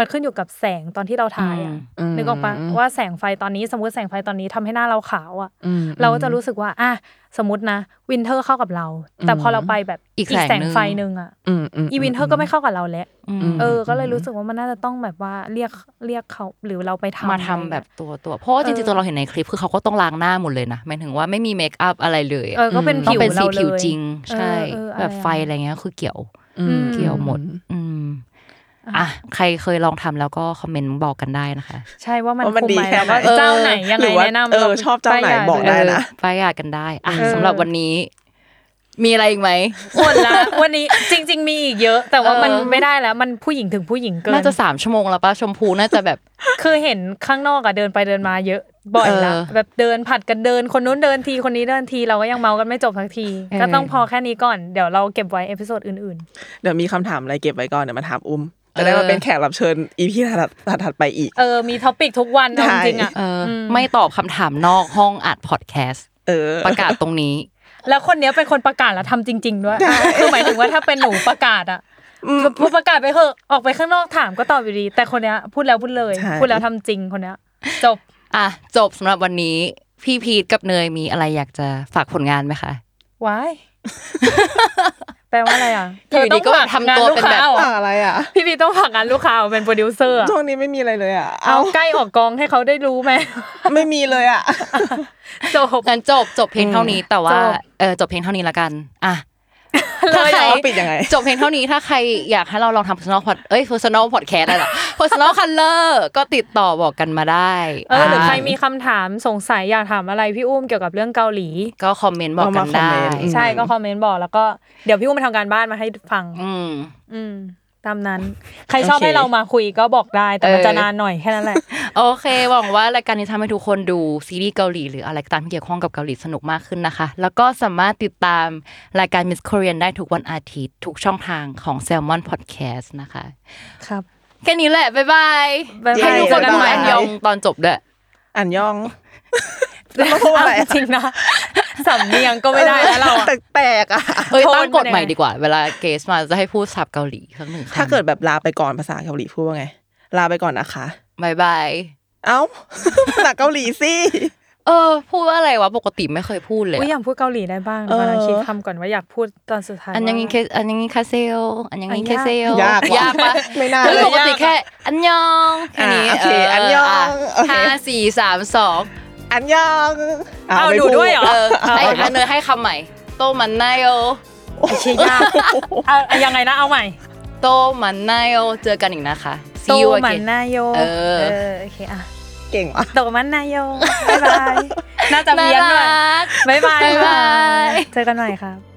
มันขึ้นอยู่กับแสงตอนที่เราถ่ายอะอืมนึกออกปะว่าแสงไฟตอนนี้สมมติแสงไฟตอนนี้ทำให้หน้าเราขาวอะอืมเราก็จะรู้สึกว่าอะสมมตินะ winter เข้ากับเรา แต่พอเราไปแบบอีกแสงแสงหนึ่งไฟหนึ่งอะอืมอืมอี winter ก็ไม่เข้ากับเราแล้วมเออ ก็เลยรู้สึกว่ามันน่าจะต้องแบบว่าเรียกเรียกเขาหรือเราไปทำมาทำแบบตัวตัว เพราะว่าจริงๆตอนเราเห็นในคลิปคือเขาก็ต้องล้างหน้าหมดเลยนะหมายถึงว่าไม่มี makeup อะไรเลยเออก็เป็นต้องผิวเป็นสีเราเลยผิวจริง ใช่เออเออแบบไฟอะไรอะไรเงี้ยคือเกี่ยวอืมเกี่ยวหมด อืม อะใครเคยลองทำแล้วก็คอมเมนต์บอกกันได้นะคะ ใช่ว่ามันว่ามันคุ้มดีไหมแค่แล้วไหนก็เจ้าไหนยังไงหรือว่าแนะนำเออชอบเจ้าไหนป้ายยาบอกได้นะไปอยากกันได้อะเออสำหรับวันนี้มีอะไรอีกไหมหมดละวันนี้จริง ๆ มีอีกเยอะ แต่ว่ามันเออไม่ได้แล้ว มันผู้หญิงถึงผู้หญิงเกิน น่าจะสามชั่วโมงแล้วป่ะชมพูน่าจะแบบ คือเห็นข้างนอกอะเดินไปเดินมาเยอะบ่อยละเออแบบเดินผลัดกันเดิน คนนู้นเดินทีคนนี้เดินทีเราก็ยังเมาท์กันไม่จบสักทีเออก็ต้องพอแค่นี้ก่อนเดี๋ยวเราเก็บไว้ episode อื่นเดี๋ยวมีคำถามอะไรเก็บไว้ก่อนเดี๋ยวมาถามอุ้ม จะได้มาเป็นแขกรับเชิญ EP ถัดถัดถัดไปอีกๆเออ มี topic ทุกวันเอาใช่จริงๆอะเอออไม่ตอบคำถามนอกห้องอัดพอดแคสต์เออประกาศตรงนี้ แล้วคนเนี้ยเป็นคนประกาศแล้วทำจริง ๆ ด้วย คือหมายถึงว่าถ้าเป็นหนูประกาศอะพูดประกาศไปเถอะออกไปข้างนอกถามก็ตอบอยู่ดี แต่คนเนี้ยพูดแล้วพูดเลยใช่พูดแล้วทำจริงคนเนี้ยจบ อะจบสำหรับวันนี้ พี่พีทกับเนยมีอะไรอยากจะฝากผลงานไหมคะว้าย แปลว่าอะไรอะอยู่ดีก็แบบทำตัวเป็นแบบธอต้องฝากงานลูกค้าหรออะอะไรอะ พี่พีต้องฝากงานลูกค้าเป็นโปรดิวเซอร์อะช่วงนี้ไม่มีอะไรเลยอะ เอาใกล้ออกกองให้เขาได้รู้ไหม ไม่มีเลยอะ จบงั้นจบจบเพลงเท่านี้แต่ว่าจบเออจบเพลงเท่านี้ละกัน อะ เลยเหรอถ้าใครปิดยังไง จบเพลงเท่านี้ถ้าใครอยากให้เราลองทำ personal pod เอ้ย personal podcast อะไรหรอ personal color ก็ติดต่อบอกกันมาได้เออหรือใครมีคำถามสงสัยอยากถามอะไรพี่อุ้มเกี่ยวกับเรื่องเกาหลี ก็คอมเมนต์บอกกันเอามาคอมได้เมนต์ใช่ก็คอมเมนต์บอกแล้วก็เดี๋ยวพี่อุ้มไปทำการบ้านมาให้ฟัง อืมอืม ตามนั้น ใครชอบโอเคให้เรามาคุยก็บอกได้ แต่มันเออจะนานหน่อยแค่นั้นแหละ โอเค หวังว่ารายการนี้ทำให้ทุกคนดูซีรีส์เกาหลีหรืออะไรก็ตามที่เกี่ยวข้องกับเกาหลีสนุกมากขึ้นนะคะ แล้วก็สามารถติดตามรายการ Miss Korean ได้ทุกวันอาทิตย์ ทุกช่องทางของ Salmon Podcast นะคะ ครับ แค่นี้แหละ บ๊ายบายบ๊ายบายให้ทุกคนเจอกันดูใหม่อันยองตอนจบด้วยอันยอง แล้วมาพูดอะไรเอาอะจริงนะสำเนียงก็ไม่ได้แล้วเราอะแปลกๆอะเอ้ยโทนตั้งกฎเป็นยังไงใหม่ดีกว่า เวลาเกสมาจะให้พูดศัพท์เกาหลีสักหนึ่งคำถ้าเกิดแบบลาไปก่อนภาษาเกาหลีพูดว่าไง ลาไปก่อนนะคะบายบายเอ้าภาษาเกาหลีสิเออ พูดว่าอะไรวะปกติไม่เคยพูดเลยอุ้ยออะยากพูดเกาหลีได้บ้างเออกำลังคิดคำก่อนว่าอยากพูดตอนสุดท้ายอันยังงี้ว่าเคอันยังงี้คาเซลอันยังงี้อันเคยากเซลยากว่ะยากปะไม่น่าคือเลยปกติแค่อันยองแค่นี้อ่าโอเคอันยองะโอเคห้าสี่สามสอง อันยองเอาไม่ดูพูด้วยเหรอเออเอาไอเอาอันเนยให้คำใหม่ โตมันนายโอไอ้เชี่ยยากเอาเอายังไงนะเอาใหม่ โตมันนายโอเจอกันอีกนะคะโต See you มัน again นายโยเออโอเคอะเก่งว่ะโตมันนายโยบ๊ายบาย น่าจะเพี้ยนด้วยน่ารักบ๊ายบายบ๊ายบาย เจอกันใหม่ครับ